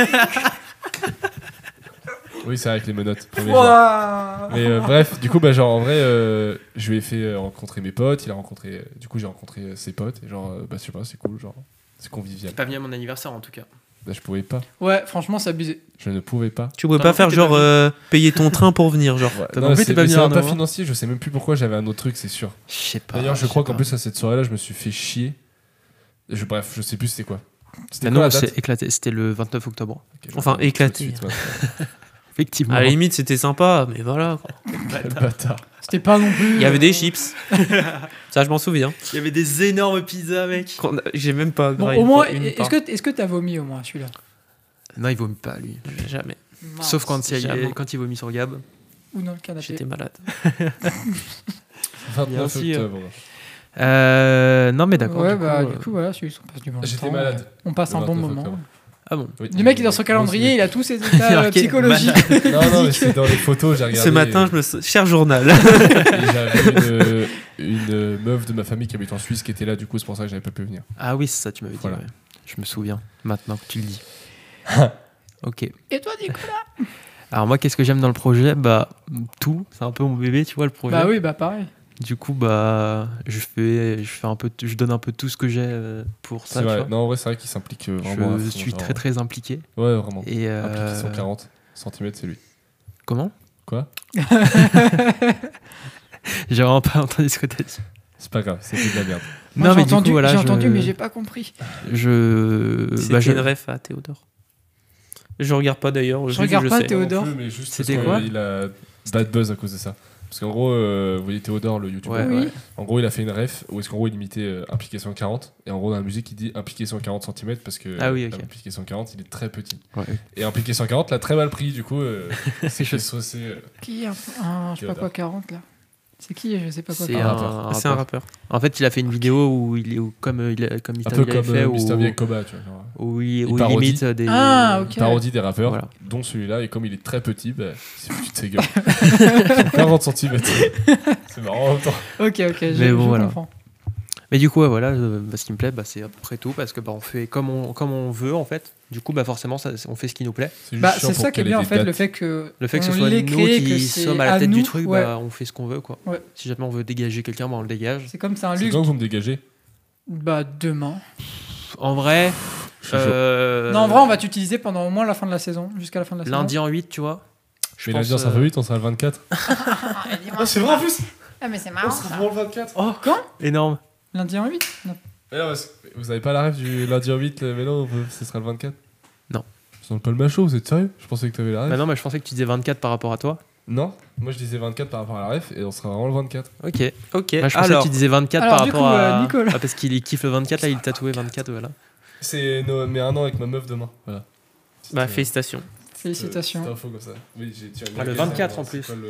Oui, c'est avec les menottes. premier jour. Ouah. Mais euh, bref, du coup, bah, genre, en vrai, euh, je lui ai fait euh, rencontrer mes potes. Il a rencontré. du coup, j'ai rencontré euh, ses potes. Et genre, euh, bah, je sais pas, c'est cool. Genre, c'est convivial. pas venu à mon anniversaire en tout cas. Bah, je pouvais pas. Ouais, franchement, c'est abusé. Je ne pouvais pas. Tu pouvais T'as pas faire genre euh, payer ton train pour venir, genre. Ouais, T'as non, c'est t'es pas mais venu c'est à même pas Arnaud, financier. Je sais même plus pourquoi j'avais un autre truc, c'est sûr. Je sais pas. D'ailleurs, je sais crois qu'en pas. plus, à cette soirée-là, je me suis fait chier. Je, bref, je sais plus c'était quoi. C'était Mais quoi non, la date c'est éclaté. C'était le 29 octobre. Ok, Enfin, tout de éclaté. suite, maintenant. Effectivement. À la limite, c'était sympa, mais voilà. quoi. Quel bâtard. C'était pas non plus. Il y avait euh, des chips. Ça, je m'en souviens. Il y avait des énormes pizzas, mec. Qu'on a- J'ai même pas. Bon, au moins, est-ce que est-ce que t'as vomi au moins celui-là? Non, il vomit pas, lui. Jamais. Sauf quand il, jamais. quand il vomit sur Gab. ou dans le canapé. J'étais malade. 29 aussi, euh, octobre. Euh, non, mais d'accord. Ouais, du bah coup, du euh, coup voilà, celui on passe du bon J'étais temps, malade. euh, On passe Le un bon 29 moment. octobre. Ah bon. Oui. Le mec il est dans son calendrier, il a tous ses états euh, psychologiques. Non, non, mais c'est dans les photos, j'ai regardé. Ce matin, je me. Cher journal. j'avais une, une meuf de ma famille qui habite en Suisse qui était là, du coup, c'est pour ça que j'avais pas pu venir. Ah oui, c'est ça, tu m'avais dit. Voilà. ouais. Je me souviens, maintenant que tu le dis. ok. Et toi Nicolas? Alors moi, qu'est-ce que j'aime dans le projet? Bah, tout. C'est un peu mon bébé, tu vois, le projet. Bah oui, bah pareil. Du coup, bah, je fais, je fais un peu, je donne un peu tout ce que j'ai euh, pour ça. Tu vois. Non, en vrai, c'est vrai qu'il s'implique euh, vraiment. Je fond, suis genre. très très impliqué. Ouais, vraiment. Et euh, Implication 40 cm, c'est lui. comment? Quoi? J'ai vraiment pas entendu ce que t'as dit. C'est pas grave, c'est de la merde. Moi, non, mais du entendu, coup, voilà, j'ai je- entendu, mais j'ai pas compris. je, C'était bah, je- une ref à Théodore. Je regarde pas d'ailleurs. Je regarde pas. Théodore. Plus, mais juste C'était quoi? Il a bad buzz à cause de ça. Parce qu'en gros, euh, vous voyez Théodore, le youtubeur. Ouais, Oui. ouais. En gros, il a fait une ref où est-ce qu'en gros, il imitait euh, Implication 40. Et en gros, dans la musique, il dit Implication 40 cm parce que Ah oui, ok. Implication 40, il est très petit. Ouais. Et Implication 40 l'a très mal pris, du coup, euh, c'est fait saucer. euh, Qui un, un- je sais pas quoi 40 là C'est qui Je sais pas quoi. C'est 40. un, rappeur. un C'est un rappeur. En fait, il a fait une vidéo où il est où- comme euh, il a- comme un peu comme fait euh, où, Mr. V avec Koba, tu vois. où il, Il où il parodie. imite des Ah, ok. Parodie des rappeurs, Voilà. dont celui-là. Et comme il est très petit, bah, c'est foutu de ses gueules. 40 cm. c'est marrant en même temps. Ok, ok, je, Mais bon, je voilà. comprends. Mais du coup, ouais, voilà, euh, bah, ce qui me plaît, bah, c'est à peu près tout parce que bah, on fait comme on, comme on veut en fait. Du coup, bah, forcément, ça, on fait ce qui nous plaît. C'est juste Bah, c'est ça qui est bien en fait, le fait que. Le fait que ce on soit nous créé, qui sommes à la tête nous, du truc, ouais. bah, on fait ce qu'on veut quoi. Ouais. Si jamais on veut dégager quelqu'un, bah, on le dégage. C'est comme c'est un C'est luxe. quand vous me dégagez Bah demain. En vrai, euh, Non, en vrai, on va t'utiliser pendant au moins la fin de la saison, jusqu'à la fin de la lundi en 8, tu vois. Je Mais lundi, ça euh, fait 8, on sera le 24. Ah, c'est vrai en plus Ah, mais c'est marrant ça. le 24 Oh, énorme. Lundi en 8 Non. Mais que Vous avez pas la rêve du lundi en 8, mais non, ce sera le 24 Non. C'est dans le Palma Show, vous êtes sérieux? Je pensais que t'avais la rêve. Bah non, mais je pensais que tu disais 24 par rapport à toi. Non, moi je disais 24 par rapport à la ref et on sera vraiment le 24. Ok. Ok, Moi, je pensais alors. qu'il disait 24 Alors, par du rapport coup, à. euh, Nicolas. Ah, parce qu'il kiffe le 24, là, il tatouait 24, voilà. C'est no- mes un an avec ma meuf demain. Voilà. Bah, félicitations. Félicitations. Info comme ça. Oui, j'ai tu as Ah, le mis 24 en plus. le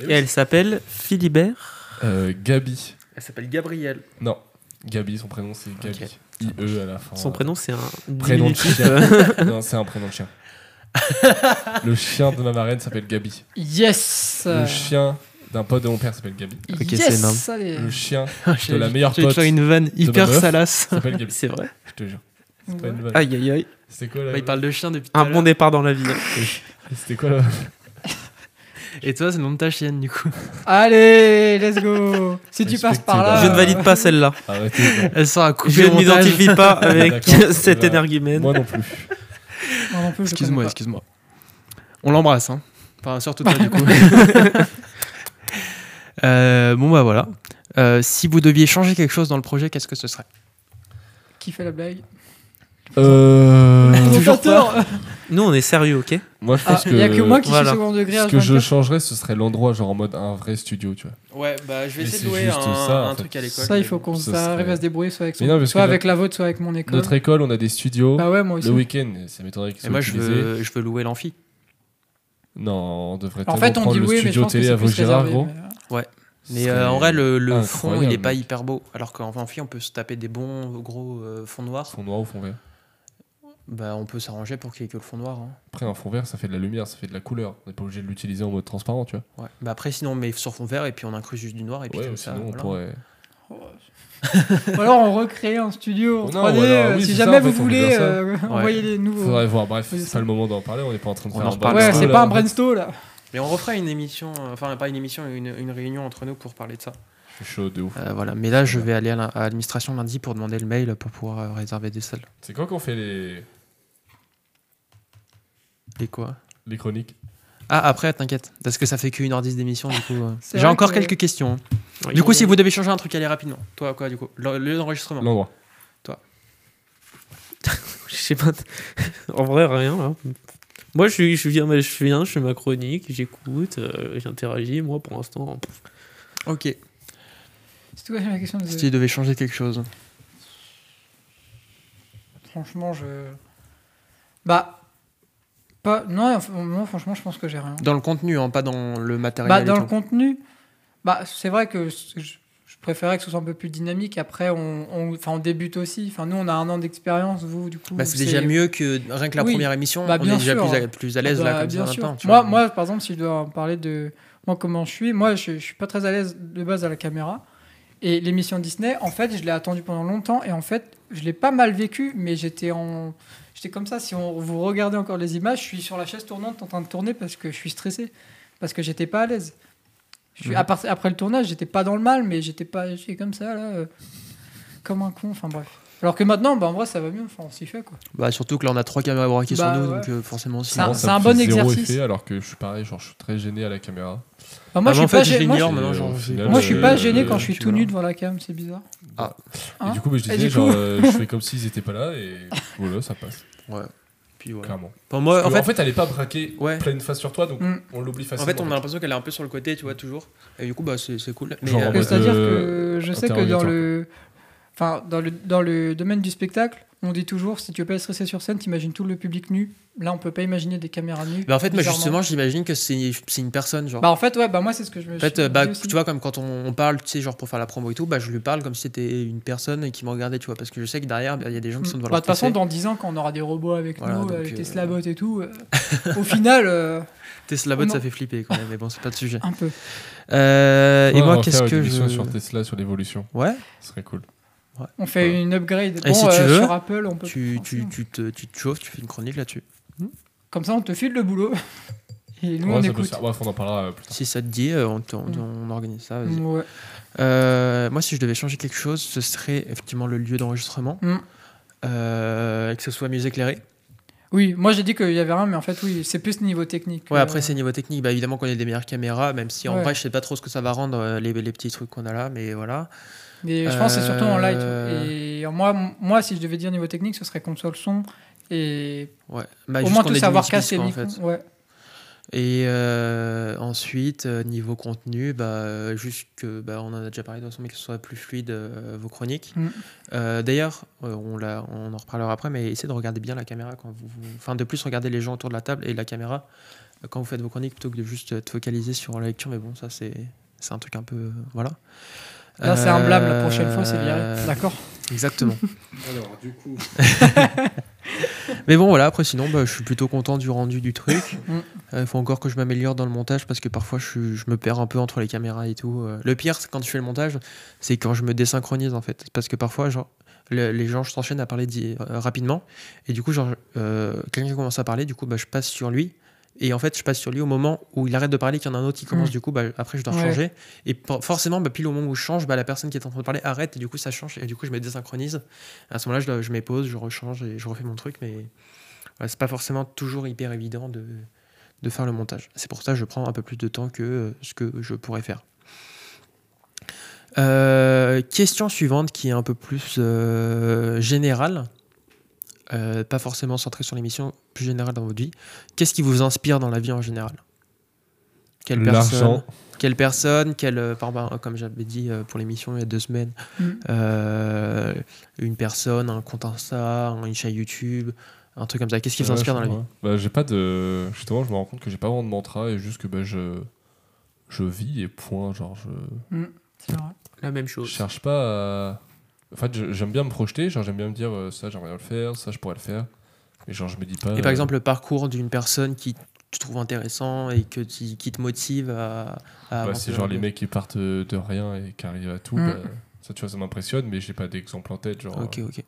Et Et oui, elle s'appelle Philibert? Euh, Gabi. Elle s'appelle Gabrielle. Non, Gabi, son prénom c'est Gabi. Ok. I-E à la fin. Son prénom, c'est un Prénom de chien. non, c'est un prénom de chien. le chien de ma marraine s'appelle Gabi. Yes Le chien d'un pote de mon père s'appelle Gabi. Ok, yes c'est énorme. allez. Le chien de la meilleure pote faire une vanne hyper salace. s'appelle Gabi. C'est vrai. Je te jure. Ouais. C'est pas une vanne. Aïe, aïe, aïe. C'était quoi la Bah, il parle de chien depuis Un bon départ dans la vie. hein. C'était quoi la Et toi, c'est le nom de ta chienne, du coup. Allez, let's go. Si tu passes par là. Je ne valide pas celle-là. Arrêtez. Elle sort à couper Je ne m'identifie pas avec D'accord. cet Bah, énergumène. Moi non plus. Moi non plus, Excuse-moi, pas. excuse-moi. On l'embrasse, hein. Enfin, surtout toi, du coup. Euh, bon, bah voilà. Euh, si vous deviez changer quelque chose dans le projet, qu'est-ce que ce serait? Qui fait la blague? Euh... Toujours Toujours Nous, on est sérieux, ok Moi je Ah, pense Il n'y a que moi qui voilà. suis second degré à Ce que je 24. changerais, ce serait l'endroit, genre en mode un vrai studio, tu vois. Ouais, bah je vais Mais essayer de louer un, ça, truc à l'école. Ça, il faut qu'on arrive serait- à se débrouiller soit avec, son- non, soit que avec la vôtre, soit avec mon école. Notre école, on a des studios. Bah ouais, moi aussi. le week-end, ça m'étonnerait qu'ils Et soient moi, je veux, je veux louer l'amphi. Non, on devrait En fait, on prendre dit le oui, mais je studio pense que télé c'est à plus Vaugirard, réservé. gros. mais- Ce Mais euh, en vrai, le, le fond, il est incroyable, pas hyper beau. Alors qu'en amphi, on peut se taper des bons gros euh, fonds noirs. Fond noir ou fond vert Bah, on peut s'arranger pour qu'il y ait que le fond noir. hein. Après, un fond vert, ça fait de la lumière, ça fait de la couleur. On n'est pas obligé de l'utiliser en mode transparent, tu vois. Ouais. Bah, après, sinon, on met sur fond vert et puis on incruste juste du noir. Et puis Ouais, comme ou ça, sinon, on voilà. pourrait. Ou alors on recrée un studio en Non, 3D. ou alors, euh, oui, si jamais ça, en vous fait, on peut voulez, euh, envoyez les nouveaux. Faudrait voir, bref, c'est c'est pas le moment d'en parler, on n'est pas en train de On faire en un. Ouais, c'est pas un brainstorm là. Mais on refera une émission, euh, enfin, pas une émission, une, une réunion entre nous pour parler de ça. Je suis chaud de ouf. Euh, voilà. Mais là, je vais aller à l'administration lundi pour demander le mail pour pouvoir euh, réserver des salles. C'est quand qu'on fait les, Et quoi les chroniques Ah, après, t'inquiète. Parce que ça fait qu'une heure 10 d'émission, du coup. euh. J'ai vrai encore que- quelques questions. hein. Oui. Du coup, si vous devez changer un truc, allez rapidement. Toi, quoi, du coup? Le lieu d'enregistrement. L'endroit. Je sais pas. en vrai, rien là. Moi, je, suis, je, viens, je viens, je fais ma chronique, j'écoute, euh, j'interagis. Moi, pour l'instant, pff, Ok. C'est quoi la question Si tu devais changer quelque chose? Franchement, je. Bah. Pas... Non, moi, franchement, je pense que j'ai rien. Dans le contenu, hein, pas dans le matériel. Bah, dans le contenu, bah, c'est vrai que je, je préférais que ce soit un peu plus dynamique. Après, on, on, débute aussi. Enfin, nous, on a un an d'expérience, vous, du coup. Bah, c'est déjà mieux que rien que la Oui. première émission. Bah, on est déjà plus à, plus à l'aise Bah, là, comme bien ça sûr. Moi, moi, par exemple, si je dois en parler de moi comment je suis, moi, je, je suis pas très à l'aise de base à la caméra. Et l'émission Disney, en fait, je l'ai attendu pendant longtemps et en fait, je l'ai pas mal vécu, mais j'étais en, j'étais comme ça. Si on, vous regardez encore les images, je suis sur la chaise tournante en train de tourner parce que je suis stressé, parce que j'étais pas à l'aise. Je suis, Mhm. à part- après le tournage, j'étais pas dans le mal, mais j'étais pas, j'étais comme ça là, euh, comme un con. Enfin bref. Alors que maintenant, bah, en vrai, ça va mieux. Enfin, on s'y fait quoi. Bah, surtout que là, on a trois caméras braquées Bah, sur nous, ouais. donc euh, forcément, si. C'est un bon exercice. effet, alors que je suis pareil, genre je suis très gêné à la caméra. Bah, moi, Ah, je en suis pas, fait, je gê- moi, l'ignore je- maintenant. Et, genre, au je- final, moi, je suis Euh, pas gêné quand euh, je suis tout nu devant la cam, c'est bizarre. Et Hein du coup, bah, je Et disais, genre, euh, je fais comme s'ils étaient pas là et voilà, ça passe, Puis voilà. clairement. Enfin, moi, Parce en fait, elle est pas braquée Ouais. pleine face sur toi, donc Mm. on l'oublie en facilement. fait, on a l'impression qu'elle est un peu sur le côté, tu vois, toujours. Et du coup, bah, c'est cool. En euh, C'est-à-dire euh, que je sais que dans le, enfin, dans le, dans le domaine du spectacle, on dit toujours si tu veux pas être stressé sur scène, t'imagines tout le public nu. Là, on peut pas imaginer des caméras nues. bah, en fait, moi, justement, j'imagine que c'est c'est une personne, genre. Bah, en fait, ouais, bah, moi, c'est ce que je me En fait, euh, bah, tu vois, comme quand on, on parle, tu sais, genre pour faire la promo et tout, bah, je lui parle comme si c'était une personne et qui me regardait, tu vois, parce que je sais que derrière, bah, il y a des gens qui sont devant Bah, leur de toute façon, dans 10 ans, quand on aura des robots avec Voilà, nous, donc, euh, les euh, Tesla bots et tout, euh, au final, euh, Tesla bot, ça fait flipper quand même, mais bon, c'est pas le sujet. un peu. Euh, et moi, va qu'est-ce faire une que émission je. sur Tesla, sur l'évolution. Ouais, Ce serait cool. On fait Ouais. une upgrade. Et Bon, si tu euh, veux, sur Apple, on peut. tu, tu, tu, te, tu te chauffes, tu fais une chronique là-dessus. Comme ça, on te file le boulot. Et nous, Ouais, on écoute. on en parlera euh, plus tard. Si ça te dit, euh, on, te- on- on organise ça. Euh, moi, si je devais changer quelque chose, ce serait effectivement le lieu d'enregistrement. Mm. Euh, que ce soit mieux éclairé. Oui, moi j'ai dit qu'il y avait rien, mais en fait, oui, c'est plus niveau technique. Ouais, Euh, après, c'est niveau technique. Bah, évidemment qu'on ait des meilleures caméras, même si en Ouais. vrai, je sais pas trop ce que ça va rendre les, les petits trucs qu'on a là, mais voilà. Mais je pense que c'est surtout en light. Euh. Et moi, moi, si je devais dire niveau technique, ce serait console son et Ouais. Bah, au moins tout savoir casser en fait. Ouais. Et euh, ensuite, euh, niveau contenu, bah, juste que, bah, on en a déjà parlé de toute façon, mais que ce soit plus fluide euh, vos chroniques. Mm. Euh, D'ailleurs, on, on en reparlera après, mais essayez de regarder bien la caméra quand vous, vous- Enfin, de plus regarder les gens autour de la table et la caméra quand vous faites vos chroniques plutôt que de juste être focalisé sur la lecture. Mais bon, ça, c'est un truc un peu. voilà. Là, c'est un blâme, la prochaine fois, c'est Euh, viré. D'accord Exactement. Alors, du coup. Mais bon, voilà, après, sinon, bah, je suis plutôt content du rendu du truc. Mm. Il faut encore que je m'améliore dans le montage parce que parfois je, me perds un peu entre les caméras et tout. Euh, Le pire, c'est quand je fais le montage, c'est quand je me désynchronise en fait. Parce que parfois, genre, le- les gens s'enchaînent à parler euh, rapidement et du coup, genre, euh, quelqu'un commence à parler, du coup, bah, je passe sur lui. Et en fait, je passe sur lui au moment où il arrête de parler, qu'il y en a un autre qui commence, Mm. du coup, bah, après, je dois Ouais. changer. Et forcément, bah, pile au moment où je change, bah, la personne qui est en train de parler arrête et du coup, ça change. Et du coup, je me désynchronise. À ce moment-là, je, je m'épose, je rechange et je refais mon truc. Mais voilà, c'est pas forcément toujours hyper évident de, de faire le montage. C'est pour ça que je prends un peu plus de temps que euh, ce que je pourrais faire. Euh, question suivante qui est un peu plus euh, générale, Euh, pas forcément centrée sur l'émission, plus générale dans votre vie. Qu'est-ce qui vous inspire dans la vie en général? Quelle personne. Quelle personne quelle, euh, Comme j'avais dit euh, pour l'émission il y a deux semaines, Mm. euh, une personne, un compte Insta, une chaîne YouTube, un truc comme ça. Qu'est-ce qui vous inspire je dans la vie? bah, J'ai pas de. Justement, je me rends compte que j'ai pas vraiment de mantra et juste que bah, je. Je vis et point. Genre, je. C'est vrai. La même Je chose. cherche pas à. En fait, j'aime bien me projeter, genre j'aime bien me dire euh, ça, j'aimerais bien le faire, ça, je pourrais le faire. Mais genre, je me dis pas. Et par euh, exemple, le parcours d'une personne qui tu trouves intéressant et que tu- qui te motive à, à bah, c'est genre les mecs qui partent euh, de rien et qui arrivent à tout. Mm. bah, ça, tu vois, ça m'impressionne, mais j'ai pas d'exemple en tête. Genre, Ok, ok.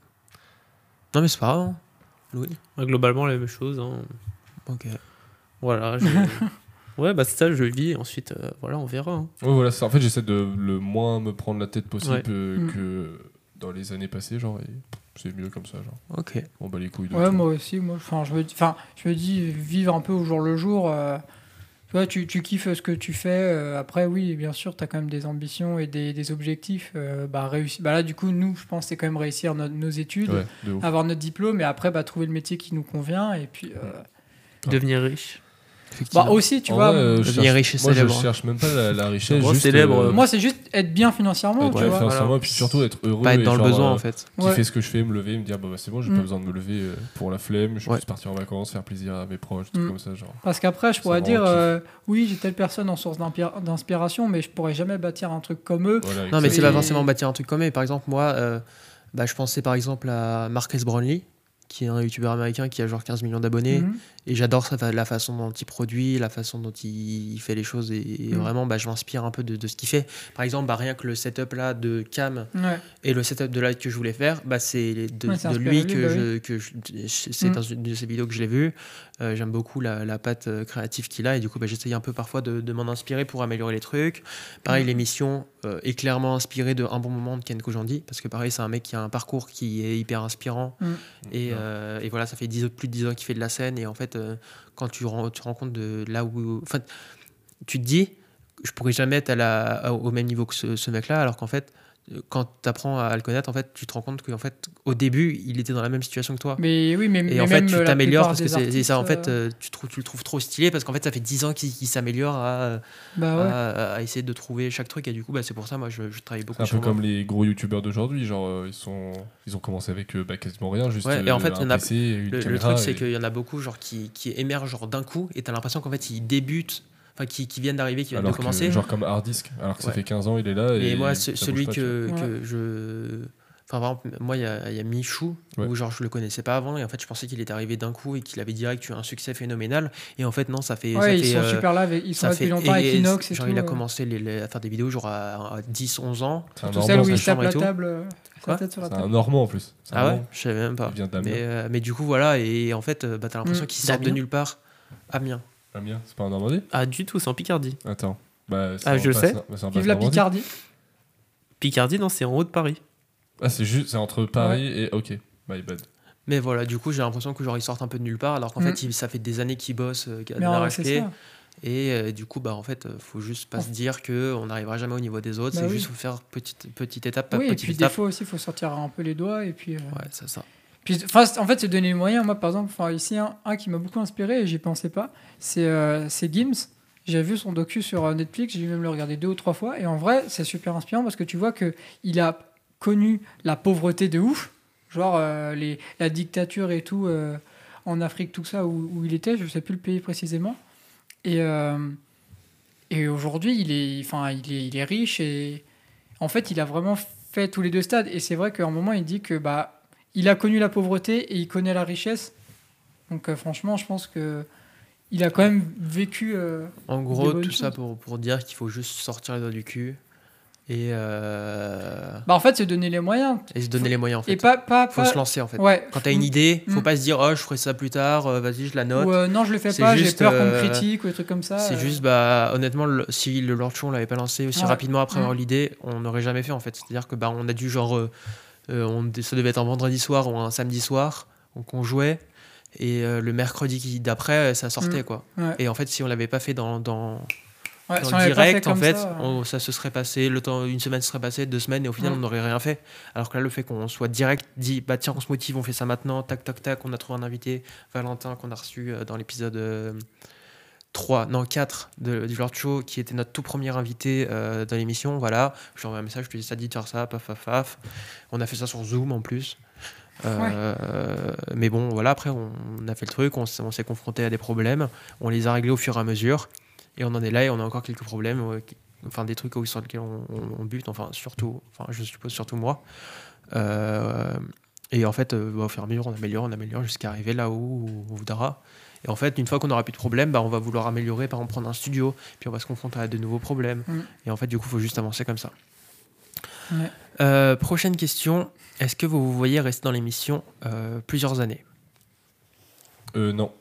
Non, mais c'est pas grave. hein. Louis Ouais, Globalement, la même chose. hein. Ok. Voilà. je- ouais, bah c'est ça, je vis. Ensuite, euh, voilà, on verra. hein. Ouais, voilà, ça. en fait, j'essaie de le moins me prendre la tête possible Ouais. euh, Mm. que dans les années passées, genre, et c'est mieux comme ça, genre. Ok. On bat les couilles de Ouais, tout. moi aussi. Moi, enfin, je me, dis- enfin, je me dis vivre un peu au jour le jour. euh, tu vois, tu, tu kiffes ce que tu fais. euh, après, oui, bien sûr, tu as quand même des ambitions et des, des objectifs. euh, bah, réussi- bah, là, du coup, nous, je pense que c'est quand même réussir nos, nos études, Ouais, de ouf. avoir notre diplôme et après, bah, trouver le métier qui nous convient. Et puis, euh, Devenir riche. Bah, aussi, tu En vois, vrai, euh, cherche- riche et Moi, je célèbre. cherche même pas la, la richesse. Moi, juste, célèbre, euh, moi, c'est juste être bien financièrement, être tu bien vois. financièrement, Voilà. et puis surtout être heureux. pas être et dans le genre, besoin euh, en fait. kiffer Ouais. ce que je fais, me lever et me dire bah, bah, c'est bon, j'ai Mm. pas besoin de me lever pour la flemme, je Ouais. peux partir en vacances, faire plaisir à mes proches, trucs Mm. comme ça. Genre. Parce qu'après, je pourrais dire, euh, oui, j'ai telle personne en source d'inspiration, mais je pourrais jamais bâtir un truc comme eux. Voilà, Non, mais c'est pas forcément bâtir un truc comme eux. Par exemple, moi, bah, je pensais par exemple à Marques Brownlee, qui est un youtubeur américain qui a genre 15 millions d'abonnés. Mhm. Et j'adore la façon dont il produit, la façon dont il, il fait les choses. Et, et Mm. vraiment, bah, je m'inspire un peu de, de ce qu'il fait. Par exemple, bah, rien que le setup là de Cam Ouais. et le setup de live que je voulais faire, bah, c'est de, Ouais, lui de lui, que, bah je, que je- c'est Mm. dans une de ses vidéos que je l'ai vu. Euh, J'aime beaucoup la, la patte euh, créative qu'il a et du coup bah, j'essaye un peu parfois de, de m'en inspirer pour améliorer les trucs. Pareil, Mm. l'émission euh, est clairement inspirée de Un bon moment de Ken Kojandi parce que pareil, c'est un mec qui a un parcours qui est hyper inspirant et, euh, et voilà, ça fait 10, plus de 10 ans qu'il fait de la scène et en fait, euh, quand tu tu rends compte de là où. Enfin, tu te dis, je pourrais jamais être au même niveau que ce, mec-là, alors qu'en fait, quand tu apprends à le connaître, en fait, tu te rends compte qu'en fait, au début, il était dans la même situation que toi. Mais oui, mais, Et mais en fait, même tu t'améliores parce que c'est ça. En fait, euh, tu, trouves, tu le trouves trop stylé parce qu'en fait, ça fait 10 ans qu'il s'améliore à, bah ouais. à- à essayer de trouver chaque truc. Et du coup, bah, c'est pour ça, moi, je, je travaille C'est beaucoup un sur peu moi. comme les gros youtubeurs d'aujourd'hui, genre euh, ils, sont... ils ont commencé avec euh, bah, quasiment rien, juste Ouais, et en fait, un il y en a- PC, une Le, truc, c'est qu'il y en a beaucoup genre, qui, qui émergent genre, d'un coup et tu as l'impression qu'en fait, ils débutent, enfin, qui, qui viennent d'arriver, qui viennent Alors de que, commencer. genre comme hard disk, alors que ça fait 15 ans, il est là. Et, Et moi, ça ce- celui pas, que, que je. Enfin, par exemple, moi, il y y a Michou, Ouais. où genre je le connaissais pas avant, et en fait, je pensais qu'il était arrivé d'un coup et qu'il avait direct eu un succès phénoménal. Et en fait, non, ça fait. ça Ouais, ils fait, sont euh, super là, avec- ils sont ça là depuis fait longtemps avec et- Inox et genre, tout. il a commencé les- les- à faire des vidéos genre à, à 10, 11 ans. C'est un Tout celle Normand, où il tape chambre et la tout. table, euh, la c'est un. Normand en plus. Ah ouais Normand. Je savais même pas. Il vient d'Amiens. Mais, euh, mais du coup, voilà, et en fait, bah, t'as l'impression Mm. qu'ils sortent de nulle part. Amiens. Amiens, c'est pas en Normandie? Ah, du tout, c'est en Picardie. Attends. Bah, Ah, je le sais. bah, c'est en Vive la. Picardie. Picardie, non, c'est en haut de Paris. Ah, c'est juste, c'est entre Paris et. Ok, my bad. Mais voilà, du coup, j'ai l'impression que genre ils sortent un peu de nulle part, alors qu'en Mm. fait, ils- ça fait des années qu'ils bossent, euh, d'arrache-pied. ça. Et euh, du coup, bah, en fait, euh, faut juste pas se dire que on n'arrivera jamais au niveau des autres. Bah c'est oui. juste faut faire petite, petite étape par Oui, et petite puis des fois aussi, il faut sortir un peu les doigts. Et puis, euh, Ouais, c'est ça. Puis, en fait, c'est donner les moyens. Moi, par exemple, ici, un, qui m'a beaucoup inspiré et j'y pensais pas, c'est euh, Gims. J'ai vu son docu sur euh, Netflix, j'ai même le regardé deux ou trois fois. Et en vrai, c'est super inspirant parce que tu vois que il a connu la pauvreté de ouf. Genre euh, les, la dictature et tout euh, en Afrique, tout ça, où, où il était, je sais plus le pays précisément. Et, et aujourd'hui, il est, il, est, il est riche et en fait, il a vraiment fait tous les deux stades. Et c'est vrai qu'à un moment, il dit que bah, il a connu la pauvreté et il connaît la richesse. Donc euh, franchement, je pense que il a quand même vécu. euh, En gros, tout ça pour, pour dire qu'il faut juste sortir les doigts du cul et, euh, Bah en fait, c'est donner les moyens. et se donner Faut- les moyens en fait. Et pas, pas, faut pas- se lancer en fait. Ouais. Quand t'as une idée, faut Mm. pas se dire oh je ferai ça plus tard, euh, vas-y je la note. Ou, euh, non, je le fais pas, j'ai peur qu'on me critique ou des trucs comme ça. C'est juste, bah, honnêtement, le- si le Lord Show on l'avait pas lancé aussi Ouais. rapidement après Mm. avoir l'idée, on n'aurait jamais fait en fait. C'est-à-dire que bah, on a dû genre, on, ça devait être un vendredi soir ou un samedi soir, donc on jouait et euh, le mercredi d'après ça sortait Mm. quoi. Ouais. Et en fait, si on l'avait pas fait dans, dans, Ouais, dans si on le l'avait pas direct, en fait, ça, euh, on- ça se serait passé, le temps, une semaine se serait passée, deux semaines, et au final, Mm. on n'aurait rien fait. Alors que là, le fait qu'on soit direct, dit, bah tiens, on se motive, on fait ça maintenant, tac, tac, tac, on a trouvé un invité, Valentin, qu'on a reçu euh, dans l'épisode euh, 3, non 4 de, du Lord Show, qui était notre tout premier invité euh, dans l'émission. Voilà, je lui envoie un message, je lui dis ça dit ça, paf, paf, paf. On a fait ça sur Zoom en plus. Euh, Mais bon, voilà, après, on, on a fait le truc, on, s'est- on s'est confronté à des problèmes, on les a réglés au fur et à mesure. Et on en est là et on a encore quelques problèmes, euh, qui- enfin des trucs sur lesquels on, on- bute, enfin surtout, enfin je suppose surtout moi. Et en fait, bah, au fur et à mesure, on améliore, on améliore jusqu'à arriver là où on voudra. Et en fait, une fois qu'on aura plus de problèmes, bah, on va vouloir améliorer, par exemple prendre un studio, puis on va se confronter à de nouveaux problèmes. Mm. Et en fait, du coup, il faut juste avancer comme ça. Ouais. Euh, prochaine question. Est-ce que vous vous voyez rester dans l'émission euh, plusieurs années? Euh, non.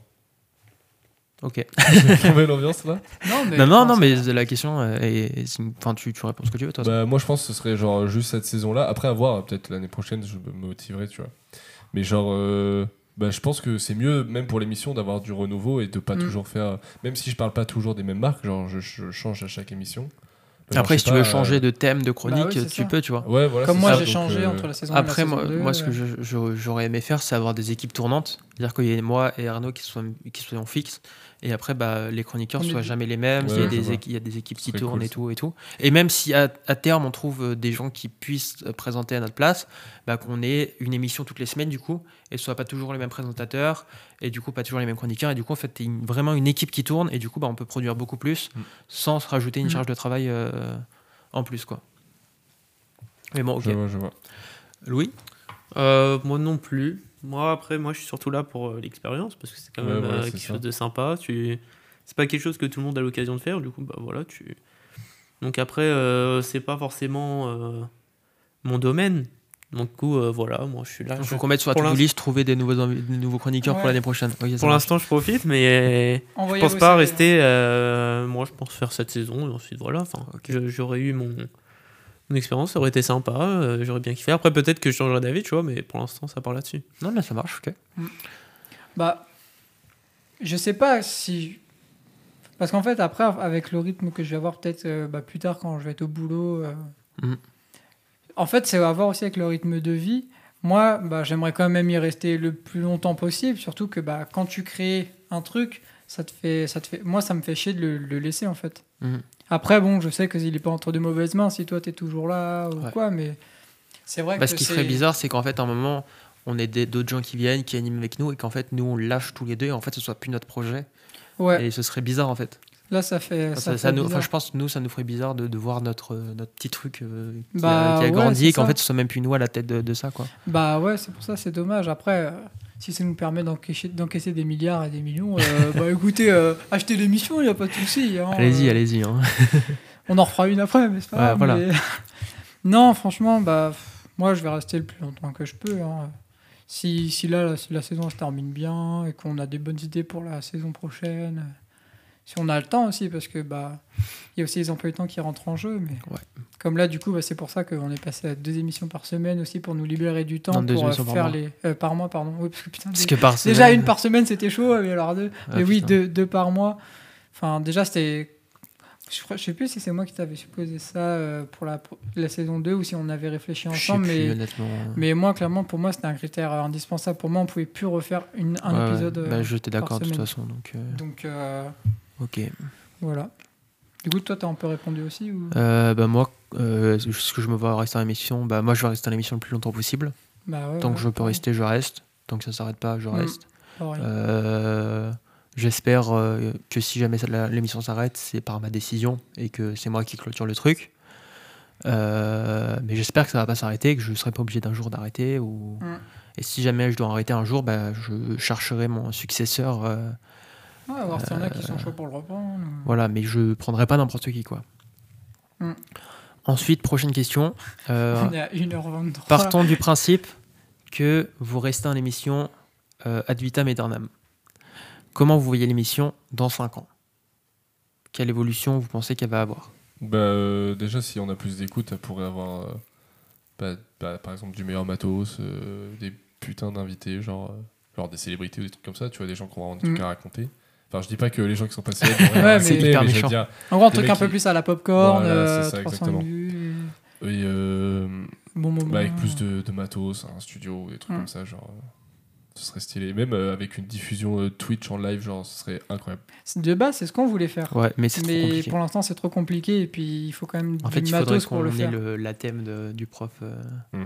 Ok. L'ambiance là Non, mais non, non, non, mais la question euh, est. Enfin, tu, tu réponds ce que tu veux, toi. Bah, moi, je pense que ce serait genre juste cette saison-là. Après, à voir, peut-être l'année prochaine, je me motiverai, tu vois. Mais genre, euh, bah, je pense que c'est mieux, même pour l'émission, d'avoir du renouveau et de pas Mm. toujours faire. Même si je parle pas toujours des mêmes marques, genre, je, je change à chaque émission. Bah, Après, si tu veux changer euh, de thème, de chronique, Bah tu ça. peux, tu vois. Ouais, voilà. Comme moi, j'ai changé euh, entre la saison 1 et Après, la saison moi, 2, moi, ce que euh, je- j'aurais aimé faire, c'est avoir des équipes tournantes. C'est-à-dire qu'il y ait moi et Arnaud qui soient, qui soient en fixe. Et après, bah, les chroniqueurs On est soient jamais les mêmes. Ouais, il, y a des vois. équi- il y a des équipes qui tournent cool, et ça. tout, et tout. Et même si à, à terme, on trouve euh, des gens qui puissent euh, présenter à notre place, bah, qu'on ait une émission toutes les semaines, du coup, et ce soit pas toujours les mêmes présentateurs, et du coup, pas toujours les mêmes chroniqueurs. Et du coup, en fait, une- vraiment une équipe qui tourne, et du coup, bah, on peut produire beaucoup plus Mm. sans se rajouter une Mm. charge de travail euh, en plus, quoi. Mais bon, ok. Je vois, je vois. Louis? Euh, moi non plus. Moi, après, moi, je suis surtout là pour euh, l'expérience parce que c'est quand Ouais, même euh, quelque ça. chose de sympa. Tu... C'est pas quelque chose que tout le monde a l'occasion de faire, du coup, bah voilà, tu. Donc après, euh, c'est pas forcément euh, mon domaine. Donc, du coup, euh, voilà, moi, je suis là. Il Je- faut qu'on mette sur la l'instant- list, trouver des nouveaux, des nouveaux chroniqueurs pour l'année prochaine. Pour l'instant, je profite, mais je pense pas rester. euh, moi, je pense faire cette saison et ensuite, voilà. Enfin, je- j'aurais eu mon, mon expérience, aurait été sympa, euh, j'aurais bien kiffé. Après, peut-être que je changerai d'avis, tu vois, mais pour l'instant, ça part là-dessus. Non, mais ça marche, ok. Bah, je sais pas si. Parce qu'en fait, après, avec le rythme que je vais avoir peut-être euh, bah, plus tard quand je vais être au boulot. euh, Mhm. En fait, c'est à voir aussi avec le rythme de vie. Moi, bah, j'aimerais quand même y rester le plus longtemps possible. Surtout que bah, quand tu crées un truc, ça te fait, ça te fait. Moi, ça me fait chier de le, le laisser en fait. Mhm. Après, bon, je sais qu'il est pas entre de mauvaises mains si toi, tu es toujours là ou Ouais. quoi, mais c'est vrai Bah, que ce qui serait bizarre, c'est qu'en fait, à un moment, on ait d'autres gens qui viennent, qui animent avec nous, et qu'en fait, nous, on lâche tous les deux, et en fait, ce soit plus notre projet. Ouais, Et ce serait bizarre, en fait. là, ça fait. Ça, Ça, ça fait nous, je pense que nous, ça nous ferait bizarre de, de voir notre, euh, notre petit truc euh, qui, Bah, a, qui a ouais, grandi, et qu'en fait, ce soit même plus nous à la tête de, de ça, quoi. Bah ouais, c'est pour ça, c'est dommage. Après, euh, si ça nous permet d'encaisser, des milliards et des millions, euh, bah écoutez, euh, achetez l'émission, il n'y a pas de souci. hein. allez-y, Euh, allez-y. hein. On en refera une après, mais c'est pas Ouais, grave, voilà. mais- non, franchement, bah, moi je vais rester le plus longtemps que je peux. hein. Si, si là, la, si la saison se termine bien et qu'on a des bonnes idées pour la saison prochaine, si on a le temps aussi, parce que bah, il y a aussi les emplois du temps qui rentrent en jeu. Mais Ouais. comme là, du coup, bah, c'est pour ça qu'on est passé à deux émissions par semaine aussi pour nous libérer du temps Non, pour euh, faire les euh, par mois, pardon. Oui, parce que putain, Parce des- que par déjà une par semaine c'était chaud, mais alors deux. Ah, mais oui, deux, deux par mois. Enfin, déjà c'était Je, je sais plus si c'est moi qui t'avais supposé ça euh, pour la, la saison 2 ou si on avait réfléchi Je sais ensemble. plus, mais, honnêtement. mais moi, clairement, pour moi, c'était un critère indispensable. Pour moi, on pouvait plus refaire une, un Ouais, épisode. Bah, J'étais par d'accord de toute façon. Donc, Donc, ok. voilà. Du coup, toi, t'as un peu répondu aussi ou... Euh, bah, moi, euh, est-ce que je me vois rester à l'émission bah, Moi, je vais rester à l'émission le plus longtemps possible. Bah, ouais, Tant ouais, que je peux rester, je reste. Tant que ça s'arrête pas, je Mm. reste. pareil. Euh, J'espère euh, que si jamais l'émission s'arrête, c'est par ma décision et que c'est moi qui clôture le truc. Mais j'espère que ça va pas s'arrêter, que je serai pas obligé d'un jour d'arrêter. Ou... Mm. Et si jamais je dois arrêter un jour, bah, je chercherai mon successeur. Euh, Ouais, voir s'il y en a qui sont chauds pour le reprendre. ou- voilà, mais je prendrai pas n'importe qui. quoi. Mm. Ensuite, prochaine question. Euh, On est à 1h23. Partons du principe que vous restez en émission euh, ad vitam aeternam. Comment vous voyez l'émission dans 5 ans? Quelle évolution vous pensez qu'elle va avoir? Bah, euh, déjà, si on a plus d'écoute, elle pourrait avoir, euh, bah, bah, par exemple, du meilleur matos, euh, des putains d'invités, genre, euh, genre des célébrités ou des trucs comme ça, tu vois, des gens qui avoir des trucs Mm. à raconter. Enfin, je dis pas que les gens qui sont passés Ouais, mais- Hyper méchant. dire, En gros, un truc un peu qui- plus à la popcorn, Voilà, euh, c'est ça, 300 exactement. vues, et, euh, bon moment. bah, avec plus de, de matos, un studio, des trucs Mm. comme ça, genre, euh, ce serait stylé. Même euh, avec une diffusion euh, Twitch en live, genre, ce serait incroyable. De base, c'est ce qu'on voulait faire. Ouais, mais c'est Mais pour l'instant, c'est trop compliqué et puis il faut quand même En du fait, il matos pour qu'on le faire. le, la thème de- du prof euh, Mm.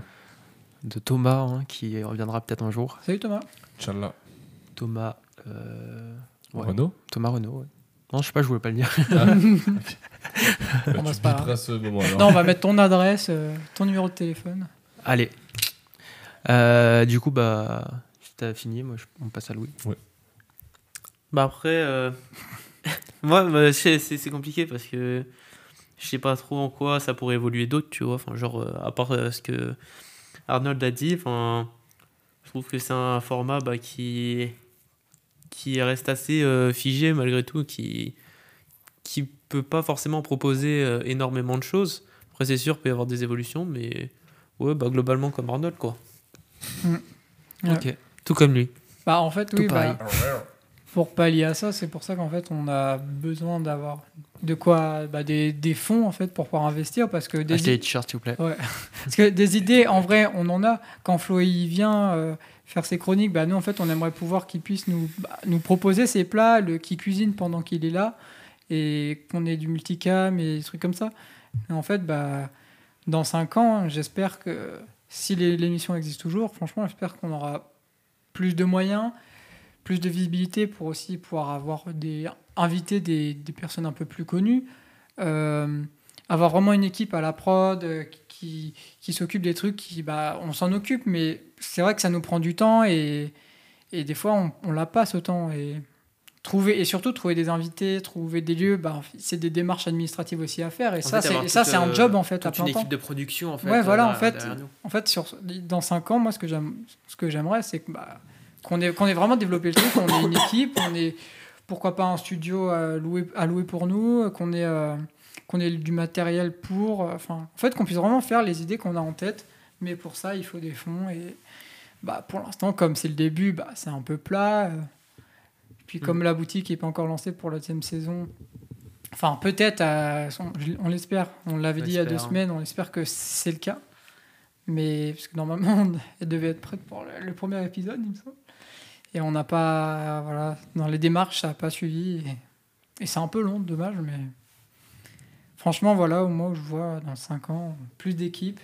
de Thomas, hein, qui reviendra peut-être un jour. Salut Thomas. Inch'Allah. Thomas, euh, ouais, Renaud Thomas Renault. ouais. Non, je sais pas, je voulais pas le dire. Bah, On Tu se pas- biperas ce moment alors. Non, on va mettre ton adresse, euh, ton numéro de téléphone. Allez. Euh, du coup, bah, si t'as fini, moi, je- on passe à Louis. Bah après, euh, moi, bah, c'est compliqué parce que je sais pas trop en quoi ça pourrait évoluer d'autres, tu vois. Enfin, genre, à part ce que Arnold a dit, enfin, je trouve que c'est un format bah, qui, qui reste assez euh, figé malgré tout, qui qui peut pas forcément proposer euh, énormément de choses. Après, c'est sûr, il peut y avoir des évolutions, mais ouais, bah, globalement comme Arnold, quoi. Ouais. Ok. Tout comme lui. Bah, en fait, Tout oui, bah, pour pallier à ça, c'est pour ça qu'en fait, on a besoin d'avoir de quoi bah, des, des fonds en fait pour pouvoir investir parce que des, Achetez t-shirts, s'il vous plaît. parce que des idées, en vrai, on en a. Quand Flo vient euh, faire ses chroniques, bah, nous en fait, on aimerait pouvoir qu'il puisse nous, bah, nous proposer ses plats, qu'il cuisine pendant qu'il est là et qu'on ait du multicam et des trucs comme ça. En fait, bah, dans 5 ans, j'espère que si l'émission existe toujours, franchement, j'espère qu'on aura plus de moyens, plus de visibilité pour aussi pouvoir avoir des inviter des, des personnes un peu plus connues, euh, avoir vraiment une équipe à la prod euh, qui, qui s'occupe des trucs, qui, bah, on s'en occupe, mais c'est vrai que ça nous prend du temps et, et des fois on, on l'a pas ce temps et trouver et surtout trouver des invités, trouver des lieux, bah, c'est des démarches administratives aussi à faire et ça fait, c'est avoir et ça c'est un euh, job en fait à une plein temps. équipe de production, en fait. Ouais, voilà, euh, en fait, derrière nous. En fait, sur, dans 5 ans, moi, ce que j'aime, ce j'aimerais, c'est que, bah, qu'on ait, qu'on ait vraiment développé le truc, qu'on ait une équipe, qu'on ait, pourquoi pas un studio à louer, à louer pour nous, qu'on ait, euh, qu'on ait du matériel pour, euh, enfin, en fait, qu'on puisse vraiment faire les idées qu'on a en tête. Mais pour ça, il faut des fonds et, bah, pour l'instant, comme c'est le début, bah, c'est un peu plat. euh. Puis comme la boutique n'est pas encore lancée pour la deuxième saison, enfin peut-être, on, l'espère. On l'avait dit il y a deux l'espère. semaines, on espère que c'est le cas. Mais parce que normalement, elle devait être prête pour le, le premier épisode, il me semble. Et on n'a pas, voilà, dans les démarches, ça n'a pas suivi. Et, et c'est un peu long, dommage, mais franchement, voilà, au moins, je vois dans 5 ans, plus d'équipes,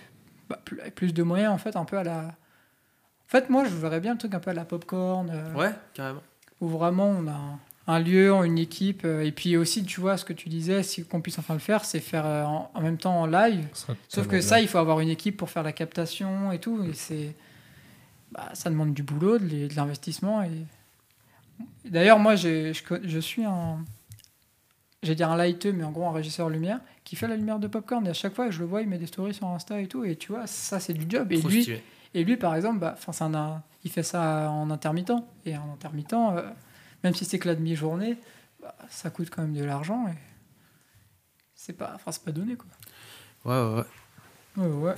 bah, plus, de moyens, en fait, un peu à la. En fait, moi, je verrais bien le truc un peu à la popcorn. euh, Ouais, carrément. où vraiment on a un, un lieu, une équipe, euh, et puis aussi, tu vois, ce que tu disais, si qu'on puisse enfin le faire, c'est faire euh, en, en même temps en live. Sauf que ça, il faut avoir une équipe pour faire la captation et tout, et c'est, bah, ça demande du boulot, de l'investissement. Et... D'ailleurs, moi, j'ai- je, je suis un, j'ai dire un lighteux, mais en gros un régisseur lumière qui fait la lumière de popcorn. Et à chaque fois, je le vois, il met des stories sur Insta et tout, et tu vois, ça c'est du job. Et Trop lui, stylé. et lui, par exemple, bah, un- il fait ça en intermittent. Et en intermittent, euh, même si c'est que la demi-journée, bah, ça coûte quand même de l'argent. Et c'est pas, pas donné, quoi. Ouais, ouais, ouais. Ouais,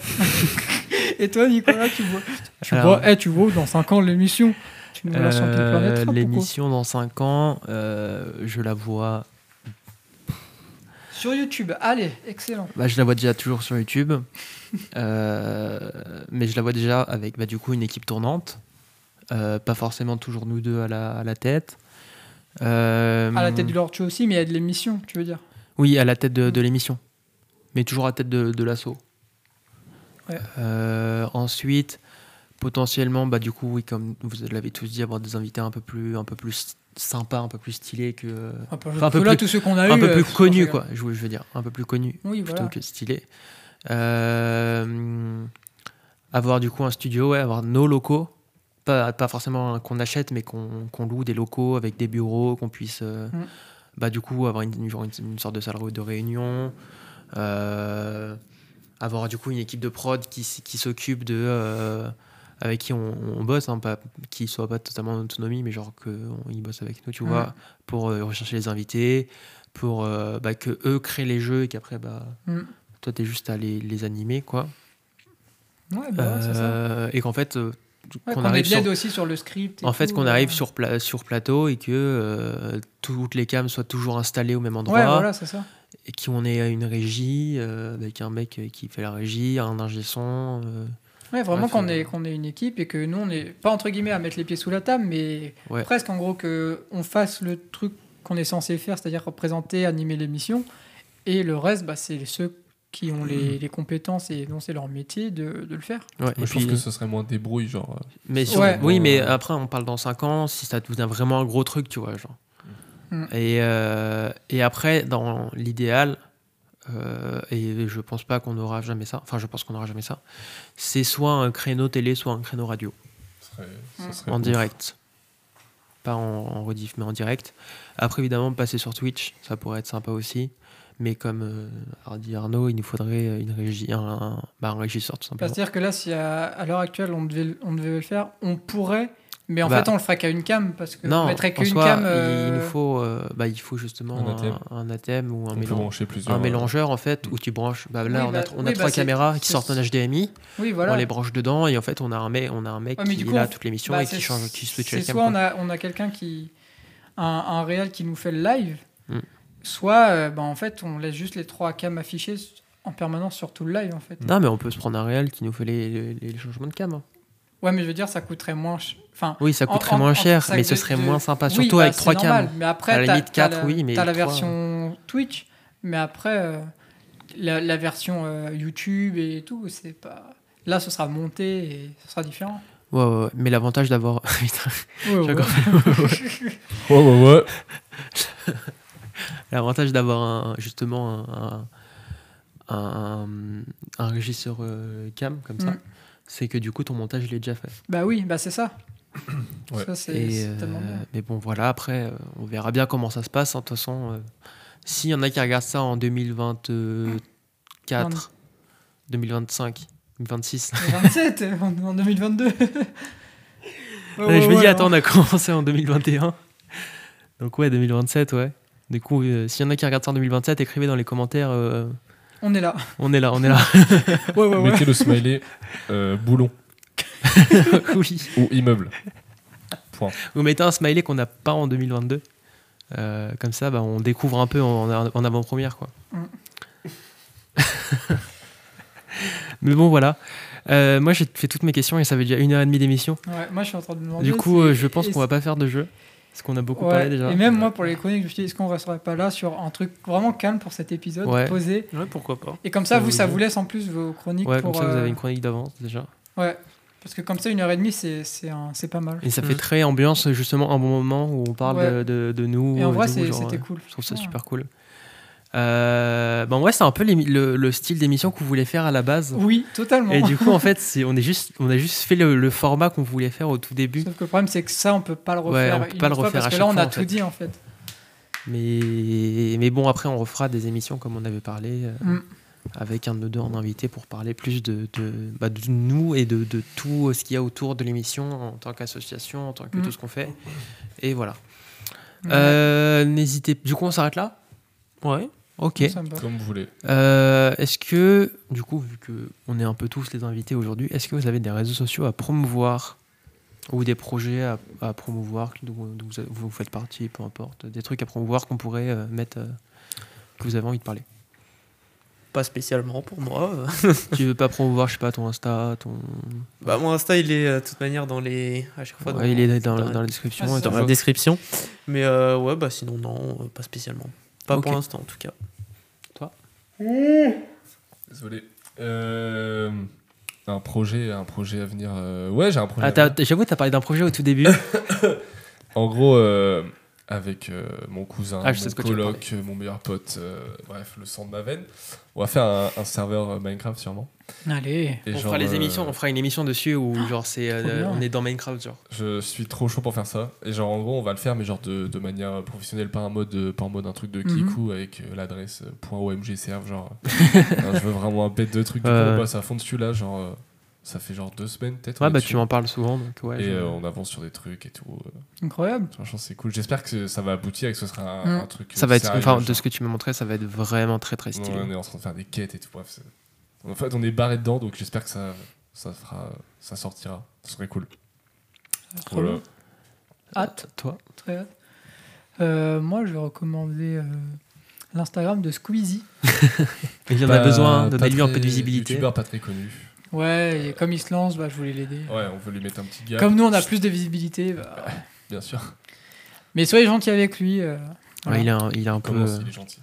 et toi, Nicolas, tu vois, tu Alors- vois, eh, tu vois dans 5 ans l'émission Euh, L'émission dans 5 ans, euh, je la vois Sur YouTube, allez, excellent. Bah, je la vois déjà toujours sur YouTube, Euh, mais je la vois déjà avec bah, du coup une équipe tournante, Euh, pas forcément toujours nous deux à la, à la tête. Euh, À la tête du Lord Show aussi, mais il y a de l'émission, tu veux dire. Oui, à la tête de, de l'émission, mais toujours à la tête de, de l'assaut. Ouais. Ensuite, potentiellement, bah, du coup, oui, comme vous l'avez tous dit, avoir des invités un peu plus, un peu plus sympas, un peu plus stylés que. Enfin, Enfin, un peu là, plus- tous ceux qu'on a un eu, peu euh, plus je quoi, je, veux- dire, un peu plus connus Oui, plutôt voilà. que stylés. Euh, avoir du coup un studio, ouais, avoir nos locaux. Pas, pas forcément qu'on achète, mais qu'on loue des locaux avec des bureaux, qu'on puisse euh, Mm. bah, du coup avoir une, une, une sorte de salle de réunion. Euh, avoir du coup une équipe de prod qui, qui s'occupe de. Euh, avec qui on, on bosse, hein, pas, qui soit pas totalement en autonomie, mais genre qu'ils bossent avec nous, tu vois, pour euh, rechercher les invités, pour euh, bah, que eux créent les jeux et qu'après, bah, Mm. toi, t'es juste à les, les animer, quoi. Ouais, bah ouais, c'est ça. Euh, et qu'en fait, euh, Ouais, qu'on qu'on ait arrive sur, aussi sur le script. en fait, qu'on euh, arrive sur, pla- sur plateau et que euh, toutes les cams soient toujours installées au même endroit Ouais, voilà, c'est ça. et qu'on ait une régie euh, avec un mec euh, qui fait la régie, un ingé son. euh, Ouais, vraiment qu'on ait, qu'on ait une équipe et que nous, on est pas entre guillemets à mettre les pieds sous la table, mais Ouais. presque en gros que on fasse le truc qu'on est censé faire, c'est-à-dire représenter, animer l'émission, et le reste, bah, c'est ceux qui ont les, les compétences et dont c'est leur métier de, de le faire. ouais, Moi, et je puis- pense que ce serait moins débrouille, genre. euh, Mais sur- Ouais. oui, mais Euh, après, on parle dans 5 ans, si ça devient vraiment un gros truc, tu vois. Genre. Mm. Et, euh, et après, dans l'idéal, euh, et je pense pas qu'on aura jamais ça, enfin, je pense qu'on aura jamais ça, c'est soit un créneau télé, soit un créneau radio, serait- Mm. serait en ouf. direct. Pas en, en rediff, mais en direct. Après, évidemment, passer sur Twitch, ça pourrait être sympa aussi. Mais comme euh, a dit Arnaud, il nous faudrait une régie, un, un, bah, un régisseur tout simplement. C'est-à-dire que là, si à, à l'heure actuelle, on devait, on devait le faire, on pourrait, mais en Bah, fait, on le ferait qu'à une cam, parce que on Non, mettrait en qu'une cam. il euh, nous faut, euh, bah, il faut justement Un un, ATM. un ATM ou un, mélange, un euh, mélangeur en fait où tu branches. Bah, là, Oui, on bah, a, on a oui, trois bah, caméras qui sortent en HDMI. Oui, voilà. On les branche dedans et en fait, on a un mec, on a un mec Ouais, qui du est coup, là toute l'émission Bah, et qui change, qui switch C'est la cam. soit on a, on a quelqu'un qui. Un, un réel qui nous fait le live, Mm. soit euh, bah, en fait on laisse juste les trois cams affichés en permanence sur tout le live en fait. Non, mais on peut se prendre un réel qui nous fait les, les- les changements de cam. Ouais, mais je veux dire, ça coûterait moins. ch- Enfin, Oui, ça coûterait en- moins en- cher, mais ce serait de- moins sympa, oui, surtout bah, avec c'est trois normal, cams. Mais après, À la t'as- limite, t'as quatre, la- oui, mais T'as la version Twitch, mais après, euh, la, la version euh, YouTube et tout, c'est pas. Là, ce sera monté et ce sera différent. Ouais, ouais, ouais. mais l'avantage d'avoir. Putain, Ouais, encore Ouais, ouais, ouais. L'avantage d'avoir un, justement un, un, un- un régisseur euh, cam comme ça, Mm. C'est que du coup ton montage il est déjà fait. bah oui, bah c'est ça. Ouais. Et, euh, tellement bien. mais bon voilà, après euh, on verra bien comment ça se passe. hein. De toute façon, euh, s'il y en a qui regardent ça en 2024, 2025, 2026. 27 en, en 2022. Ouais, Ouais, ouais, je me ouais, dis, hein. attends, on a commencé en 2021. Donc ouais, 2027, ouais. Du coup, euh, s'il y en a qui regardent ça en 2027, écrivez dans les commentaires. euh, On est là. on est là, on est là. Ouais, ouais, ouais. Mettez le smiley euh, boulon oui. ou immeuble. Point. Vous mettez un smiley qu'on n'a pas en 2022. Euh, comme ça, bah, on découvre un peu en, en avant-première. quoi. Mm. Mais bon, voilà. Euh, moi, j'ai fait toutes mes questions et ça fait déjà une heure et demie d'émission. Ouais, moi, je suis en train de me demander. Du coup, si- euh, je pense qu'on va pas faire de jeu. Parce qu'on a beaucoup Ouais, parlé déjà. Et même moi, pour les chroniques, je me suis dit, est-ce qu'on resterait pas là sur un truc vraiment calme pour cet épisode, Ouais. posé Ouais, pourquoi pas. Et comme ça, Ça vous, vous ça vous laisse en plus vos chroniques Ouais, pour. comme ça, vous euh, avez une chronique d'avance déjà. Ouais. Parce que comme ça, une heure et demie, c'est c'est un- c'est pas mal. Et ça Mm. fait très ambiance, justement, un bon moment où on parle Ouais. de, de- de nous. Et en vrai, c'était euh, cool. Je trouve ça Ouais. super cool. Euh, ben ouais, c'est un peu le, le style d'émission qu'on voulait faire à la base. Oui, totalement. Et du coup, en fait, c'est, on, est juste, on a juste fait le, le format qu'on voulait faire au tout début. Sauf que le problème, c'est que ça, on peut pas le Ouais, refaire. on peut pas le fois refaire parce à que là, on a fois, tout fait. dit en fait. Mais, mais bon, après, on refera des émissions comme on avait parlé, euh, Mm. avec un de nous deux en invité pour parler plus de, de, bah, de nous et de, de tout ce qu'il y a autour de l'émission en tant qu'association, en tant que Mm. tout ce qu'on fait. Et voilà. Ouais. Euh, N'hésitez. Du coup, on s'arrête là? Ouais. Ok. Comme vous voulez. Euh, est-ce que, du coup, vu que on est un peu tous les invités aujourd'hui, est-ce que vous avez des réseaux sociaux à promouvoir ou des projets à, à promouvoir dont, dont vous, vous faites partie, peu importe, des trucs à promouvoir qu'on pourrait euh, mettre euh, que vous avez envie de parler? Pas spécialement pour moi. Tu veux pas promouvoir, je sais pas, ton Insta, ton. bah, mon Insta, il est euh, de toute manière dans les. À chaque fois, Ouais, dans, il est dans, dans- dans la description. Ah, dans la description. Mais euh, ouais, bah sinon, non, euh, pas spécialement. Pas pour l'instant, en tout cas. Désolé. Euh, un projet, un projet à venir. euh, Ouais, j'ai un projet. Ah, à t'as- venir. j'avoue, t'as parlé d'un projet au tout début. En gros, euh, avec euh, mon cousin, Ah, mon coloc, mon meilleur pote, euh, bref, le sang de ma veine, on va faire un, un serveur euh, Minecraft sûrement. Allez. Et on genre, fera les euh, émissions, on fera une émission dessus où genre c'est euh, on est dans Minecraft genre. Je suis trop chaud pour faire ça. Et genre, en gros, on va le faire, mais genre de, de manière professionnelle, pas en mode, pas en mode un truc de Mhm. Kiku avec l'adresse .omgserve. Genre, non, je veux vraiment un bête de trucs. Du coup, on bosse à fond dessus là. Genre, euh, ça fait genre deux semaines peut-être. Ouais on est bah dessus. tu m'en parles souvent donc ouais. Et je- euh, on avance sur des trucs et tout. euh, Incroyable. franchement, c'est cool. J'espère que ça va aboutir et que ce sera un, un truc. Ça va être, sérieux, enfin, de ce que tu m'as montré, ça va être vraiment très très stylé. Ouais, on est en train de faire des quêtes et tout. Bref, en fait, on est barré dedans, donc j'espère que ça, ça fera, ça sortira. Ce serait cool. Voilà. Hâte, Toi très hâte. Euh, moi, je vais recommander euh, l'Instagram de Squeezie. Il y en a besoin, donnez-lui un peu de visibilité. Youtubeur pas très connu. Ouais, et comme il se lance, bah, je voulais l'aider. Ouais, on veut lui mettre un petit gars. Comme nous, on a plus de visibilité. bah, Bien sûr. Mais soyez gentil avec lui. euh, Ouais, voilà. il est un, il est un peu, Comment euh, il est gentil.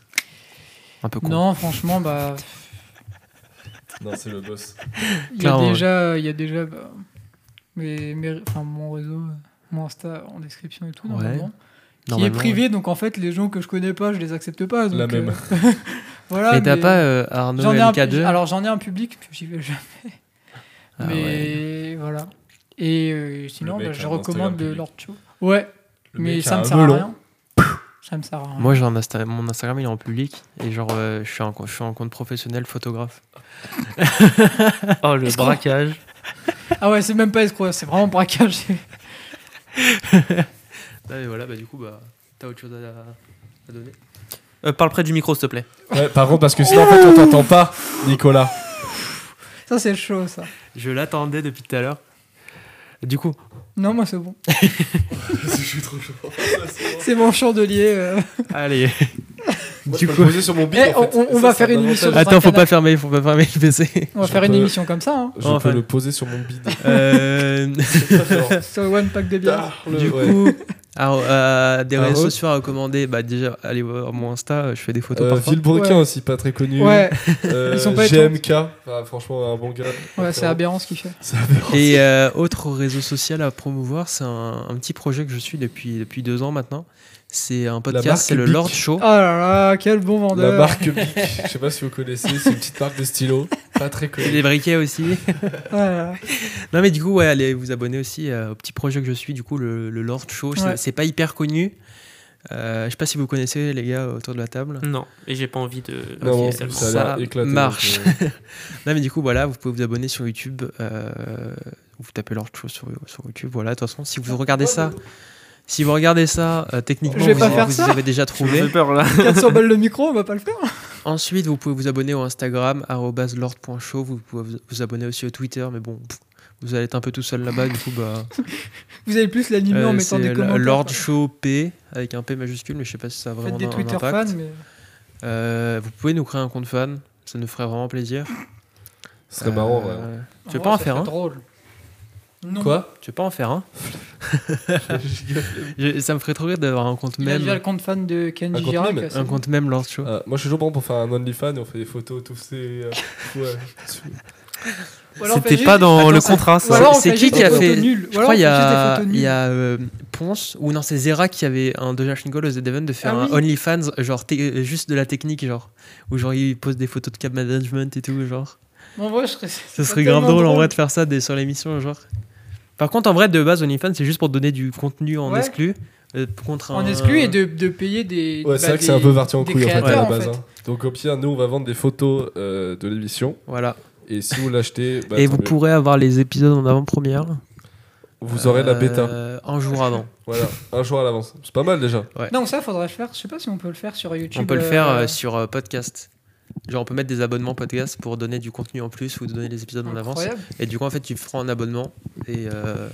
un peu con. Non, franchement, bah, Non, c'est le boss. il y a déjà, il y a déjà bah, mes, mes- enfin, mon réseau, euh, mon Insta en description et tout, Ouais. normalement. Qui est privé, donc en fait, les gens que je connais pas, je les accepte pas. donc, La même. euh, voilà. Mais t'as pas euh, Arnaud j'en ai un, LK2 alors j'en ai un public, puis j'y vais jamais. Ah ouais. mais voilà. Et euh, sinon, bah, je recommande Show. Ouais, Le mais ça me sert à rien. Ça me sert à rien. Moi, j'ai Insta- mon Instagram, il est en public. Et genre, euh, je, suis un, je suis un compte professionnel photographe. Oh, le braquage. Ah ouais, c'est même pas escroc, c'est vraiment braquage. et voilà, bah du coup, bah, t'as autre chose à, à donner? Euh, parle près du micro, s'il te plaît. Ouais, par contre, parce que sinon, en fait, on t'entend pas, Nicolas. Ça, c'est chaud, ça. Je l'attendais depuis tout à l'heure. Du coup, Non, moi, c'est bon. je suis trop chaud. C'est mon chandelier. euh. allez. Moi, Du coup- sur mon bide. Eh, en fait. on- on Ça, va faire un une émission. Attends, un faut pas fermer, faut pas fermer le PC. On va Je faire une émission comme ça. Hein. Je Enfin. peux le poser sur mon bide. Euh, Sur One Pack de bière. du Ouais. coup, alors, euh, des Ah, réseaux sociaux à recommander, bah déjà, allez voir mon Insta, je fais des photos Euh, parfois. Villebrequin Ouais. aussi, pas très connu. Ouais, Euh, Ils sont pas GMK, enfin, franchement, un bon gars. ouais c'est aberrant ce qu'il fait. Et euh, autre réseau social à promouvoir, c'est un, un petit projet que je suis depuis, depuis deux ans maintenant. C'est un podcast, c'est le. Lord Show. Oh là là, quel bon La vendeur. marque Bic, je sais pas si vous connaissez, c'est une petite marque de stylo, pas très Et connue. des briquets aussi. Voilà. non mais du coup, ouais, allez vous abonner aussi euh, au petit projet que je suis, du coup, le, le Lord Show. C'est- Ouais. C'est pas hyper connu. Euh, je sais pas si vous connaissez les gars autour de la table. Non, et j'ai pas envie de. Non, ça Ça éclaté. marche. euh, Non mais du coup voilà, vous pouvez vous abonner sur YouTube. euh, vous tapez Lord Show sur, sur YouTube. Voilà, de toute façon, si vous regardez ça, si vous regardez ça, euh, techniquement, vous, vous avez déjà trouvé. fais peur là. 400 balles le micro, on va pas le faire. Ensuite, vous pouvez vous abonner au Instagram, lord.show. Vous pouvez vous- abonner aussi au Twitter, mais bon, pff, vous allez être un peu tout seul là-bas. Du coup, bah, Vous allez plus l'animer en euh, mettant c'est des commentaires. Lord Show P avec un P majuscule, mais je sais pas si ça a vraiment Faites des un Twitter impact. fans, mais. Euh, vous pouvez nous créer un compte fan, ça nous ferait vraiment plaisir. Ce serait marrant, ouais. Euh, Tu veux pas en ça faire un? drôle. Non. Quoi? Tu veux pas en faire un? Je- Ça me ferait trop rire d'avoir un compte Il a même, déjà le compte fan de Un Kenji compte Girac. meme. c'est un bon. compte même Lord Show. Ah, moi, je suis toujours bon pour faire un OnlyFans et on fait des photos, tous ces. euh, ouais. Ou alors on fait C'était juste- pas dans Attends, le contrat, Ou ça. alors on C'est fait qui juste qui des a photos fait nulles. Je alors crois on il y fait juste des a, photos il y nulles. a euh, Ponce, ou non, c'est Zera qui avait un Doja Schingol aux Event de faire Ah un oui. OnlyFans, genre te- euh, juste de la technique, genre, où genre il pose des photos de cap management et tout, genre. En vrai, je serais. Ce serait grave drôle en vrai de faire ça des, sur l'émission, genre. Par contre, en vrai, de base, OnlyFans, c'est juste pour donner du contenu en Ouais. exclu. euh, contre En un- exclu et de, de payer des. Ouais, c'est bah, vrai que c'est des- un peu parti en des couille en fait à créateurs, la en base. fait. hein. Donc au pire, nous on va vendre des photos euh, de l'émission Voilà. et si vous l'achetez, bah, et tant vous mieux. pourrez avoir les épisodes en avant-première. vous aurez la bêta. euh, Un jour avant. Voilà, un jour à l'avance. C'est pas mal déjà. Non, ça, faudrait le faire. Je sais pas si on peut le faire sur YouTube. On peut le faire euh, euh, sur euh, podcast. Genre, on peut mettre des abonnements podcast pour donner du contenu en plus ou donner les épisodes en avance. Et du coup, en fait, tu feras un abonnement et, euh,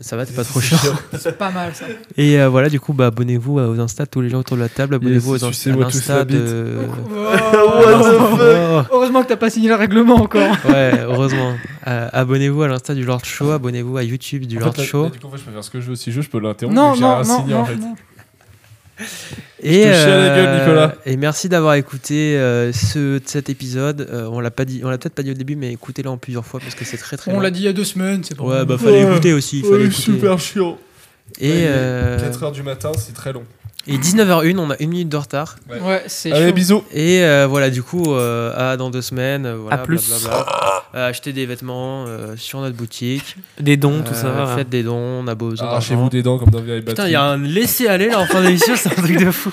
Ça va, t'es pas trop chiant. C'est pas mal ça. Et euh, voilà, du coup, bah, abonnez-vous aux Insta, tous les gens autour de la table. Abonnez-vous Yes, aux Insta, de. Oh. Heureusement que t'as pas signé le règlement encore. Ouais, heureusement. Euh, abonnez-vous à l'Insta du Lord Show, abonnez-vous à YouTube du En Lord fait, là- Show. là, du coup, moi, je peux faire ce que je veux. Si je veux, je peux l'interrompre. Non, non, non, en fait. non. Et, gueule, Nicolas. et merci d'avoir écouté euh, ce, cet épisode. Euh, on l'a pas dit, on l'a peut-être pas dit au début, mais écoutez-le en plusieurs fois parce que c'est très très On l'a dit il y a deux semaines, c'est pas Ouais, vrai. bah fallait Ouais. écouter aussi. Fallait Ouais, écouter. super chiant. Et, euh, 4h du matin, c'est très long. Et 19h01, on a une minute de retard. Ouais, c'est Allez, chaud. bisous. Et euh, voilà, du coup, euh, à dans deux semaines. euh, voilà, À plus. blablabla. Euh, acheter des vêtements euh, sur notre boutique. Des dons, tout ça. Faites des dons, on a besoin Arrachez-vous des dents comme dans Vieille Putain, il y a un laisser-aller là en fin d'émission, c'est un truc de fou.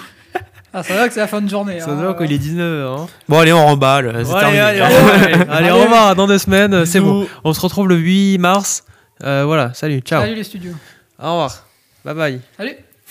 Ah, ça va que c'est la fin de journée. Ça hein. doit qu'il est 19h. Hein. Bon, allez, on remballe. C'est Bon, allez, terminé. allez, allez, allez, allez, au revoir, dans deux semaines, c'est bon. On se retrouve le 8 mars. Euh, voilà, salut, ciao. Salut les studios. Au revoir. Bye bye. Salut.